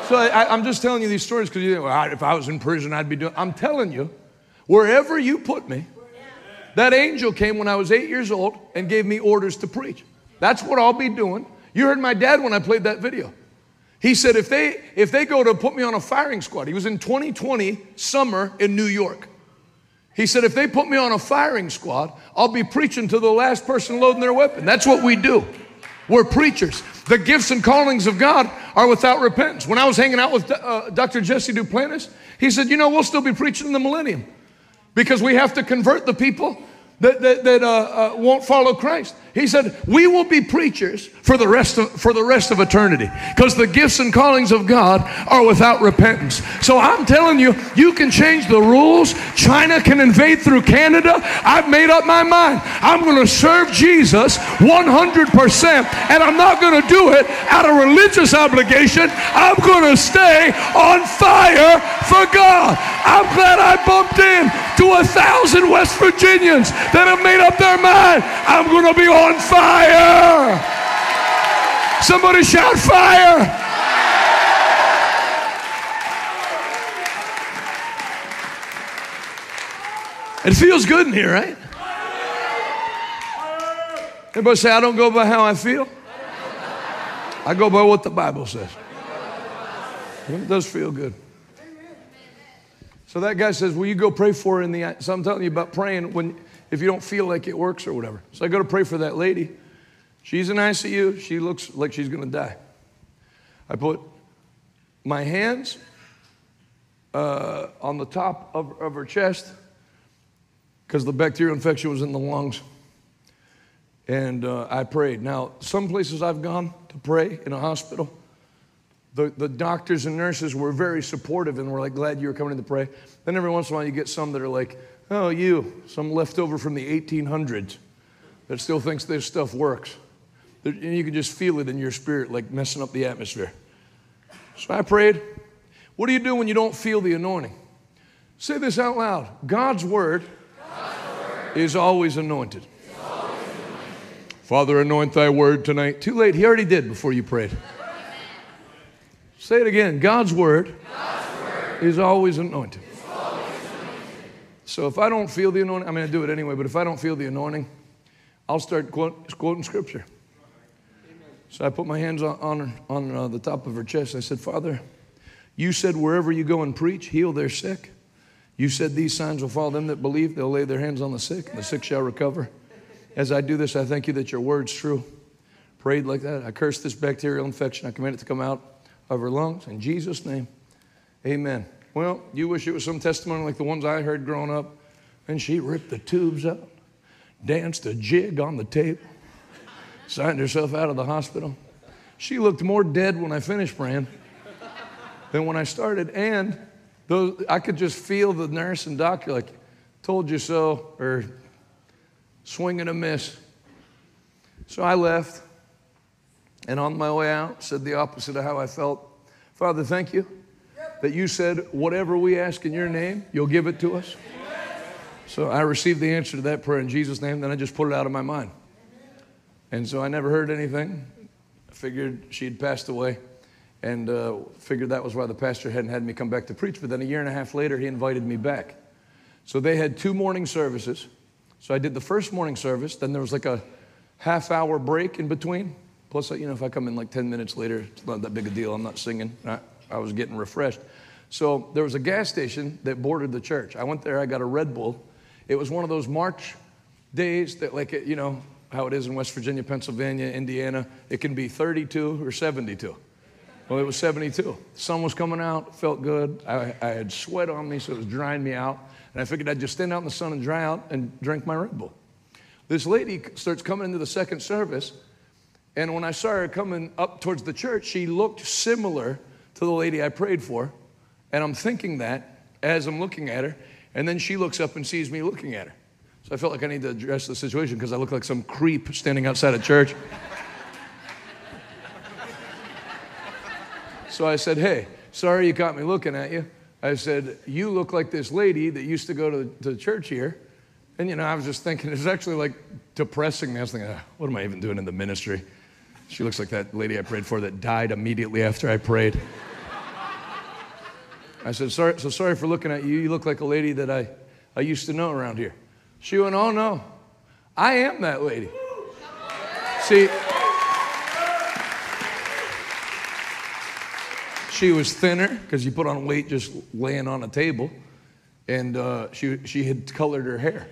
So I, am just telling you these stories because you think, well, if I was in prison, I'd be doing. I'm telling you, wherever you put me, that angel came when I was eight years old and gave me orders to preach. That's what I'll be doing. You heard my dad when I played that video. He said, if they if they go to put me on a firing squad, he was in 2020 summer in New York. He said, if they put me on a firing squad, I'll be preaching to the last person loading their weapon. That's what we do. We're preachers. The gifts and callings of God are without repentance. When I was hanging out with uh, Dr. Jesse Duplantis, he said, You know, we'll still be preaching in the millennium because we have to convert the people that, that, that uh, uh, won't follow Christ. He said, "We will be preachers for the rest of for the rest of eternity, because the gifts and callings of God are without repentance." So I'm telling you, you can change the rules. China can invade through Canada. I've made up my mind. I'm going to serve Jesus 100 percent, and I'm not going to do it out of religious obligation. I'm going to stay on fire for God. I'm glad I bumped in to a thousand West Virginians that have made up their mind. I'm going to be on on fire. Somebody shout fire. It feels good in here, right? Everybody say, I don't go by how I feel. I go by what the Bible says. It does feel good. So that guy says, Will you go pray for her in the. So I'm telling you about praying when if you don't feel like it works or whatever. So I go to pray for that lady. She's in ICU. She looks like she's going to die. I put my hands uh, on the top of, of her chest because the bacterial infection was in the lungs. And uh, I prayed. Now, some places I've gone to pray in a hospital, the, the doctors and nurses were very supportive and were like, glad you were coming in to pray. Then every once in a while you get some that are like, Oh, you, some leftover from the 1800s that still thinks this stuff works. And you can just feel it in your spirit, like messing up the atmosphere. So I prayed. What do you do when you don't feel the anointing? Say this out loud God's word, God's word is, always anointed. Father, anoint thy word tonight. Too late, he already did before you prayed. Say it again God's word, God's word is always anointed. So if I don't feel the anointing, I'm going to do it anyway, but if I don't feel the anointing, I'll start quote, quoting scripture. So I put my hands on, on, on uh, the top of her chest. I said, Father, you said wherever you go and preach, heal their sick. You said these signs will follow them that believe. They'll lay their hands on the sick, and the sick shall recover. As I do this, I thank you that your word's true. Prayed like that. I cursed this bacterial infection. I command it to come out of her lungs. In Jesus' name, amen. Well, you wish it was some testimony like the ones I heard growing up. And she ripped the tubes out, danced a jig on the table, signed herself out of the hospital. She looked more dead when I finished praying than when I started. And those, I could just feel the nurse and doctor like, told you so, or swing and a miss. So I left, and on my way out, said the opposite of how I felt. Father, thank you that you said, whatever we ask in your name, you'll give it to us. So I received the answer to that prayer in Jesus' name, then I just put it out of my mind. And so I never heard anything. I figured she'd passed away and uh, figured that was why the pastor hadn't had me come back to preach. But then a year and a half later, he invited me back. So they had two morning services. So I did the first morning service, then there was like a half hour break in between. Plus, you know, if I come in like 10 minutes later, it's not that big a deal. I'm not singing. I was getting refreshed. So there was a gas station that bordered the church. I went there, I got a Red Bull. It was one of those March days that, like, you know, how it is in West Virginia, Pennsylvania, Indiana, it can be 32 or 72. Well, it was 72. The sun was coming out, felt good. I, I, had sweat on me, so it was drying me out. And I figured I'd just stand out in the sun and dry out and drink my Red Bull. This lady starts coming into the second service, and when I saw her coming up towards the church, she looked similar to the lady I prayed for. And I'm thinking that as I'm looking at her, and then she looks up and sees me looking at her. So I felt like I need to address the situation because I look like some creep standing outside a church. so I said, Hey, sorry you caught me looking at you. I said, You look like this lady that used to go to, to church here. And, you know, I was just thinking, it's actually like depressing me. I was thinking, ah, What am I even doing in the ministry? She looks like that lady I prayed for that died immediately after I prayed. I said, sorry, so sorry for looking at you. You look like a lady that I, I used to know around here. She went, oh no, I am that lady. See, she was thinner because you put on weight just laying on a table, and uh, she, she had colored her hair.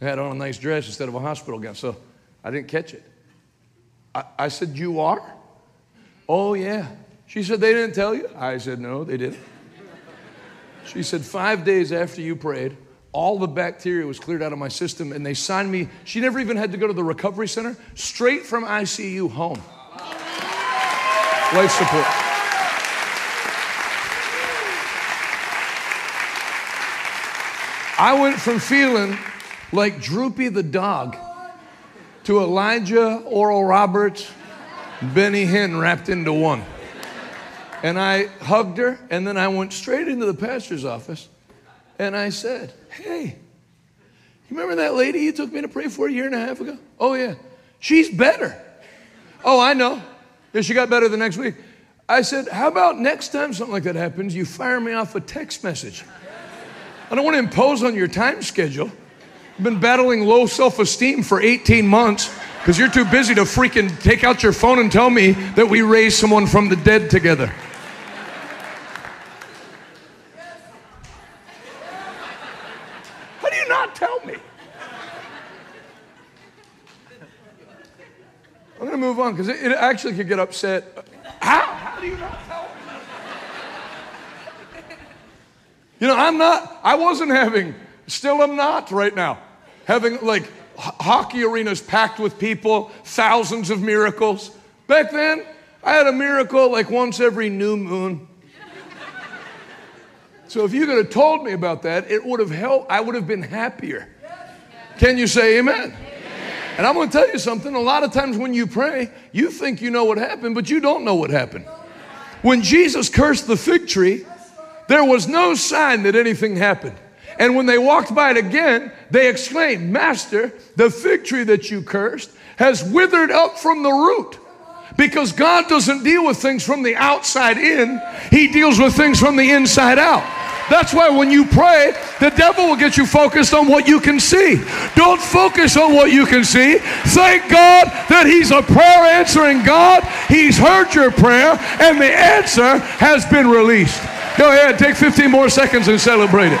Had on a nice dress instead of a hospital gown, so I didn't catch it. I, I said, You are? Oh, yeah. She said, They didn't tell you? I said, No, they didn't. She said, Five days after you prayed, all the bacteria was cleared out of my system, and they signed me. She never even had to go to the recovery center, straight from ICU home. Life support. I went from feeling like Droopy the dog to Elijah, Oral Roberts, Benny Hinn wrapped into one. And I hugged her, and then I went straight into the pastor's office and I said, Hey, you remember that lady you took me to pray for a year and a half ago? Oh, yeah. She's better. Oh, I know. Yeah, she got better the next week. I said, How about next time something like that happens, you fire me off a text message? I don't want to impose on your time schedule. I've been battling low self esteem for 18 months because you're too busy to freaking take out your phone and tell me that we raised someone from the dead together. How do you not tell me? I'm going to move on because it, it, actually could get upset. How? How do you not tell me? You know, I'm not, I wasn't having, still am not right now having like h- hockey arenas packed with people, thousands of miracles. Back then, I had a miracle like once every new moon. So if you could have told me about that, it would have helped. I would have been happier. Can you say amen? And I'm going to tell you something. A lot of times when you pray, you think you know what happened, but you don't know what happened. When Jesus cursed the fig tree, there was no sign that anything happened. And when they walked by it again, they exclaimed, Master, the fig tree that you cursed has withered up from the root. Because God doesn't deal with things from the outside in, He deals with things from the inside out. That's why when you pray, the devil will get you focused on what you can see. Don't focus on what you can see. Thank God that He's a prayer answering God. He's heard your prayer, and the answer has been released. Go ahead, take 15 more seconds and celebrate it.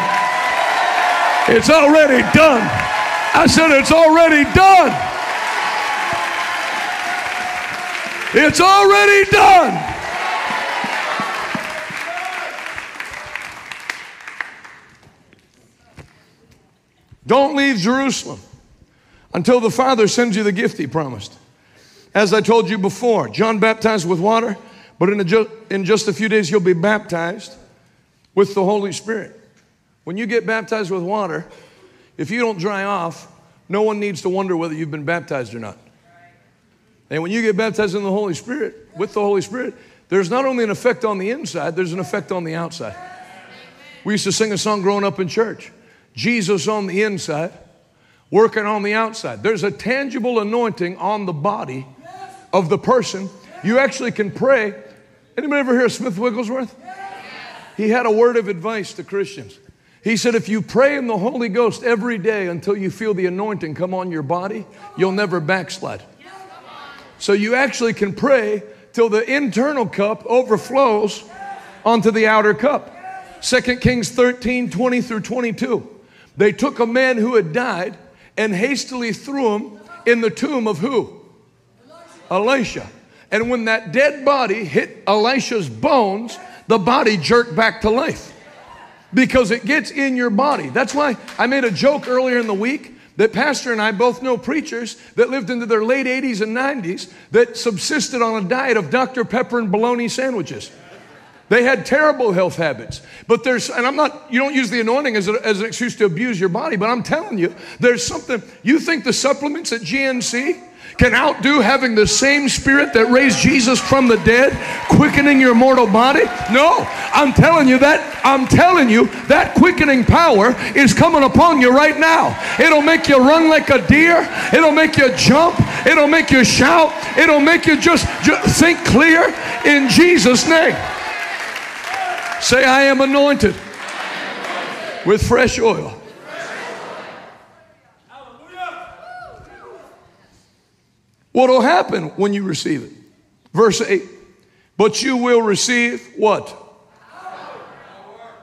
It's already done. I said, It's already done. It's already done. Don't leave Jerusalem until the Father sends you the gift he promised. As I told you before, John baptized with water, but in, ju- in just a few days you'll be baptized with the Holy Spirit. When you get baptized with water, if you don't dry off, no one needs to wonder whether you've been baptized or not. And when you get baptized in the Holy Spirit, with the Holy Spirit, there's not only an effect on the inside, there's an effect on the outside. We used to sing a song growing up in church Jesus on the inside, working on the outside. There's a tangible anointing on the body of the person. You actually can pray. Anybody ever hear Smith Wigglesworth? He had a word of advice to Christians. He said, if you pray in the Holy Ghost every day until you feel the anointing come on your body, you'll never backslide. So you actually can pray till the internal cup overflows onto the outer cup. 2 Kings 13 20 through 22. They took a man who had died and hastily threw him in the tomb of who? Elisha. And when that dead body hit Elisha's bones, the body jerked back to life because it gets in your body. That's why I made a joke earlier in the week that Pastor and I both know preachers that lived into their late 80s and 90s that subsisted on a diet of Dr. Pepper and bologna sandwiches. They had terrible health habits. But there's, and I'm not, you don't use the anointing as, a, as an excuse to abuse your body, but I'm telling you, there's something, you think the supplements at GNC can outdo having the same spirit that raised Jesus from the dead, quickening your mortal body? No, I'm telling you that, I'm telling you that quickening power is coming upon you right now. It'll make you run like a deer, it'll make you jump, it'll make you shout, it'll make you just, just think clear in Jesus' name. Say, I am anointed with fresh oil. What will happen when you receive it? Verse 8. But you will receive what?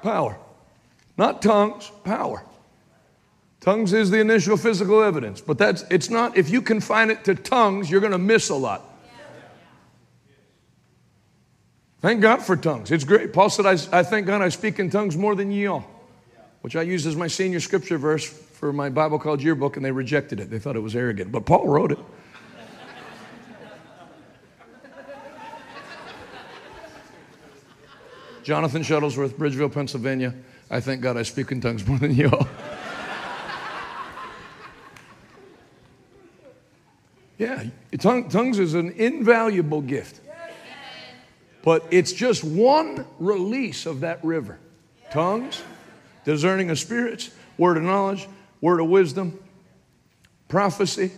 Power. Not tongues, power. Tongues is the initial physical evidence, but that's it's not if you confine it to tongues, you're going to miss a lot. Thank God for tongues. It's great. Paul said, I, I thank God I speak in tongues more than ye all, which I used as my senior scripture verse for my Bible college yearbook, and they rejected it. They thought it was arrogant. But Paul wrote it. Jonathan Shuttlesworth, Bridgeville, Pennsylvania. I thank God I speak in tongues more than you all. yeah, tongues is an invaluable gift. But it's just one release of that river. Tongues, discerning of spirits, word of knowledge, word of wisdom, prophecy,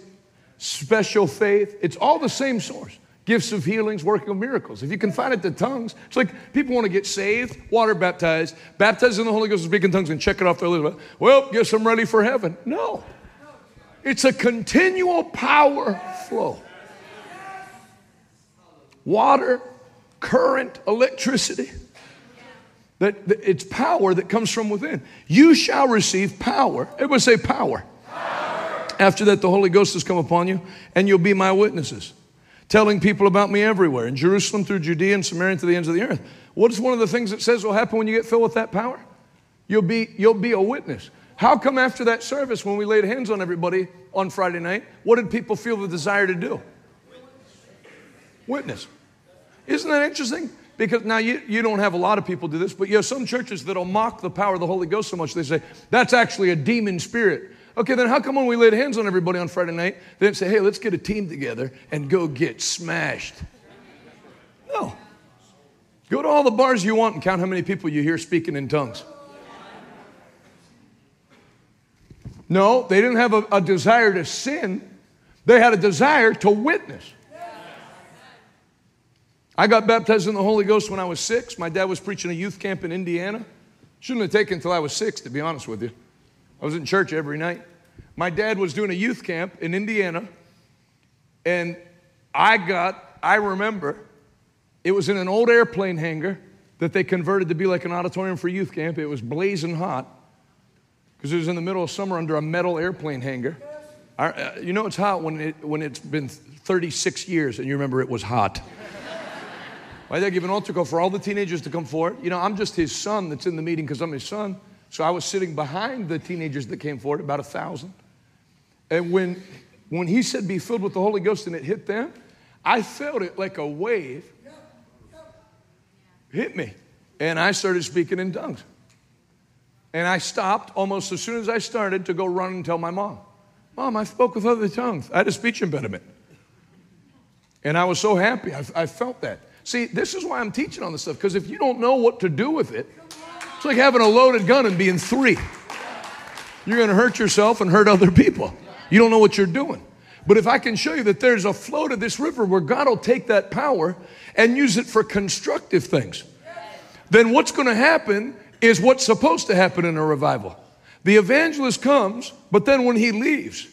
special faith. It's all the same source. Gifts of healings, working of miracles. If you confine it to tongues, it's like people want to get saved, water baptized, baptized in the Holy Ghost, speak in tongues, and check it off their list. Well, guess I'm ready for heaven. No. It's a continual power flow. Water current, electricity. That, that, it's power that comes from within. You shall receive power. Everybody say power. power. After that, the Holy Ghost has come upon you, and you'll be my witnesses, telling people about me everywhere in Jerusalem, through Judea and Samaria, to the ends of the earth. What is one of the things that says will happen when you get filled with that power? You'll be, you'll be a witness. How come after that service, when we laid hands on everybody on Friday night, what did people feel the desire to do? Witness. Isn't that interesting? Because now you, you don't have a lot of people do this, but you have some churches that'll mock the power of the Holy Ghost so much they say, that's actually a demon spirit. Okay, then how come when we laid hands on everybody on Friday night, they didn't say, hey, let's get a team together and go get smashed? No. Go to all the bars you want and count how many people you hear speaking in tongues. No, they didn't have a, a desire to sin, they had a desire to witness. I got baptized in the Holy Ghost when I was six. My dad was preaching a youth camp in Indiana. Shouldn't have taken until I was six, to be honest with you. I was in church every night. My dad was doing a youth camp in Indiana, and I got, I remember, it was in an old airplane hangar that they converted to be like an auditorium for youth camp. It was blazing hot because it was in the middle of summer under a metal airplane hangar. Uh, you know it's hot when, it, when it's been 36 years and you remember it was hot. Why did I give an altar call for all the teenagers to come forward? You know, I'm just his son that's in the meeting because I'm his son. So I was sitting behind the teenagers that came forward, about a thousand. And when, when he said, Be filled with the Holy Ghost, and it hit them, I felt it like a wave hit me. And I started speaking in tongues. And I stopped almost as soon as I started to go run and tell my mom, Mom, I spoke with other tongues. I had a speech impediment. And I was so happy. I, I felt that. See, this is why I'm teaching on this stuff, because if you don't know what to do with it, it's like having a loaded gun and being three. You're going to hurt yourself and hurt other people. You don't know what you're doing. But if I can show you that there's a flow to this river where God will take that power and use it for constructive things, then what's going to happen is what's supposed to happen in a revival. The evangelist comes, but then when he leaves,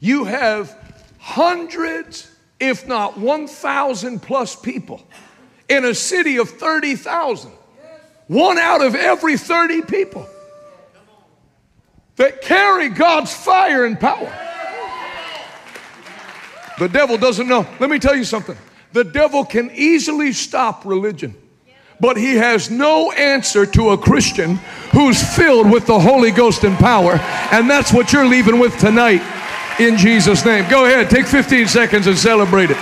you have hundreds, if not 1,000 plus people in a city of 30,000. One out of every 30 people that carry God's fire and power. The devil doesn't know. Let me tell you something. The devil can easily stop religion, but he has no answer to a Christian who's filled with the Holy Ghost and power. And that's what you're leaving with tonight in Jesus' name. Go ahead, take 15 seconds and celebrate it.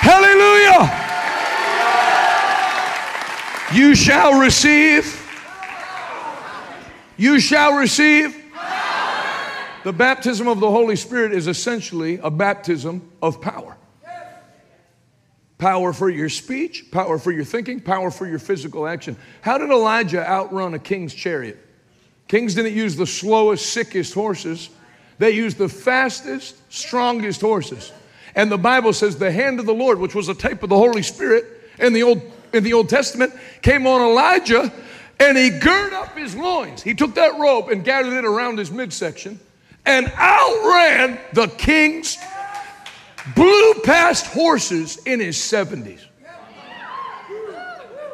Hallelujah! You shall receive. You shall receive. The baptism of the Holy Spirit is essentially a baptism of power. Power for your speech, power for your thinking, power for your physical action. How did Elijah outrun a king's chariot? Kings didn't use the slowest, sickest horses, they used the fastest, strongest horses. And the Bible says the hand of the Lord, which was a type of the Holy Spirit in the Old, in the Old Testament, came on Elijah and he girded up his loins. He took that robe and gathered it around his midsection and outran the king's, blew past horses in his 70s.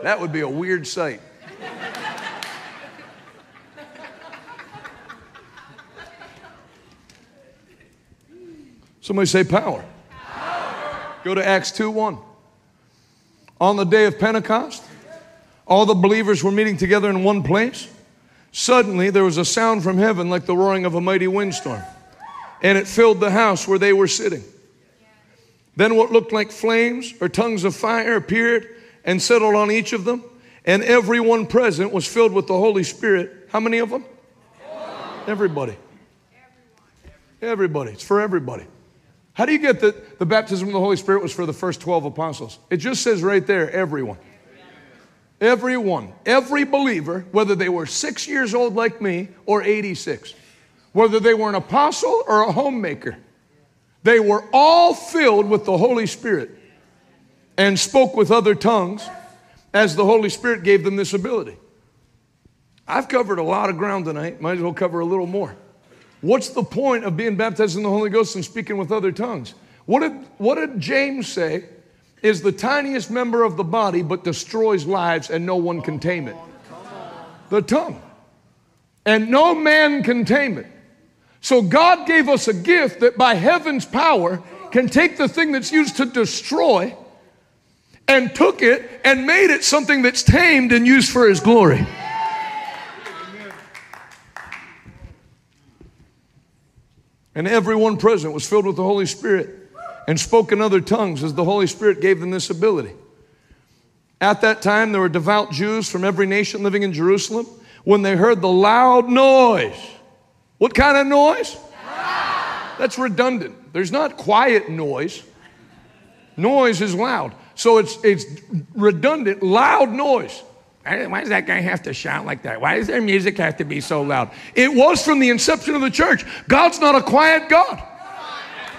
That would be a weird sight. Somebody say power. Go to Acts 2 1. On the day of Pentecost, all the believers were meeting together in one place. Suddenly, there was a sound from heaven like the roaring of a mighty windstorm, and it filled the house where they were sitting. Then, what looked like flames or tongues of fire appeared and settled on each of them, and everyone present was filled with the Holy Spirit. How many of them? Everybody. Everybody. It's for everybody. How do you get that the baptism of the Holy Spirit was for the first 12 apostles? It just says right there, everyone. Everyone, every believer, whether they were six years old like me or 86, whether they were an apostle or a homemaker, they were all filled with the Holy Spirit and spoke with other tongues as the Holy Spirit gave them this ability. I've covered a lot of ground tonight, might as well cover a little more. What's the point of being baptized in the Holy Ghost and speaking with other tongues? What did, what did James say is the tiniest member of the body but destroys lives and no one can tame it? The tongue. And no man can tame it. So God gave us a gift that by heaven's power can take the thing that's used to destroy and took it and made it something that's tamed and used for his glory. And everyone present was filled with the Holy Spirit and spoke in other tongues as the Holy Spirit gave them this ability. At that time, there were devout Jews from every nation living in Jerusalem. When they heard the loud noise, what kind of noise? That's redundant. There's not quiet noise. Noise is loud. So it's, it's redundant, loud noise. Why does that guy have to shout like that? Why does their music have to be so loud? It was from the inception of the church. God's not a quiet God.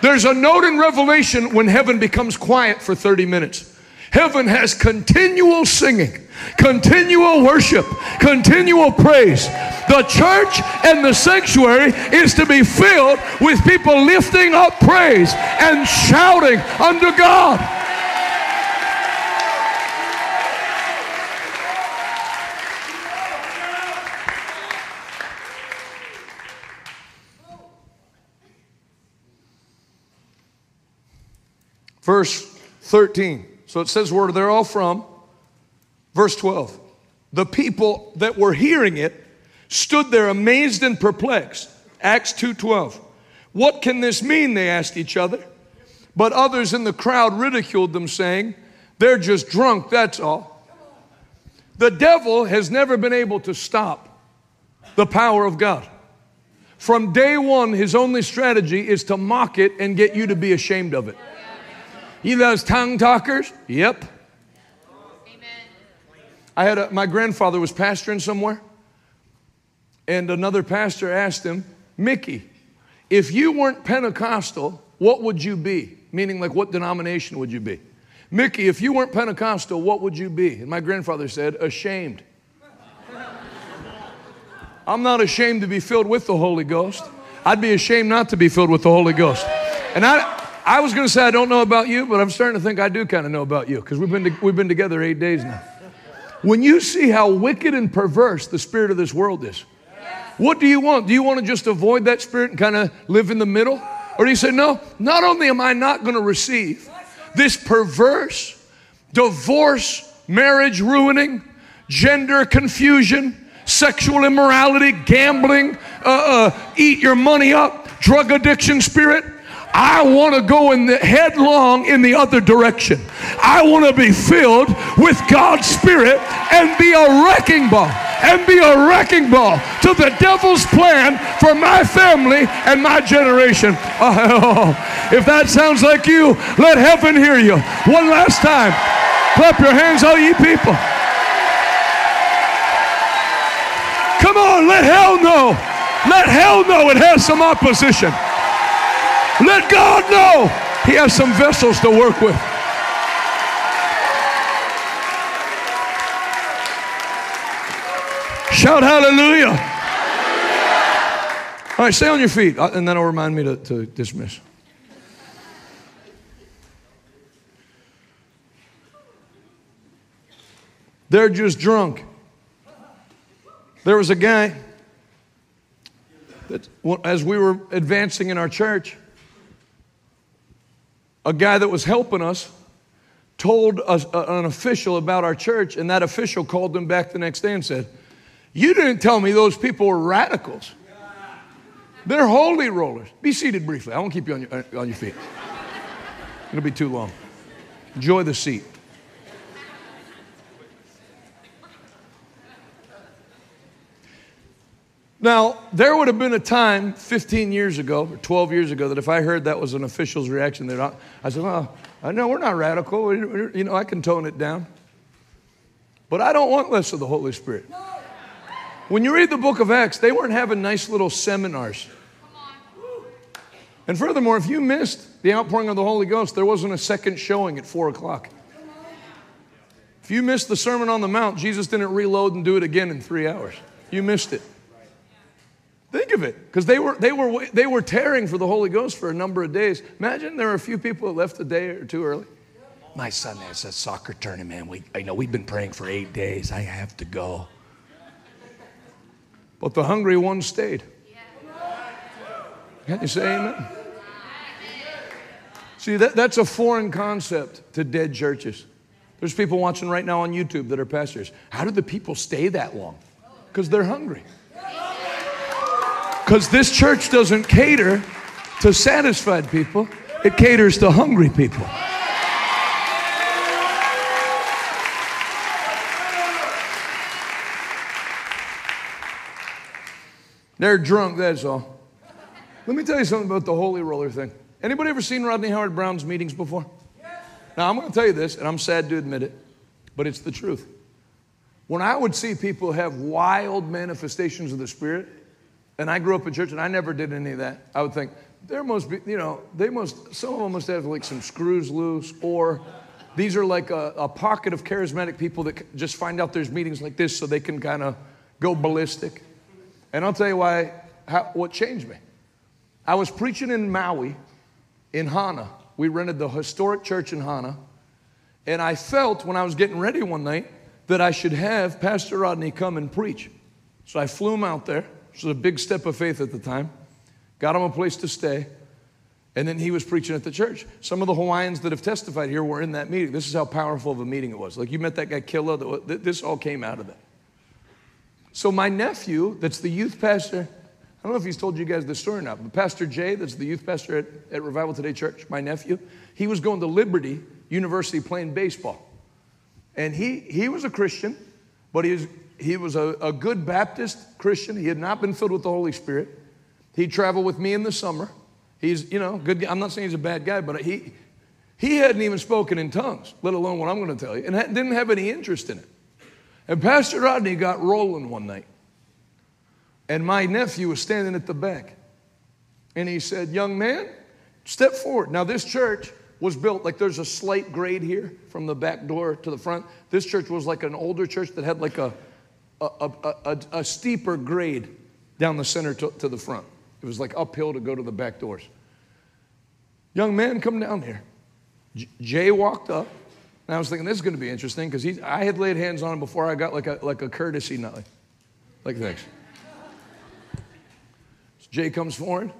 There's a note in Revelation when heaven becomes quiet for 30 minutes. Heaven has continual singing, continual worship, continual praise. The church and the sanctuary is to be filled with people lifting up praise and shouting unto God. Verse 13. So it says where they're all from. Verse 12. The people that were hearing it stood there amazed and perplexed. Acts 2:12. What can this mean? They asked each other. But others in the crowd ridiculed them, saying, They're just drunk, that's all. The devil has never been able to stop the power of God. From day one, his only strategy is to mock it and get you to be ashamed of it. He those tongue talkers? Yep. I had a, my grandfather was pastoring somewhere, and another pastor asked him, Mickey, if you weren't Pentecostal, what would you be? Meaning, like, what denomination would you be? Mickey, if you weren't Pentecostal, what would you be? And my grandfather said, ashamed. I'm not ashamed to be filled with the Holy Ghost. I'd be ashamed not to be filled with the Holy Ghost. And I, I was going to say, I don't know about you, but I'm starting to think I do kind of know about you because we've, been to, we've been together eight days now. When you see how wicked and perverse the spirit of this world is, what do you want? Do you want to just avoid that spirit and kind of live in the middle? Or do you say, no, not only am I not going to receive this perverse, divorce, marriage ruining, gender confusion, sexual immorality, gambling, uh, uh, eat your money up, drug addiction spirit. I want to go in the headlong in the other direction. I want to be filled with God's Spirit and be a wrecking ball and be a wrecking ball to the devil's plan for my family and my generation. Oh, if that sounds like you, let heaven hear you. One last time. Clap your hands, all ye people. Come on, let hell know. Let hell know it has some opposition. Let God know He has some vessels to work with. Shout hallelujah. All right, stay on your feet, uh, and then it'll remind me to, to dismiss. They're just drunk. There was a guy that, as we were advancing in our church, a guy that was helping us told us, uh, an official about our church, and that official called them back the next day and said, You didn't tell me those people were radicals. They're holy rollers. Be seated briefly. I won't keep you on your, on your feet. It'll be too long. Enjoy the seat. Now, there would have been a time 15 years ago or 12 years ago that if I heard that was an official's reaction, that I said, well, I know we're not radical. You know, I can tone it down. But I don't want less of the Holy Spirit. When you read the book of Acts, they weren't having nice little seminars. And furthermore, if you missed the outpouring of the Holy Ghost, there wasn't a second showing at 4 o'clock. If you missed the Sermon on the Mount, Jesus didn't reload and do it again in three hours. You missed it. Think of it, because they were, they, were, they were tearing for the Holy Ghost for a number of days. Imagine there were a few people that left a day or two early. My son has a soccer tournament. We, I know we've been praying for eight days. I have to go. But the hungry ones stayed. Can't you say amen? See, that, that's a foreign concept to dead churches. There's people watching right now on YouTube that are pastors. How do the people stay that long? Because they're hungry. Because this church doesn't cater to satisfied people, it caters to hungry people. They're drunk, that's all. Let me tell you something about the holy roller thing. Anybody ever seen Rodney Howard Browne's meetings before? Now, I'm going to tell you this, and I'm sad to admit it, but it's the truth. When I would see people have wild manifestations of the Spirit, and I grew up in church and I never did any of that. I would think, there must be, you know, they must, some of them must have like some screws loose, or these are like a, a pocket of charismatic people that just find out there's meetings like this so they can kind of go ballistic. And I'll tell you why, how, what changed me. I was preaching in Maui, in Hana. We rented the historic church in Hana. And I felt when I was getting ready one night that I should have Pastor Rodney come and preach. So I flew him out there which was a big step of faith at the time. Got him a place to stay. And then he was preaching at the church. Some of the Hawaiians that have testified here were in that meeting. This is how powerful of a meeting it was. Like you met that guy Killa, this all came out of that. So my nephew, that's the youth pastor, I don't know if he's told you guys this story or not, but Pastor Jay, that's the youth pastor at, at Revival Today Church, my nephew, he was going to Liberty University playing baseball. And he, he was a Christian, but he was, he was a, a good Baptist Christian. He had not been filled with the Holy Spirit. He traveled with me in the summer. He's, you know, good. I'm not saying he's a bad guy, but he, he hadn't even spoken in tongues, let alone what I'm going to tell you, and didn't have any interest in it. And Pastor Rodney got rolling one night, and my nephew was standing at the back, and he said, "Young man, step forward." Now this church was built like there's a slight grade here from the back door to the front. This church was like an older church that had like a a, a, a, steeper grade down the center to, to the front. It was like uphill to go to the back doors. Young man, come down here. J- Jay walked up, and I was thinking this is going to be interesting because I had laid hands on him before I got like a like a courtesy nut, like, like thanks. So Jay comes forward.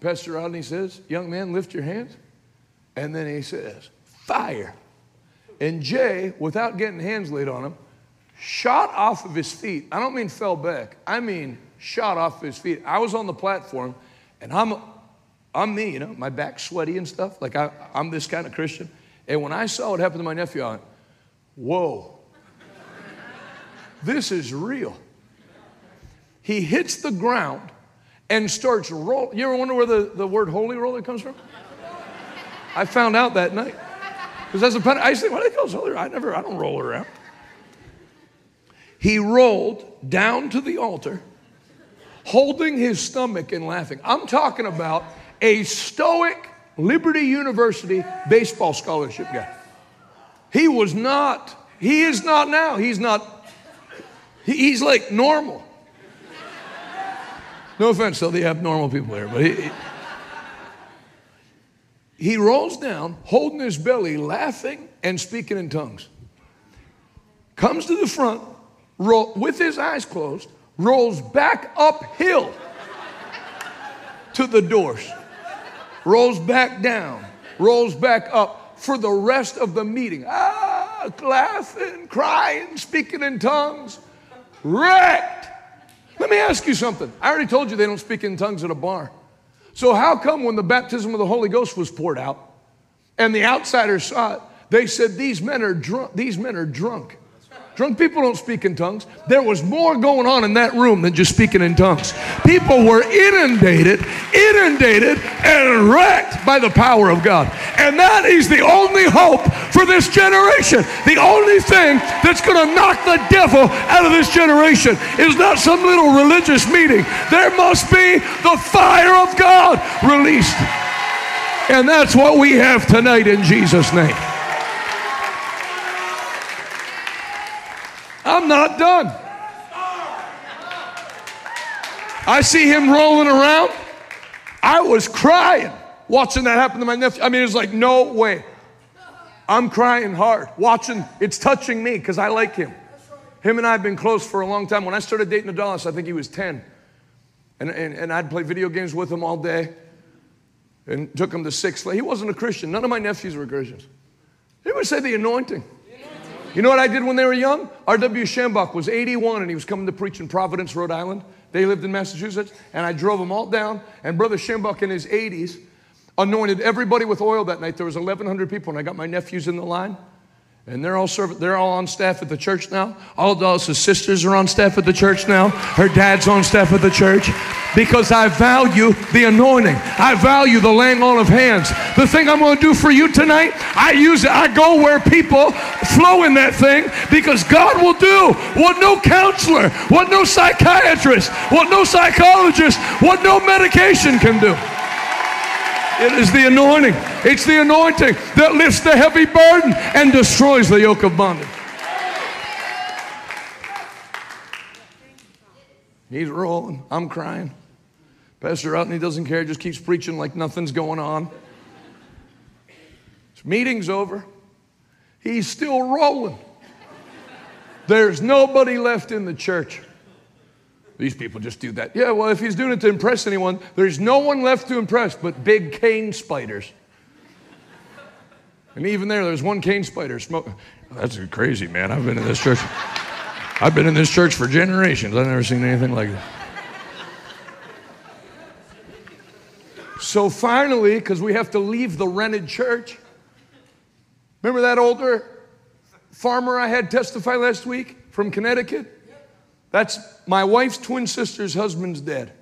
Pastor Rodney says, "Young man, lift your hands," and then he says, "Fire." And Jay, without getting hands laid on him, shot off of his feet. I don't mean fell back. I mean shot off of his feet. I was on the platform, and I'm, I'm me, you know, my back sweaty and stuff. Like I, I'm this kind of Christian. And when I saw what happened to my nephew, I went, "Whoa, this is real." He hits the ground and starts roll. You ever wonder where the, the word holy roller comes from? I found out that night. Because as a pen, I used to think, what do they call holy? I never, I don't roll around. He rolled down to the altar, holding his stomach and laughing. I'm talking about a stoic Liberty University baseball scholarship guy. He was not, he is not now. He's not, he- he's like normal. No offense, though, the abnormal people here, but he- he rolls down, holding his belly, laughing and speaking in tongues. Comes to the front, roll, with his eyes closed, rolls back uphill to the doors, rolls back down, rolls back up for the rest of the meeting. Ah, laughing, crying, speaking in tongues, wrecked. Let me ask you something. I already told you they don't speak in tongues at a bar. So, how come when the baptism of the Holy Ghost was poured out and the outsiders saw it, they said, These men are drunk. These men are drunk. Drunk people don't speak in tongues. There was more going on in that room than just speaking in tongues. People were inundated, inundated, and wrecked by the power of God. And that is the only hope for this generation. The only thing that's going to knock the devil out of this generation is not some little religious meeting. There must be the fire of God released. And that's what we have tonight in Jesus' name. I'm not done. I see him rolling around. I was crying watching that happen to my nephew. I mean, it's like, no way. I'm crying hard, watching, it's touching me because I like him. Him and I have been close for a long time. When I started dating Adalis, I think he was 10. And, and, and I'd play video games with him all day and took him to six. He wasn't a Christian. None of my nephews were Christians. They would say the anointing. You know what I did when they were young? R.W. Schambach was 81 and he was coming to preach in Providence, Rhode Island. They lived in Massachusetts, and I drove them all down. And Brother Shambach in his 80s anointed everybody with oil that night. There was 1,100 people, and I got my nephews in the line. And they're all serv- they're all on staff at the church now. All Adalis's sisters are on staff at the church now. Her dad's on staff at the church. Because I value the anointing. I value the laying on of hands. The thing I'm going to do for you tonight, I use it. I go where people flow in that thing because God will do what no counselor, what no psychiatrist, what no psychologist, what no medication can do. It is the anointing. It's the anointing that lifts the heavy burden and destroys the yoke of bondage. He's rolling. I'm crying. Pastor Rodney doesn't care, just keeps preaching like nothing's going on. His meeting's over. He's still rolling. There's nobody left in the church. These people just do that. Yeah, well, if he's doing it to impress anyone, there's no one left to impress but big cane spiders. And even there, there's one cane spider smoking. That's crazy, man. I've been in this church. I've been in this church for generations. I've never seen anything like that. So finally, because we have to leave the rented church, remember that older farmer I had testify last week from Connecticut? That's my wife's twin sister's husband's dead.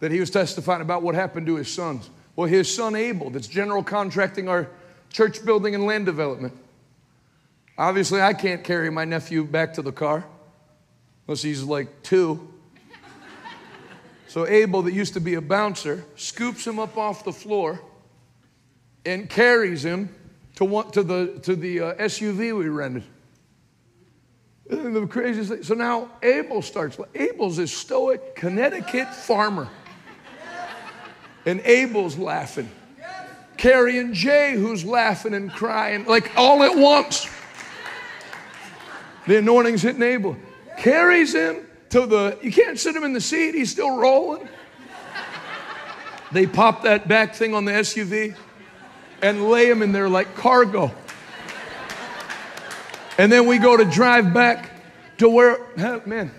That he was testifying about what happened to his sons. Well, his son Abel, that's general contracting our church building and land development. Obviously, I can't carry my nephew back to the car unless he's like two. So Abel, that used to be a bouncer, scoops him up off the floor and carries him to, one, to the, to the uh, SUV we rented. The craziest thing. So now Abel starts. Abel's a stoic Connecticut farmer. And Abel's laughing. Carrie and Jay, who's laughing and crying, like all at once. The anointing's hitting Abel. Carries him to the, you can't sit him in the seat, he's still rolling. They pop that back thing on the SUV and lay him in there like cargo. And then we go to drive back to where, man.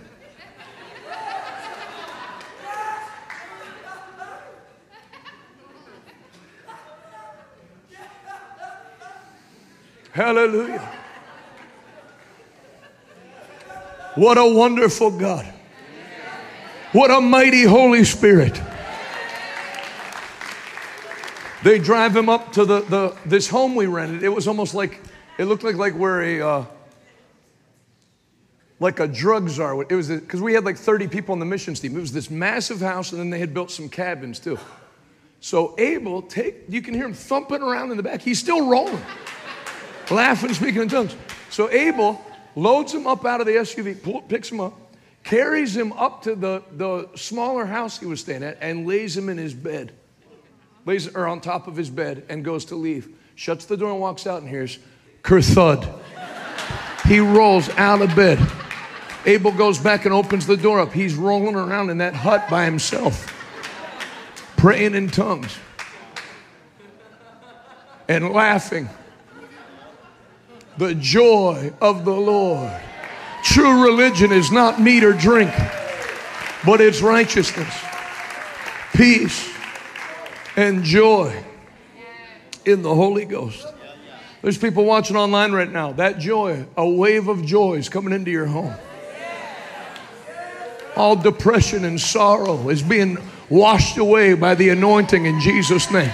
Hallelujah. What a wonderful God. What a mighty Holy Spirit. They drive him up to the, the this home we rented. It was almost like it looked like like we're a uh, like a drug czar. It was because we had like 30 people on the missions team. It was this massive house, and then they had built some cabins too. So Abel, take you can hear him thumping around in the back. He's still rolling, laughing, speaking in tongues. So Abel loads him up out of the SUV, pull, picks him up, carries him up to the, the smaller house he was staying at, and lays him in his bed. Lays or on top of his bed and goes to leave. Shuts the door and walks out and hears kerthud. He rolls out of bed. Abel goes back and opens the door up. He's rolling around in that hut by himself, praying in tongues and laughing the joy of the Lord. True religion is not meat or drink, but it's righteousness, peace, and joy in the Holy Ghost. There's people watching online right now. That joy, a wave of joy is coming into your home. All depression and sorrow is being washed away by the anointing in Jesus' name.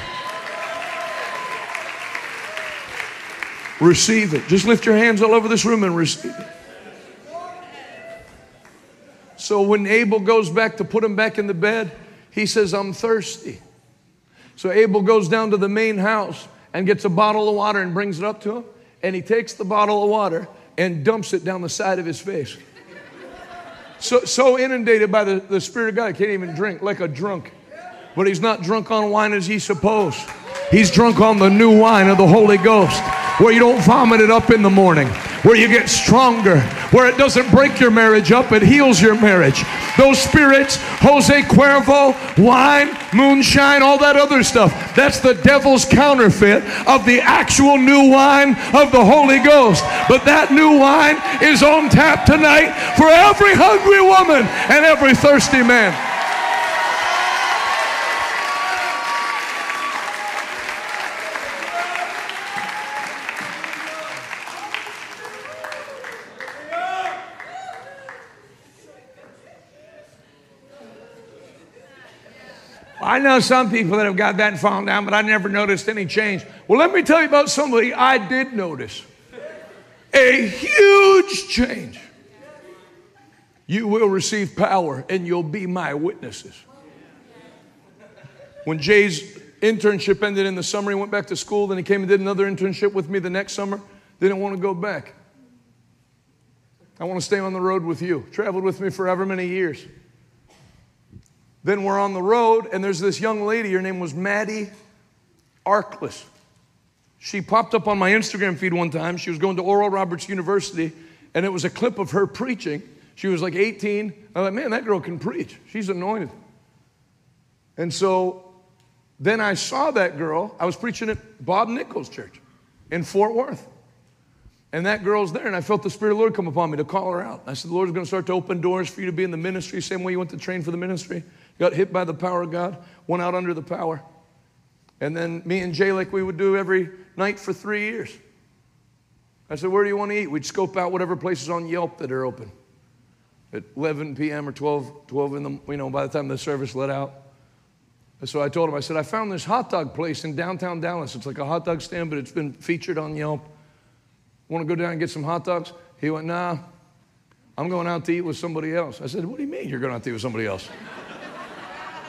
Receive it. Just lift your hands all over this room and receive it. So when Abel goes back to put him back in the bed, he says, I'm thirsty. So Abel goes down to the main house and gets a bottle of water and brings it up to him. And he takes the bottle of water and dumps it down the side of his face. So, so inundated by the, the Spirit of God, he can't even drink like a drunk. But he's not drunk on wine as he's supposed. He's drunk on the new wine of the Holy Ghost where you don't vomit it up in the morning, where you get stronger, where it doesn't break your marriage up, it heals your marriage. Those spirits, Jose Cuervo, wine, moonshine, all that other stuff, that's the devil's counterfeit of the actual new wine of the Holy Ghost. But that new wine is on tap tonight for every hungry woman and every thirsty man. I know some people that have got that and fallen down, but I never noticed any change. Well, let me tell you about somebody I did notice a huge change. You will receive power and you'll be my witnesses. When Jay's internship ended in the summer, he went back to school, then he came and did another internship with me the next summer. Didn't want to go back. I want to stay on the road with you. Traveled with me for ever many years. Then we're on the road, and there's this young lady. Her name was Maddie Arkless. She popped up on my Instagram feed one time. She was going to Oral Roberts University, And it was a clip of her preaching. She was like 18. I was like, man, that girl can preach. She's anointed. And so then I saw that girl. I was preaching at Bob Nichols Church in Fort Worth. And that girl's there, and I felt the Spirit of the Lord come upon me to call her out. I said, The Lord's going to start to open doors for you to be in the ministry, same way you went to train for the ministry. Got hit by the power of God, went out under the power. And then me and Jay, like we would do every night for three years. I said, Where do you want to eat? We'd scope out whatever places on Yelp that are open at 11 p.m. or 12, 12 in the, you know, by the time the service let out. And so I told him, I said, I found this hot dog place in downtown Dallas. It's like a hot dog stand, but it's been featured on Yelp. Want to go down and get some hot dogs? He went, Nah, I'm going out to eat with somebody else. I said, What do you mean you're going out to eat with somebody else?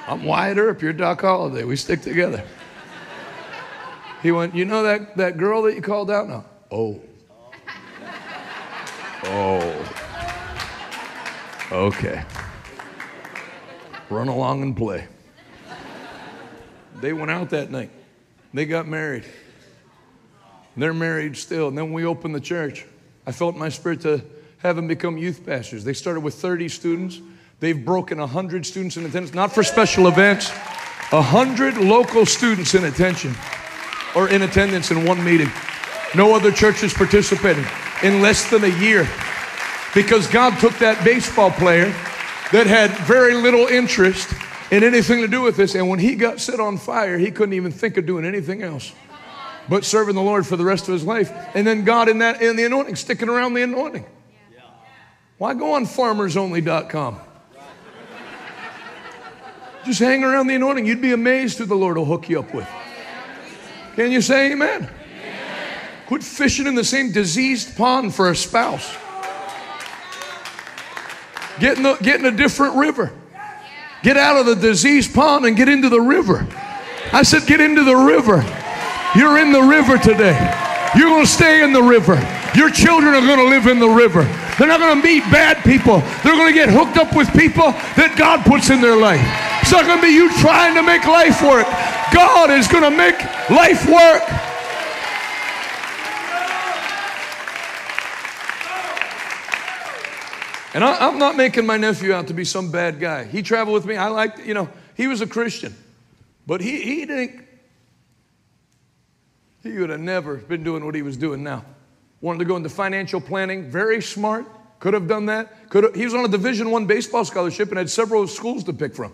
I'm Wyatt Earp, you're Doc Holliday. We stick together. He went, You know that, that girl that you called out? No. Oh. Oh. Okay. Run along and play. They went out that night. They got married. They're married still. And then we opened the church. I felt my spirit to have them become youth pastors. They started with 30 students. They've broken 100 students in attendance, not for special events, 100 local students in attention or in attendance in one meeting. No other church churches participating in less than a year because God took that baseball player that had very little interest in anything to do with this, and when he got set on fire, he couldn't even think of doing anything else but serving the Lord for the rest of his life. And then God in that in the anointing, sticking around the anointing. Why go on farmersonly.com? Just hang around the anointing. You'd be amazed who the Lord will hook you up with. Can you say amen? Quit fishing in the same diseased pond for a spouse. Get in, the, get in a different river. Get out of the diseased pond and get into the river. I said, get into the river. You're in the river today. You're going to stay in the river. Your children are going to live in the river. They're not going to meet bad people. They're going to get hooked up with people that God puts in their life. It's not going to be you trying to make life work. God is going to make life work. And I, am not making my nephew out to be some bad guy. He traveled with me. I liked, you know, he was a Christian. But he, he didn't, he would have never been doing what he was doing now. Wanted to go into financial planning, very smart, could have done that. Could have, he was on a Division One baseball scholarship and had several schools to pick from.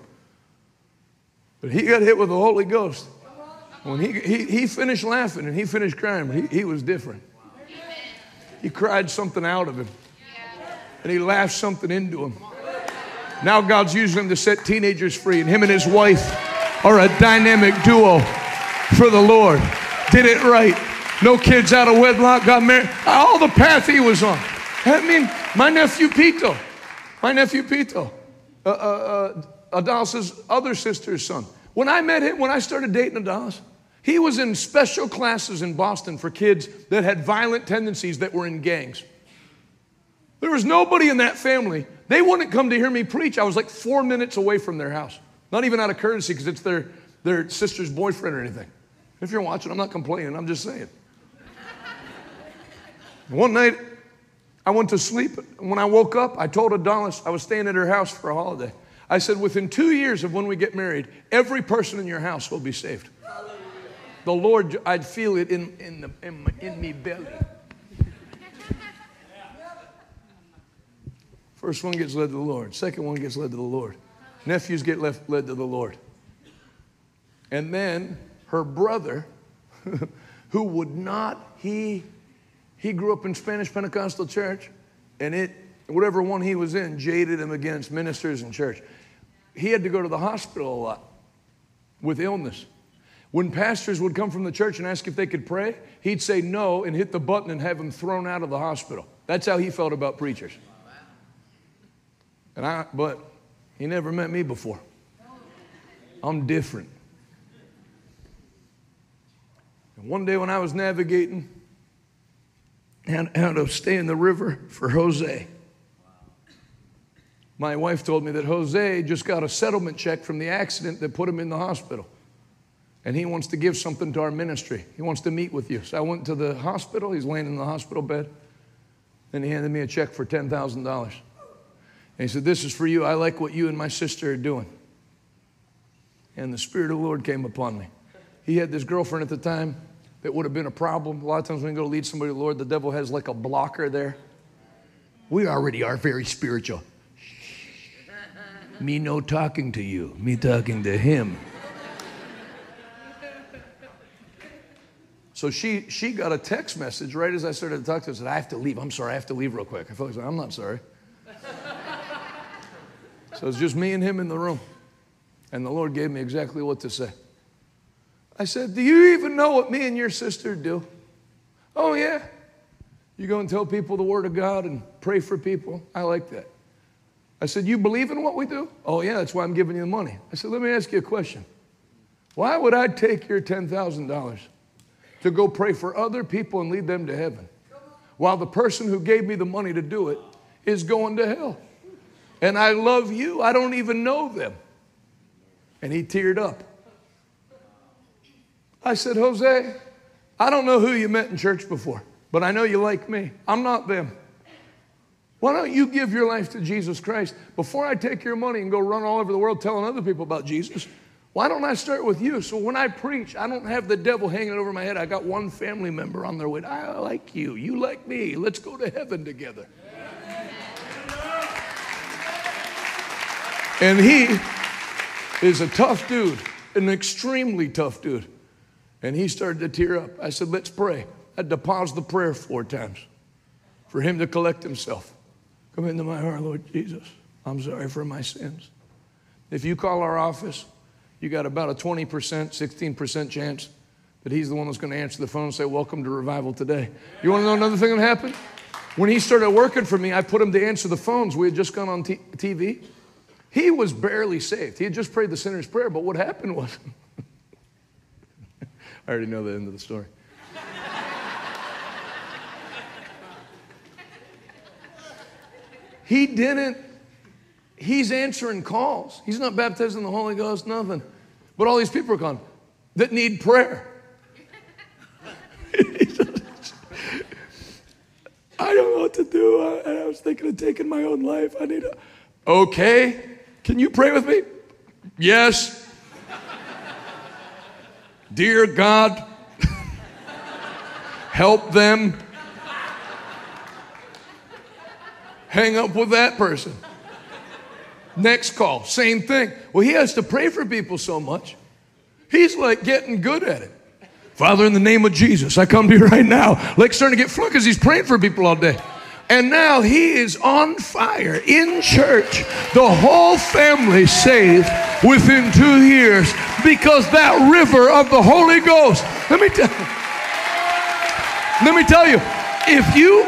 But he got hit with the Holy Ghost. When he, he, he finished laughing and he finished crying, he, he was different. He cried something out of him and he laughed something into him. Now God's using him to set teenagers free, and him and his wife are a dynamic duo for the Lord. Did it right. No kids out of wedlock, got married. All the path he was on. I mean, my nephew Pito, my nephew Pito, uh, uh, uh, Adalis's other sister's son. When I met him, when I started dating Adalis, he was in special classes in Boston for kids that had violent tendencies that were in gangs. There was nobody in that family. They wouldn't come to hear me preach. I was like four minutes away from their house. Not even out of courtesy because it's their, their sister's boyfriend or anything. If you're watching, I'm not complaining, I'm just saying. One night, I went to sleep. When I woke up, I told Adalis I was staying at her house for a holiday. I said, within two years of when we get married, every person in your house will be saved. The Lord, I'd feel it in, in, the, in, my, in me belly. First one gets led to the Lord. Second one gets led to the Lord. Nephews get left, led to the Lord. And then her brother, who would not, he, he grew up in Spanish Pentecostal church, and it, whatever one he was in, jaded him against ministers and church. He had to go to the hospital a lot with illness. When pastors would come from the church and ask if they could pray, he'd say no and hit the button and have them thrown out of the hospital. That's how he felt about preachers. And I, but he never met me before. I'm different. And one day when I was navigating how, how to stay in the river for Jose, my wife told me that Jose just got a settlement check from the accident that put him in the hospital. And he wants to give something to our ministry. He wants to meet with you. So I went to the hospital. He's laying in the hospital bed. And he handed me a check for $10,000. And he said, This is for you. I like what you and my sister are doing. And the Spirit of the Lord came upon me. He had this girlfriend at the time that would have been a problem. A lot of times when you go lead somebody to the Lord, the devil has like a blocker there. We already are very spiritual. Me no talking to you, me talking to him. So she, she got a text message right as I started to talk to her. said, I have to leave. I'm sorry, I have to leave real quick. I felt like, I'm not sorry. so it's just me and him in the room. And the Lord gave me exactly what to say. I said, Do you even know what me and your sister do? Oh, yeah. You go and tell people the Word of God and pray for people. I like that. I said, You believe in what we do? Oh, yeah, that's why I'm giving you the money. I said, Let me ask you a question. Why would I take your $10,000 to go pray for other people and lead them to heaven while the person who gave me the money to do it is going to hell? And I love you, I don't even know them. And he teared up. I said, Jose, I don't know who you met in church before, but I know you like me. I'm not them. Why don't you give your life to Jesus Christ before I take your money and go run all over the world telling other people about Jesus? Why don't I start with you? So when I preach, I don't have the devil hanging over my head. I got one family member on their way. I like you. You like me. Let's go to heaven together. And he is a tough dude, an extremely tough dude. And he started to tear up. I said, Let's pray. I had to pause the prayer four times for him to collect himself. Come into my heart, Lord Jesus. I'm sorry for my sins. If you call our office, you got about a 20%, 16% chance that he's the one that's going to answer the phone and say, Welcome to revival today. You want to know another thing that happened? When he started working for me, I put him to answer the phones. We had just gone on t- TV. He was barely saved. He had just prayed the sinner's prayer, but what happened was, I already know the end of the story. he didn't, he's answering calls. He's not baptizing the Holy Ghost, nothing. But all these people are gone that need prayer. I don't know what to do. I, I was thinking of taking my own life. I need a, okay. Can you pray with me? Yes. Dear God, help them. Hang up with that person. Next call, same thing. Well, he has to pray for people so much. He's like getting good at it. Father, in the name of Jesus, I come to you right now. Like starting to get fluent because he's praying for people all day. And now he is on fire in church. The whole family saved within two years because that river of the Holy Ghost. Let me tell Let me tell you, if you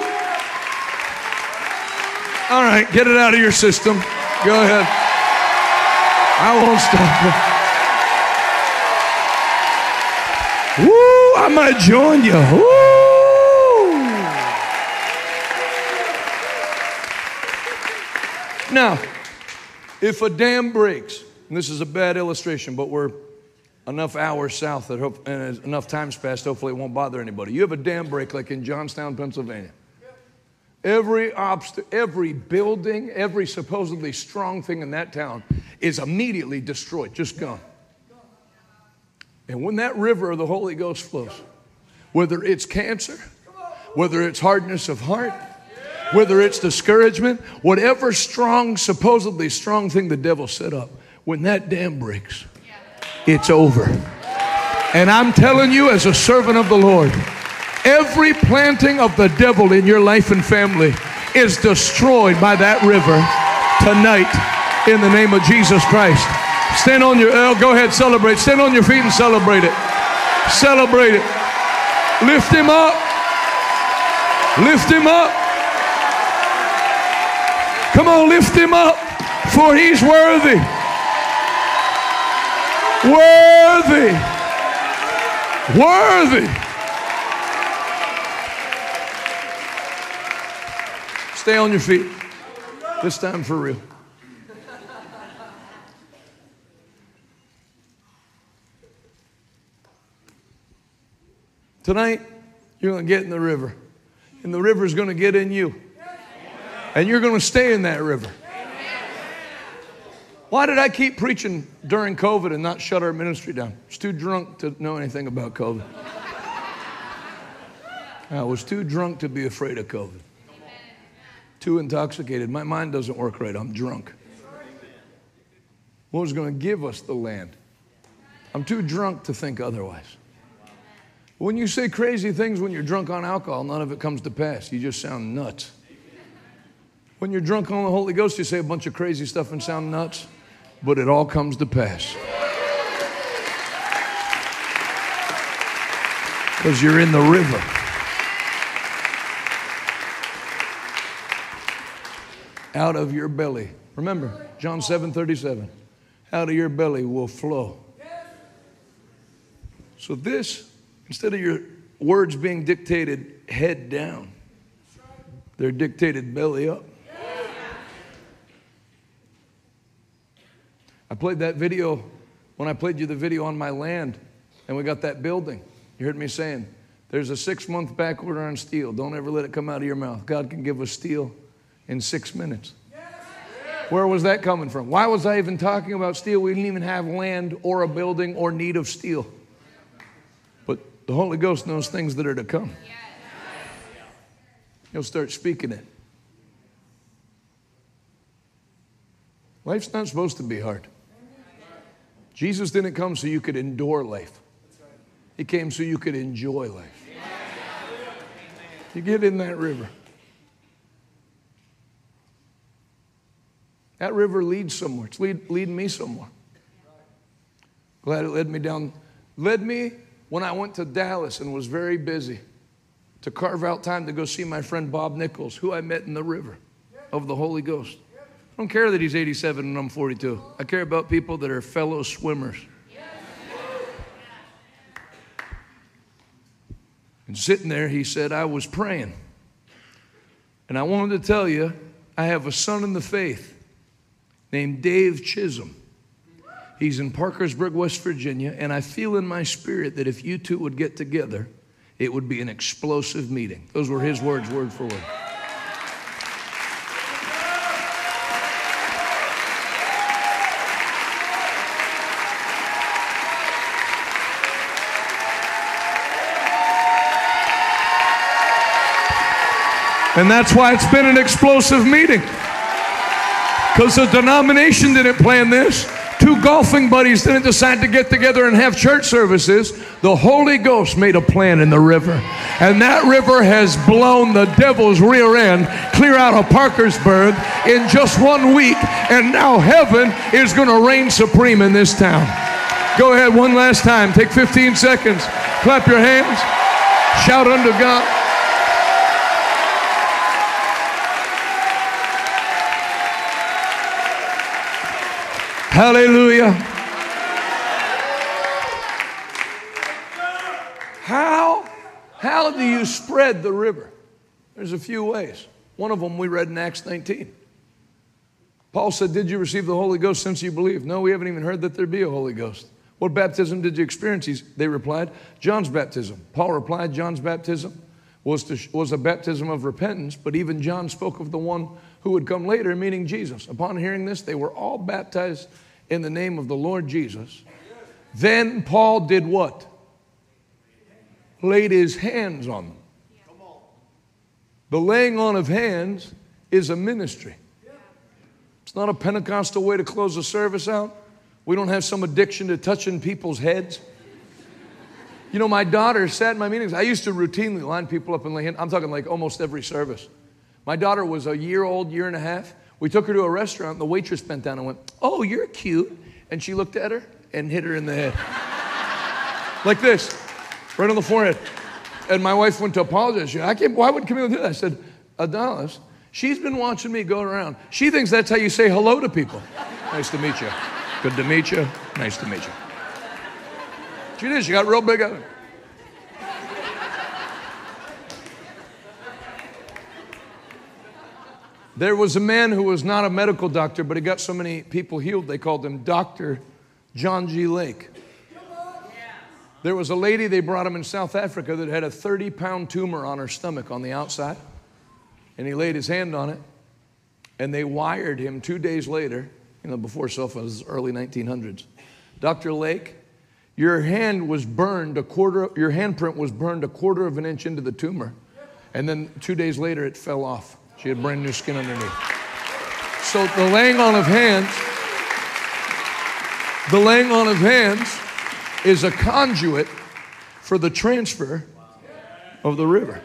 All right, get it out of your system. Go ahead. I won't stop. Woo, I might join you. Woo. Now, if a dam breaks, and this is a bad illustration, but we're enough hours south that hope, and enough time's passed, hopefully it won't bother anybody. You have a dam break like in Johnstown, Pennsylvania. Every obstacle, every building, every supposedly strong thing in that town is immediately destroyed, just gone. And when that river of the Holy Ghost flows, whether it's cancer, whether it's hardness of heart, whether it's discouragement, whatever strong, supposedly strong thing the devil set up, when that dam breaks, it's over. And I'm telling you, as a servant of the Lord, every planting of the devil in your life and family is destroyed by that river tonight in the name of Jesus Christ. Stand on your, oh, go ahead, celebrate. Stand on your feet and celebrate it. Celebrate it. Lift him up. Lift him up. Come on, lift him up, for he's worthy. Worthy. Worthy. Stay on your feet. This time for real. Tonight, you're going to get in the river, and the river's going to get in you. And you're going to stay in that river. Why did I keep preaching during COVID and not shut our ministry down? I was too drunk to know anything about COVID. I was too drunk to be afraid of COVID. Too intoxicated. My mind doesn't work right. I'm drunk. What was going to give us the land? I'm too drunk to think otherwise. When you say crazy things when you're drunk on alcohol, none of it comes to pass. You just sound nuts. When you're drunk on the Holy Ghost, you say a bunch of crazy stuff and sound nuts but it all comes to pass. Because you're in the river. Out of your belly. Remember, John 7 37. Out of your belly will flow. So, this, instead of your words being dictated head down, they're dictated belly up. I played that video when I played you the video on my land and we got that building. You heard me saying, there's a six month back order on steel. Don't ever let it come out of your mouth. God can give us steel in six minutes. Where was that coming from? Why was I even talking about steel? We didn't even have land or a building or need of steel. But the Holy Ghost knows things that are to come. He'll start speaking it. Life's not supposed to be hard. Jesus didn't come so you could endure life, He came so you could enjoy life. You get in that river. That river leads somewhere. It's lead, leading me somewhere. Glad it led me down. Led me when I went to Dallas and was very busy to carve out time to go see my friend Bob Nichols, who I met in the river of the Holy Ghost. Don't care that he's 87 and I'm 42. I care about people that are fellow swimmers. And sitting there, he said, I was praying. And I wanted to tell you, I have a son in the faith named Dave Chisholm. He's in Parkersburg, West Virginia, and I feel in my spirit that if you two would get together, it would be an explosive meeting. Those were his words, word for word. And that's why it's been an explosive meeting. Because the denomination didn't plan this. Two golfing buddies didn't decide to get together and have church services. The Holy Ghost made a plan in the river. And that river has blown the devil's rear end clear out of Parkersburg in just one week. And now heaven is going to reign supreme in this town. Go ahead one last time. Take 15 seconds. Clap your hands. Shout unto God. Hallelujah. How, how do you spread the river? There's a few ways. One of them we read in Acts 19. Paul said, Did you receive the Holy Ghost since you believed? No, we haven't even heard that there be a Holy Ghost. What baptism did you experience? They replied, John's baptism. Paul replied, John's baptism was, to, was a baptism of repentance, but even John spoke of the one who would come later, meaning Jesus. Upon hearing this, they were all baptized in the name of the Lord Jesus. Then Paul did what? Laid his hands on them. The laying on of hands is a ministry. It's not a Pentecostal way to close the service out. We don't have some addiction to touching people's heads. You know, my daughter sat in my meetings. I used to routinely line people up and lay hands. I'm talking like almost every service. My daughter was a year old, year and a half. We took her to a restaurant. The waitress bent down and went, Oh, you're cute. And she looked at her and hit her in the head. like this, right on the forehead. And my wife went to apologize. She, I can't, why would Camille do that? I said, Adalis, she's been watching me go around. She thinks that's how you say hello to people. nice to meet you. Good to meet you. Nice to meet you. She did. She got real big it. There was a man who was not a medical doctor, but he got so many people healed, they called him Dr. John G. Lake. There was a lady, they brought him in South Africa, that had a 30 pound tumor on her stomach on the outside. And he laid his hand on it, and they wired him two days later, you know, before cell phones, early 1900s. Dr. Lake, your hand was burned a quarter, your handprint was burned a quarter of an inch into the tumor. And then two days later, it fell off. She had brand new skin underneath. So the laying on of hands, the laying on of hands is a conduit for the transfer of the river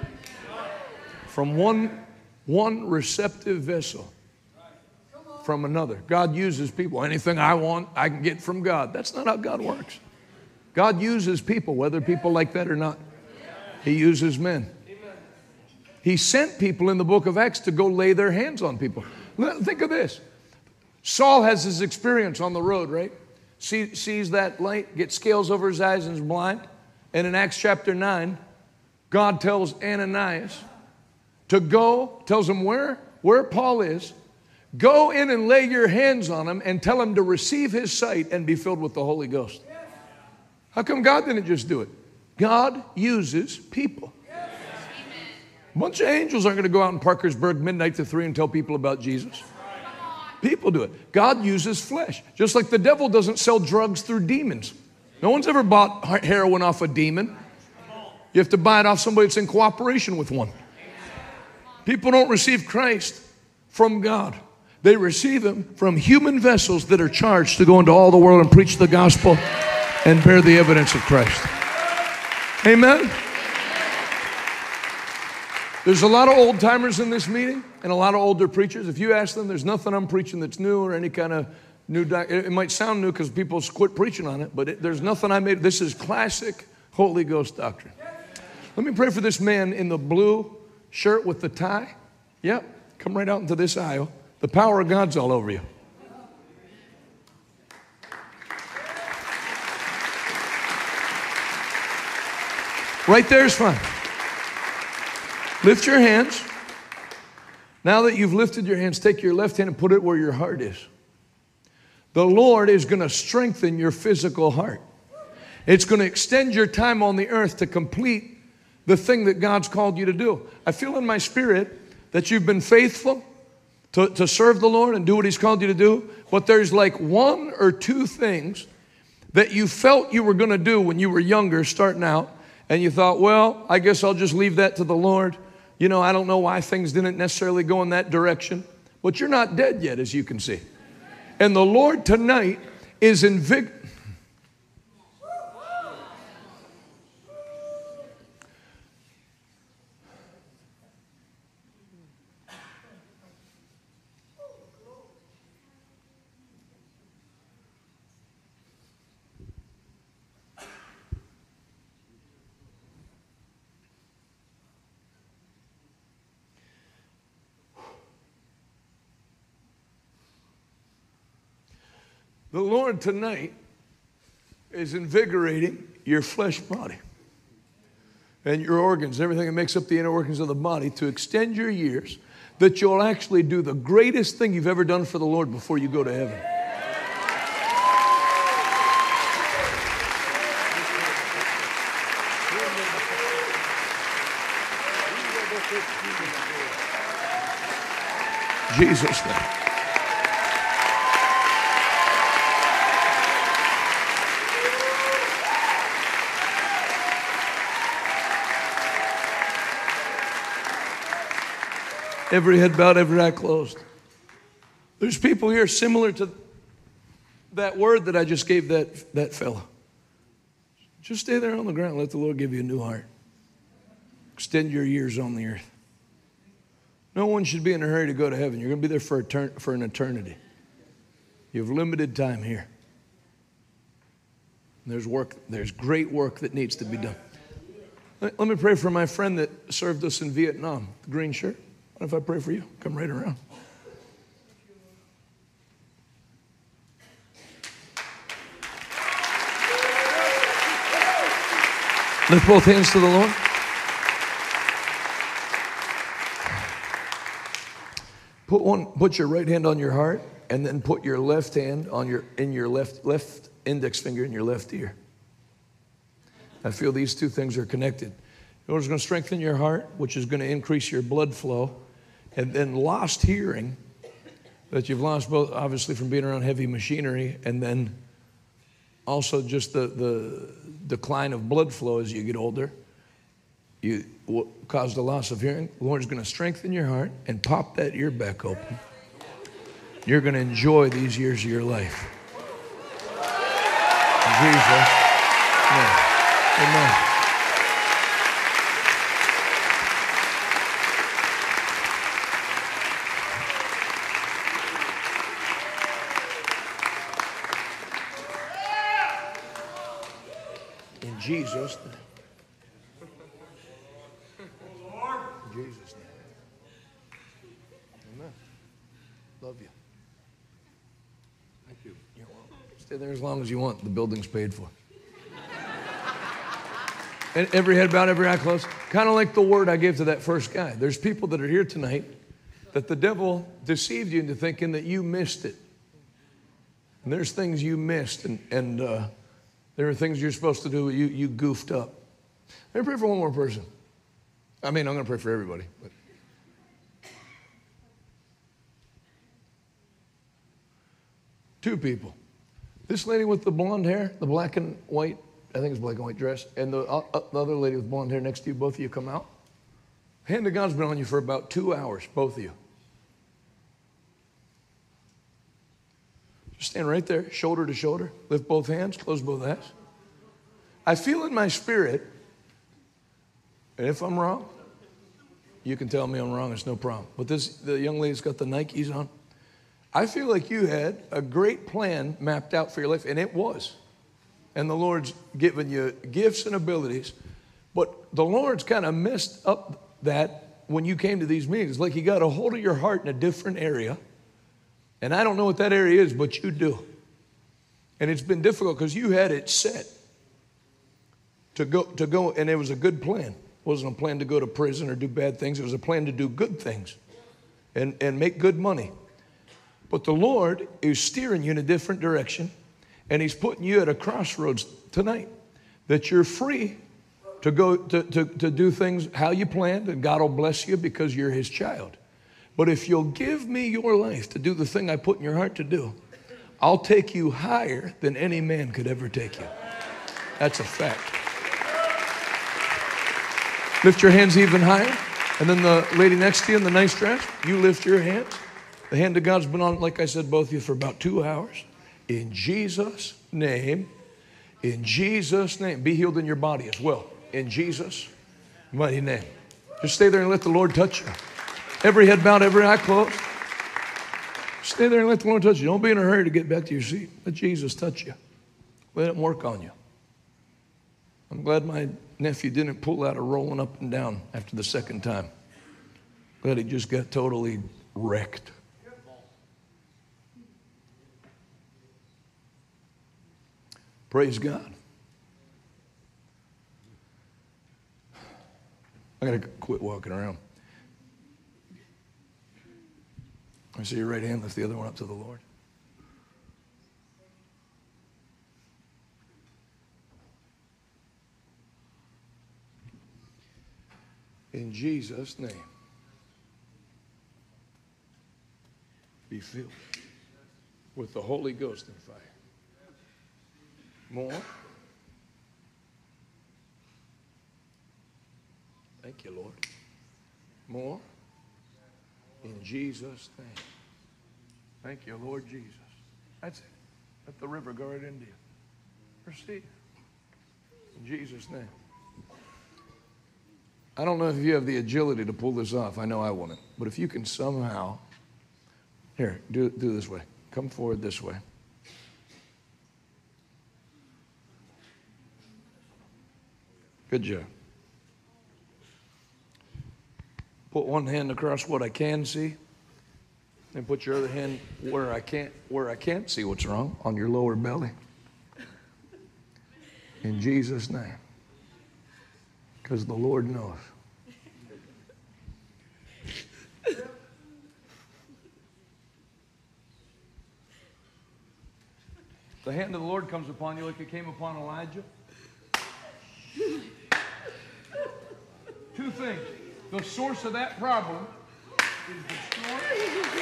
from one, one receptive vessel from another. God uses people. Anything I want, I can get from God. That's not how God works. God uses people, whether people like that or not. He uses men. He sent people in the book of Acts to go lay their hands on people. Think of this Saul has his experience on the road, right? See, sees that light, gets scales over his eyes, and is blind. And in Acts chapter 9, God tells Ananias to go, tells him where, where Paul is, go in and lay your hands on him and tell him to receive his sight and be filled with the Holy Ghost. How come God didn't just do it? God uses people. A bunch of angels aren't going to go out in Parkersburg midnight to three and tell people about Jesus. People do it. God uses flesh. Just like the devil doesn't sell drugs through demons. No one's ever bought heroin off a demon. You have to buy it off somebody that's in cooperation with one. People don't receive Christ from God. They receive him from human vessels that are charged to go into all the world and preach the gospel and bear the evidence of Christ. Amen. There's a lot of old timers in this meeting and a lot of older preachers. If you ask them, there's nothing I'm preaching that's new or any kind of new. Doc- it might sound new because people quit preaching on it, but it, there's nothing I made. This is classic Holy Ghost doctrine. Let me pray for this man in the blue shirt with the tie. Yep, come right out into this aisle. The power of God's all over you. Right there is fine. Lift your hands. Now that you've lifted your hands, take your left hand and put it where your heart is. The Lord is going to strengthen your physical heart. It's going to extend your time on the earth to complete the thing that God's called you to do. I feel in my spirit that you've been faithful to, to serve the Lord and do what He's called you to do, but there's like one or two things that you felt you were going to do when you were younger, starting out, and you thought, well, I guess I'll just leave that to the Lord. You know, I don't know why things didn't necessarily go in that direction, but you're not dead yet, as you can see. And the Lord tonight is invig. The Lord tonight is invigorating your flesh body and your organs, everything that makes up the inner organs of the body to extend your years, that you'll actually do the greatest thing you've ever done for the Lord before you go to heaven. Jesus' name. Every head bowed, every eye closed. There's people here similar to that word that I just gave that, that fella. Just stay there on the ground. Let the Lord give you a new heart. Extend your years on the earth. No one should be in a hurry to go to heaven. You're going to be there for, etern- for an eternity. You have limited time here. There's work, there's great work that needs to be done. Let me pray for my friend that served us in Vietnam, the green shirt. What if I pray for you? Come right around. Lift both hands to the Lord. Put one, put your right hand on your heart, and then put your left hand on your in your left left index finger in your left ear. I feel these two things are connected. The Lord's going to strengthen your heart, which is going to increase your blood flow and then lost hearing that you've lost both, obviously, from being around heavy machinery and then also just the, the decline of blood flow as you get older. You caused a loss of hearing. The Lord's going to strengthen your heart and pop that ear back open. You're going to enjoy these years of your life. Jesus. Amen. In Jesus' name. In Jesus' name. Amen. Love you. Thank you. You're welcome. Stay there as long as you want. The building's paid for. And every head bowed, every eye closed. Kind of like the word I gave to that first guy. There's people that are here tonight that the devil deceived you into thinking that you missed it. And there's things you missed, and, and uh, there are things you're supposed to do, you, you goofed up. Let me pray for one more person. I mean, I'm going to pray for everybody. But. Two people. This lady with the blonde hair, the black and white, I think it's black and white dress, and the, uh, uh, the other lady with blonde hair next to you, both of you come out. Hand of God's been on you for about two hours, both of you. Stand right there, shoulder to shoulder, lift both hands, close both eyes. I feel in my spirit, and if I'm wrong, you can tell me I'm wrong, it's no problem. But this, the young lady's got the Nikes on. I feel like you had a great plan mapped out for your life, and it was. And the Lord's given you gifts and abilities, but the Lord's kind of messed up that when you came to these meetings. Like He got a hold of your heart in a different area. And I don't know what that area is, but you do. And it's been difficult because you had it set to go, to go, and it was a good plan. It wasn't a plan to go to prison or do bad things. It was a plan to do good things and, and make good money. But the Lord is steering you in a different direction, and He's putting you at a crossroads tonight that you're free to go to, to, to do things how you planned, and God will bless you because you're His child. But if you'll give me your life to do the thing I put in your heart to do, I'll take you higher than any man could ever take you. That's a fact. Lift your hands even higher. And then the lady next to you in the nice dress, you lift your hands. The hand of God's been on, like I said, both of you for about two hours. In Jesus' name, in Jesus' name, be healed in your body as well. In Jesus' mighty name. Just stay there and let the Lord touch you. Every head bowed, every eye closed. Stay there and let the Lord touch you. Don't be in a hurry to get back to your seat. Let Jesus touch you. Let him work on you. I'm glad my nephew didn't pull out a rolling up and down after the second time. Glad he just got totally wrecked. Praise God. I gotta quit walking around. I see your right hand, lift the other one up to the Lord. In Jesus' name, be filled with the Holy Ghost and fire. More. Thank you, Lord. More. In Jesus' name. Thank you, Lord Jesus. That's it. Let the river right into you. Receive. In Jesus' name. I don't know if you have the agility to pull this off. I know I wouldn't. But if you can somehow, here, do, do this way. Come forward this way. Good job. Put one hand across what I can see, and put your other hand where I can't where I can't see what's wrong on your lower belly. In Jesus' name. Because the Lord knows. The hand of the Lord comes upon you like it came upon Elijah. Two things. The source of that problem is destroyed.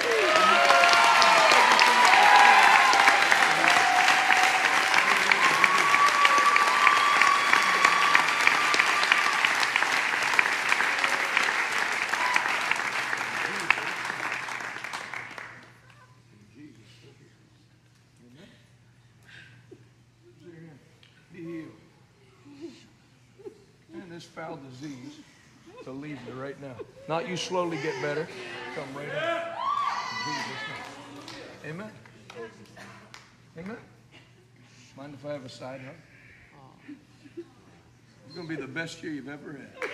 this foul disease to leave you right now. Not you slowly get better. Come right. In Jesus'. Amen. Amen. Mind if I have a side hug? It's going to be the best year you've ever had.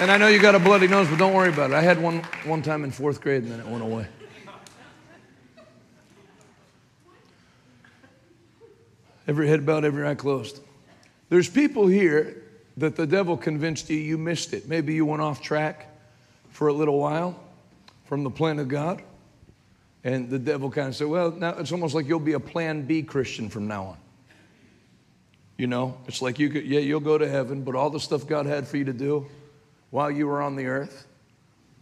And I know you got a bloody nose, but don't worry about it. I had one one time in fourth grade and then it went away. Every head bowed, every eye closed. There's people here that the devil convinced you you missed it. Maybe you went off track for a little while from the plan of God. And the devil kind of said, well, now it's almost like you'll be a plan B Christian from now on. You know, it's like you could, yeah, you'll go to heaven, but all the stuff God had for you to do while you were on the earth,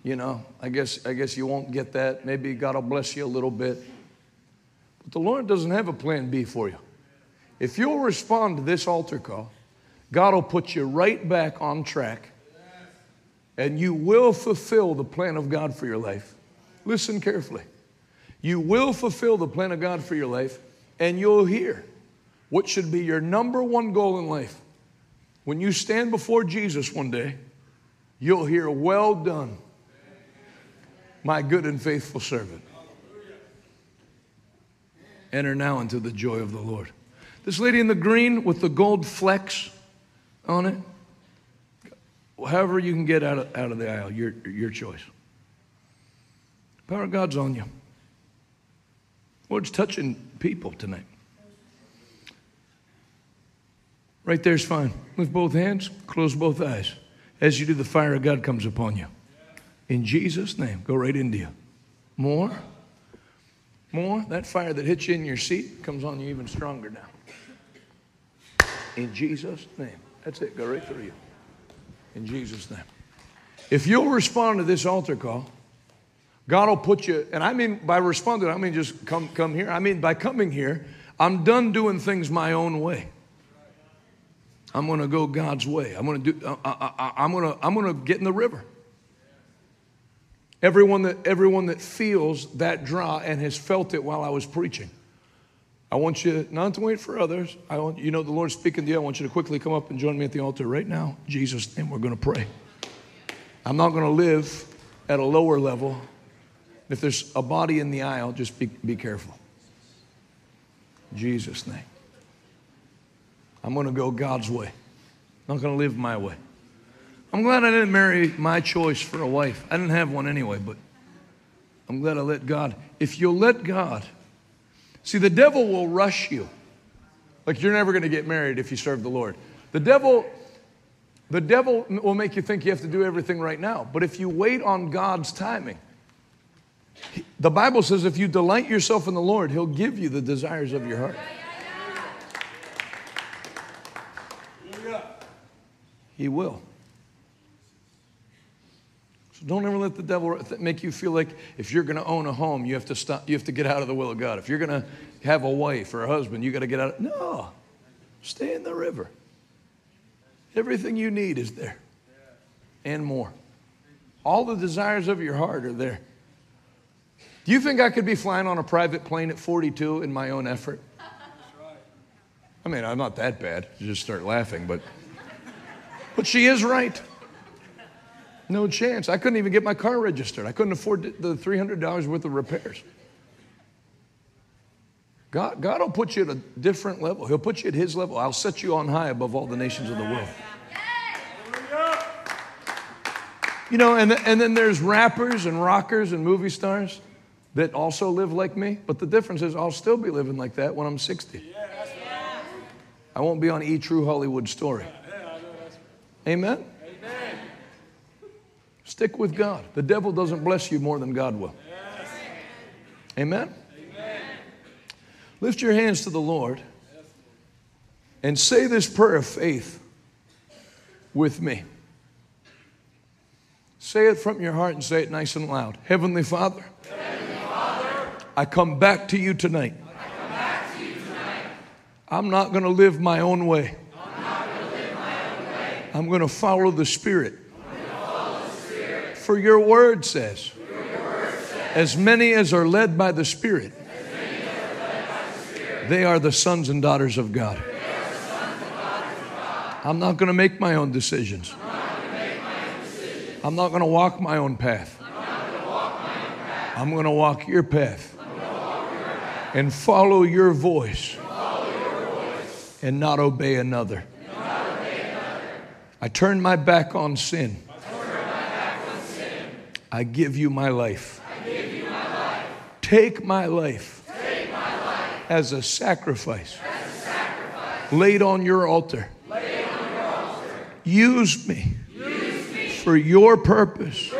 you know, I guess, I guess you won't get that. Maybe God will bless you a little bit. But the Lord doesn't have a plan B for you. If you'll respond to this altar call, God will put you right back on track and you will fulfill the plan of God for your life. Listen carefully. You will fulfill the plan of God for your life and you'll hear what should be your number one goal in life. When you stand before Jesus one day, you'll hear, Well done, my good and faithful servant. Enter now into the joy of the Lord. This lady in the green with the gold flecks on it, however you can get out of, out of the aisle, your, your choice. Power of God's on you. Lord's touching people tonight. Right there's fine. Lift both hands, close both eyes. As you do, the fire of God comes upon you. In Jesus' name, go right into you. More. More. That fire that hits you in your seat comes on you even stronger now. In Jesus' name. That's it. Go right through you. In Jesus' name. If you'll respond to this altar call, God will put you, and I mean by responding, I mean just come, come here. I mean by coming here, I'm done doing things my own way. I'm going to go God's way. I'm going to do. I, am going to. I'm going to get in the river. Everyone that everyone that feels that draw and has felt it while I was preaching, I want you not to wait for others. I want you know the Lord's speaking to you. I want you to quickly come up and join me at the altar right now, Jesus' name. We're going to pray. I'm not going to live at a lower level. If there's a body in the aisle, just be, be careful. Jesus' name. I'm going to go God's way. I'm not going to live my way. I'm glad I didn't marry my choice for a wife. I didn't have one anyway, but I'm glad I let God. If you'll let God, see, the devil will rush you. Like you're never going to get married if you serve the Lord. The devil, the devil will make you think you have to do everything right now. But if you wait on God's timing, the Bible says if you delight yourself in the Lord, He'll give you the desires of your heart. He will. Don't ever let the devil make you feel like if you're going to own a home, you have to stop. You have to get out of the will of God. If you're going to have a wife or a husband, you got to get out. Of, no, stay in the river. Everything you need is there, and more. All the desires of your heart are there. Do you think I could be flying on a private plane at 42 in my own effort? I mean, I'm not that bad. You just start laughing, but. But she is right. No chance. I couldn't even get my car registered. I couldn't afford the $300 worth of repairs. God, God will put you at a different level. He'll put you at His level. I'll set you on high above all the nations of the world. You know, and, and then there's rappers and rockers and movie stars that also live like me. But the difference is I'll still be living like that when I'm 60. I won't be on E True Hollywood Story. Amen? Amen? Stick with God. The devil doesn't bless you more than God will. Yes. Amen? Amen? Lift your hands to the Lord and say this prayer of faith with me. Say it from your heart and say it nice and loud. Heavenly Father, Heavenly Father I, come back to you tonight. To you tonight. I'm not going to live my own way. I'm going to follow the Spirit. For your word says, As many as are led by the Spirit, they are the sons and daughters of God. I'm not going to make my own decisions. I'm not going to walk my own path. I'm going to walk your path and follow your voice and not obey another. I turn my back on sin. I give you my life. Take my life as a sacrifice laid on your altar. Use me for your purpose,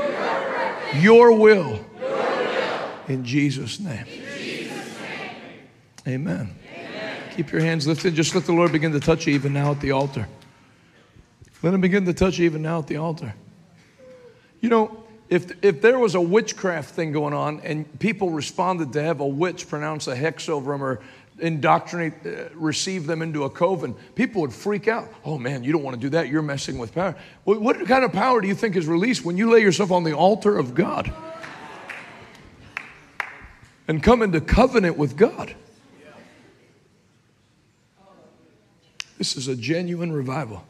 your will. In Jesus' name. Amen. Keep your hands lifted. Just let the Lord begin to touch you even now at the altar. Let him begin to touch you even now at the altar. You know, if, if there was a witchcraft thing going on and people responded to have a witch pronounce a hex over them or indoctrinate, uh, receive them into a coven, people would freak out. Oh man, you don't want to do that. You're messing with power. Well, what kind of power do you think is released when you lay yourself on the altar of God and come into covenant with God? This is a genuine revival.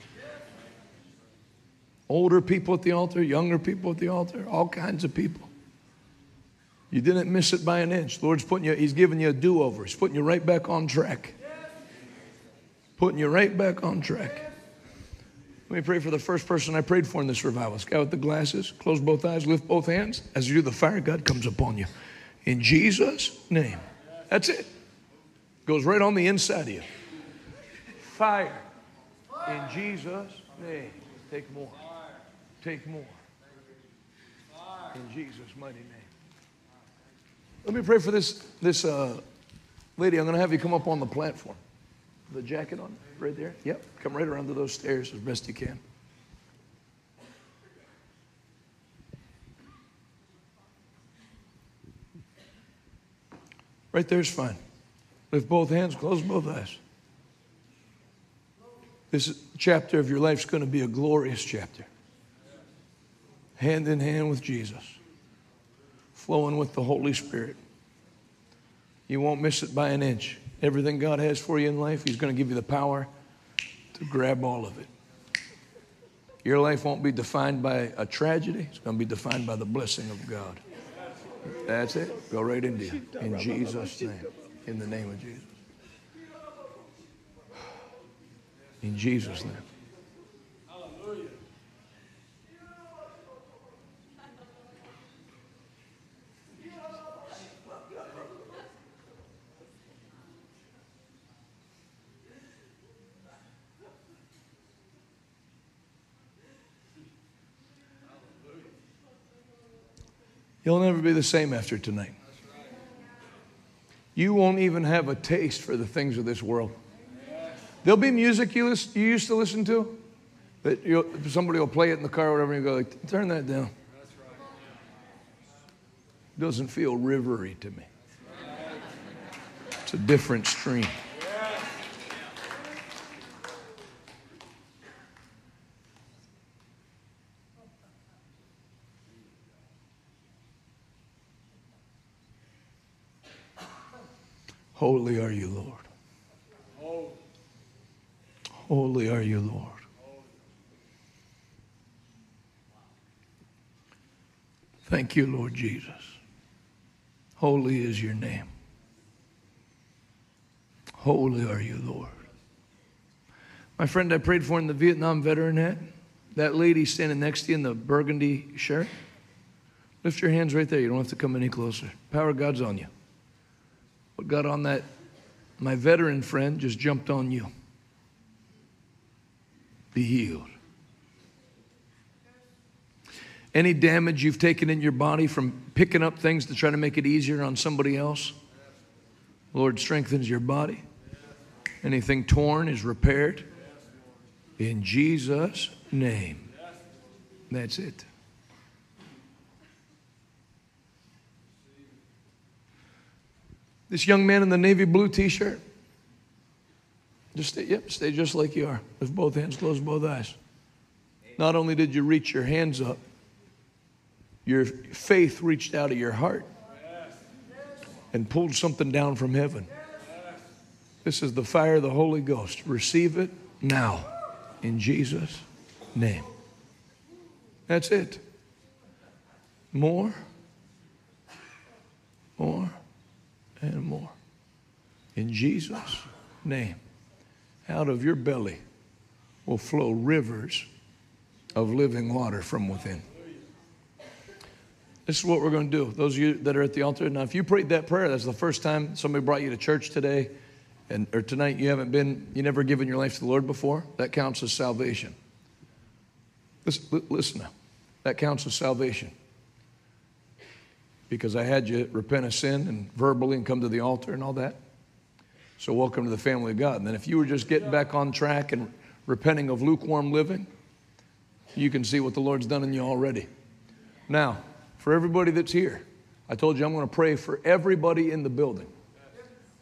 Older people at the altar, younger people at the altar, all kinds of people. You didn't miss it by an inch. The Lord's putting you, He's giving you a do over. He's putting you right back on track. Putting you right back on track. Let me pray for the first person I prayed for in this revival. This guy with the glasses, close both eyes, lift both hands. As you do, the fire God comes upon you. In Jesus' name. That's it. Goes right on the inside of you. Fire. In Jesus' name. Take more. Take more. In Jesus' mighty name. Let me pray for this, this uh, lady. I'm going to have you come up on the platform. The jacket on, right there. Yep. Come right around to those stairs as best you can. Right there's fine. Lift both hands, close both eyes. This chapter of your life is going to be a glorious chapter. Hand in hand with Jesus, flowing with the Holy Spirit. You won't miss it by an inch. Everything God has for you in life, He's going to give you the power to grab all of it. Your life won't be defined by a tragedy, it's going to be defined by the blessing of God. That's it. Go right into you. In Jesus' name. In the name of Jesus. In Jesus' name. You'll never be the same after tonight. You won't even have a taste for the things of this world. There'll be music you, listen, you used to listen to that somebody will play it in the car or whatever, and you go, like, turn that down. It Doesn't feel rivery to me. It's a different stream. Holy are you, Lord. Holy are you, Lord. Thank you, Lord Jesus. Holy is your name. Holy are you, Lord. My friend I prayed for in the Vietnam veteran hat, that lady standing next to you in the burgundy shirt, lift your hands right there. You don't have to come any closer. Power of God's on you. What got on that, my veteran friend just jumped on you. Be healed. Any damage you've taken in your body from picking up things to try to make it easier on somebody else, Lord strengthens your body. Anything torn is repaired. In Jesus' name. That's it. This young man in the navy blue t shirt. Just stay, yep, stay just like you are. With both hands closed, both eyes. Not only did you reach your hands up, your faith reached out of your heart and pulled something down from heaven. This is the fire of the Holy Ghost. Receive it now in Jesus' name. That's it. More, more, and more. In Jesus' name. Out of your belly will flow rivers of living water from within. This is what we're going to do. Those of you that are at the altar, now if you prayed that prayer, that's the first time somebody brought you to church today, and or tonight you haven't been, you never given your life to the Lord before, that counts as salvation. Listen, listen now, that counts as salvation. Because I had you repent of sin and verbally and come to the altar and all that. So welcome to the family of God. And then if you were just getting back on track and repenting of lukewarm living, you can see what the Lord's done in you already. Now, for everybody that's here, I told you I'm going to pray for everybody in the building.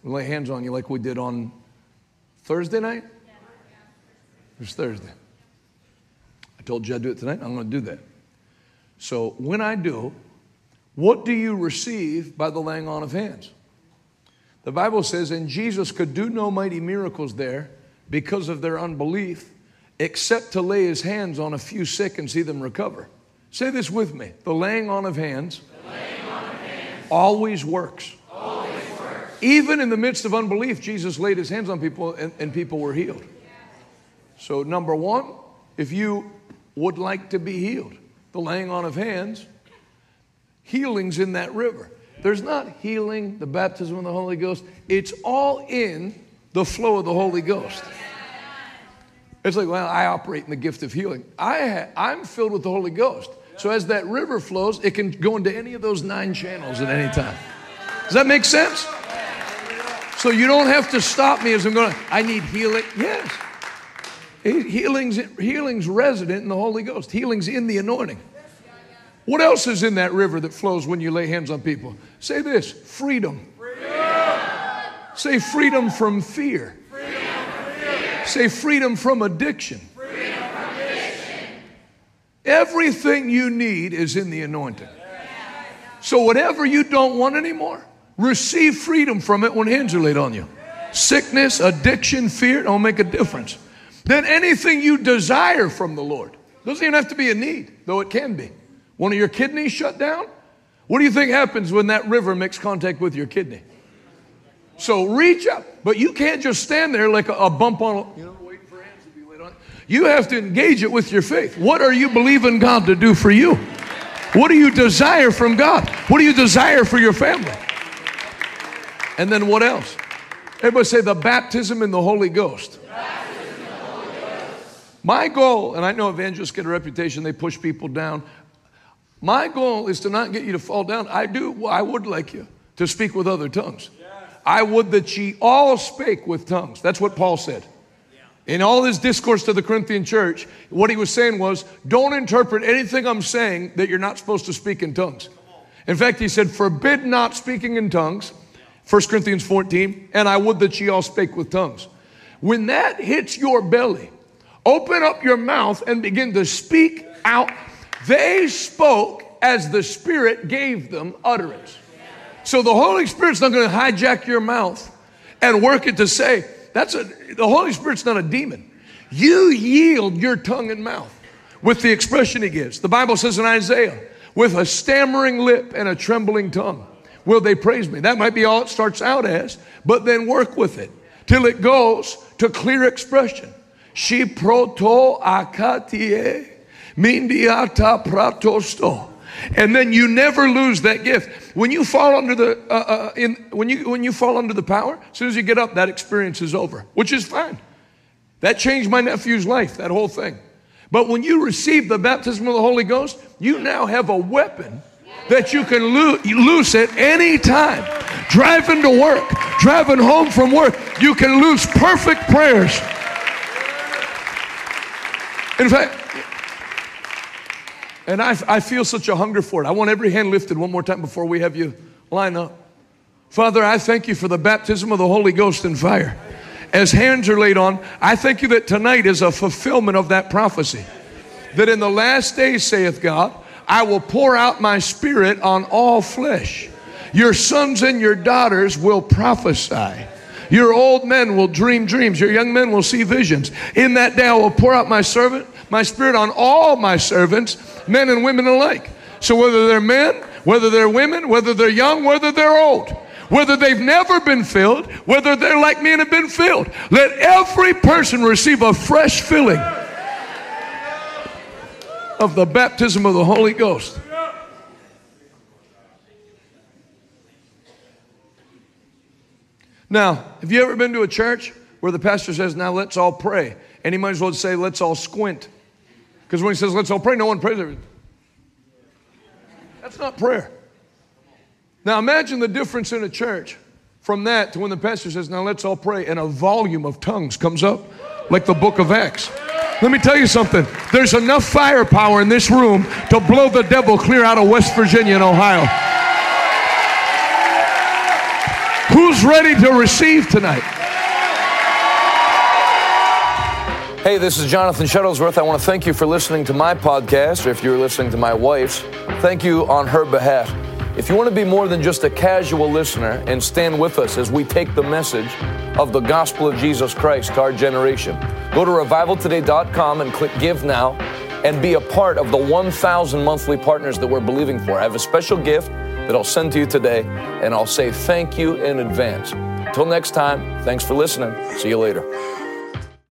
We'll lay hands on you like we did on Thursday night? It was Thursday. I told you I'd do it tonight. I'm going to do that. So when I do, what do you receive by the laying on of hands? The Bible says, and Jesus could do no mighty miracles there because of their unbelief, except to lay his hands on a few sick and see them recover. Say this with me the laying on of hands, on of hands always works. Even in the midst of unbelief, Jesus laid his hands on people and, and people were healed. So, number one, if you would like to be healed, the laying on of hands, healing's in that river. There's not healing, the baptism of the Holy Ghost. It's all in the flow of the Holy Ghost. It's like, well, I operate in the gift of healing. I ha- I'm filled with the Holy Ghost. So as that river flows, it can go into any of those nine channels at any time. Does that make sense? So you don't have to stop me as I'm going, I need healing. Yes. Healing's, healing's resident in the Holy Ghost. Healing's in the anointing. What else is in that river that flows when you lay hands on people? Say this freedom. Say freedom from fear. Say freedom from addiction. Everything you need is in the anointing. So, whatever you don't want anymore, receive freedom from it when hands are laid on you. Sickness, addiction, fear don't make a difference. Then anything you desire from the Lord doesn't even have to be a need, though it can be. One of your kidneys shut down? What do you think happens when that river makes contact with your kidney? So reach up, but you can't just stand there like a, a bump on, a, you know, waiting for hands to be laid on. You have to engage it with your faith. What are you believing God to do for you? What do you desire from God? What do you desire for your family? And then what else? Everybody say the baptism in the Holy Ghost. My goal, and I know evangelists get a reputation, they push people down. My goal is to not get you to fall down. I do, I would like you to speak with other tongues. I would that ye all spake with tongues. That's what Paul said. In all his discourse to the Corinthian church, what he was saying was, don't interpret anything I'm saying that you're not supposed to speak in tongues. In fact, he said, forbid not speaking in tongues, 1 Corinthians 14, and I would that ye all spake with tongues. When that hits your belly, open up your mouth and begin to speak out. They spoke as the Spirit gave them utterance. So the Holy Spirit's not going to hijack your mouth and work it to say, that's a, the Holy Spirit's not a demon. You yield your tongue and mouth with the expression he gives. The Bible says in Isaiah, with a stammering lip and a trembling tongue will they praise me. That might be all it starts out as, but then work with it till it goes to clear expression. She proto akatie mindiata pratosto. And then you never lose that gift. When you fall under the uh, uh, in, when you when you fall under the power, as soon as you get up, that experience is over, which is fine. That changed my nephew's life, that whole thing. But when you receive the baptism of the Holy Ghost, you now have a weapon that you can lo- loose at any time. Driving to work, driving home from work, you can loose perfect prayers. In fact, and I, I feel such a hunger for it. I want every hand lifted one more time before we have you line up. Father, I thank you for the baptism of the Holy Ghost and fire. As hands are laid on, I thank you that tonight is a fulfillment of that prophecy. That in the last days, saith God, I will pour out my spirit on all flesh. Your sons and your daughters will prophesy. Your old men will dream dreams. Your young men will see visions. In that day, I will pour out my servant, my spirit on all my servants, men and women alike. So whether they're men, whether they're women, whether they're young, whether they're old, whether they've never been filled, whether they're like me and have been filled, let every person receive a fresh filling of the baptism of the Holy Ghost. Now, have you ever been to a church where the pastor says, Now let's all pray? And he might as well say, Let's all squint. Because when he says, Let's all pray, no one prays. That's not prayer. Now imagine the difference in a church from that to when the pastor says, Now let's all pray, and a volume of tongues comes up, like the book of Acts. Let me tell you something. There's enough firepower in this room to blow the devil clear out of West Virginia and Ohio. Who's ready to receive tonight? Hey, this is Jonathan Shuttlesworth. I want to thank you for listening to my podcast, or if you're listening to my wife's, thank you on her behalf. If you want to be more than just a casual listener and stand with us as we take the message of the gospel of Jesus Christ to our generation, go to revivaltoday.com and click Give Now and be a part of the 1,000 monthly partners that we're believing for. I have a special gift that I'll send to you today, and I'll say thank you in advance. Until next time, thanks for listening. See you later.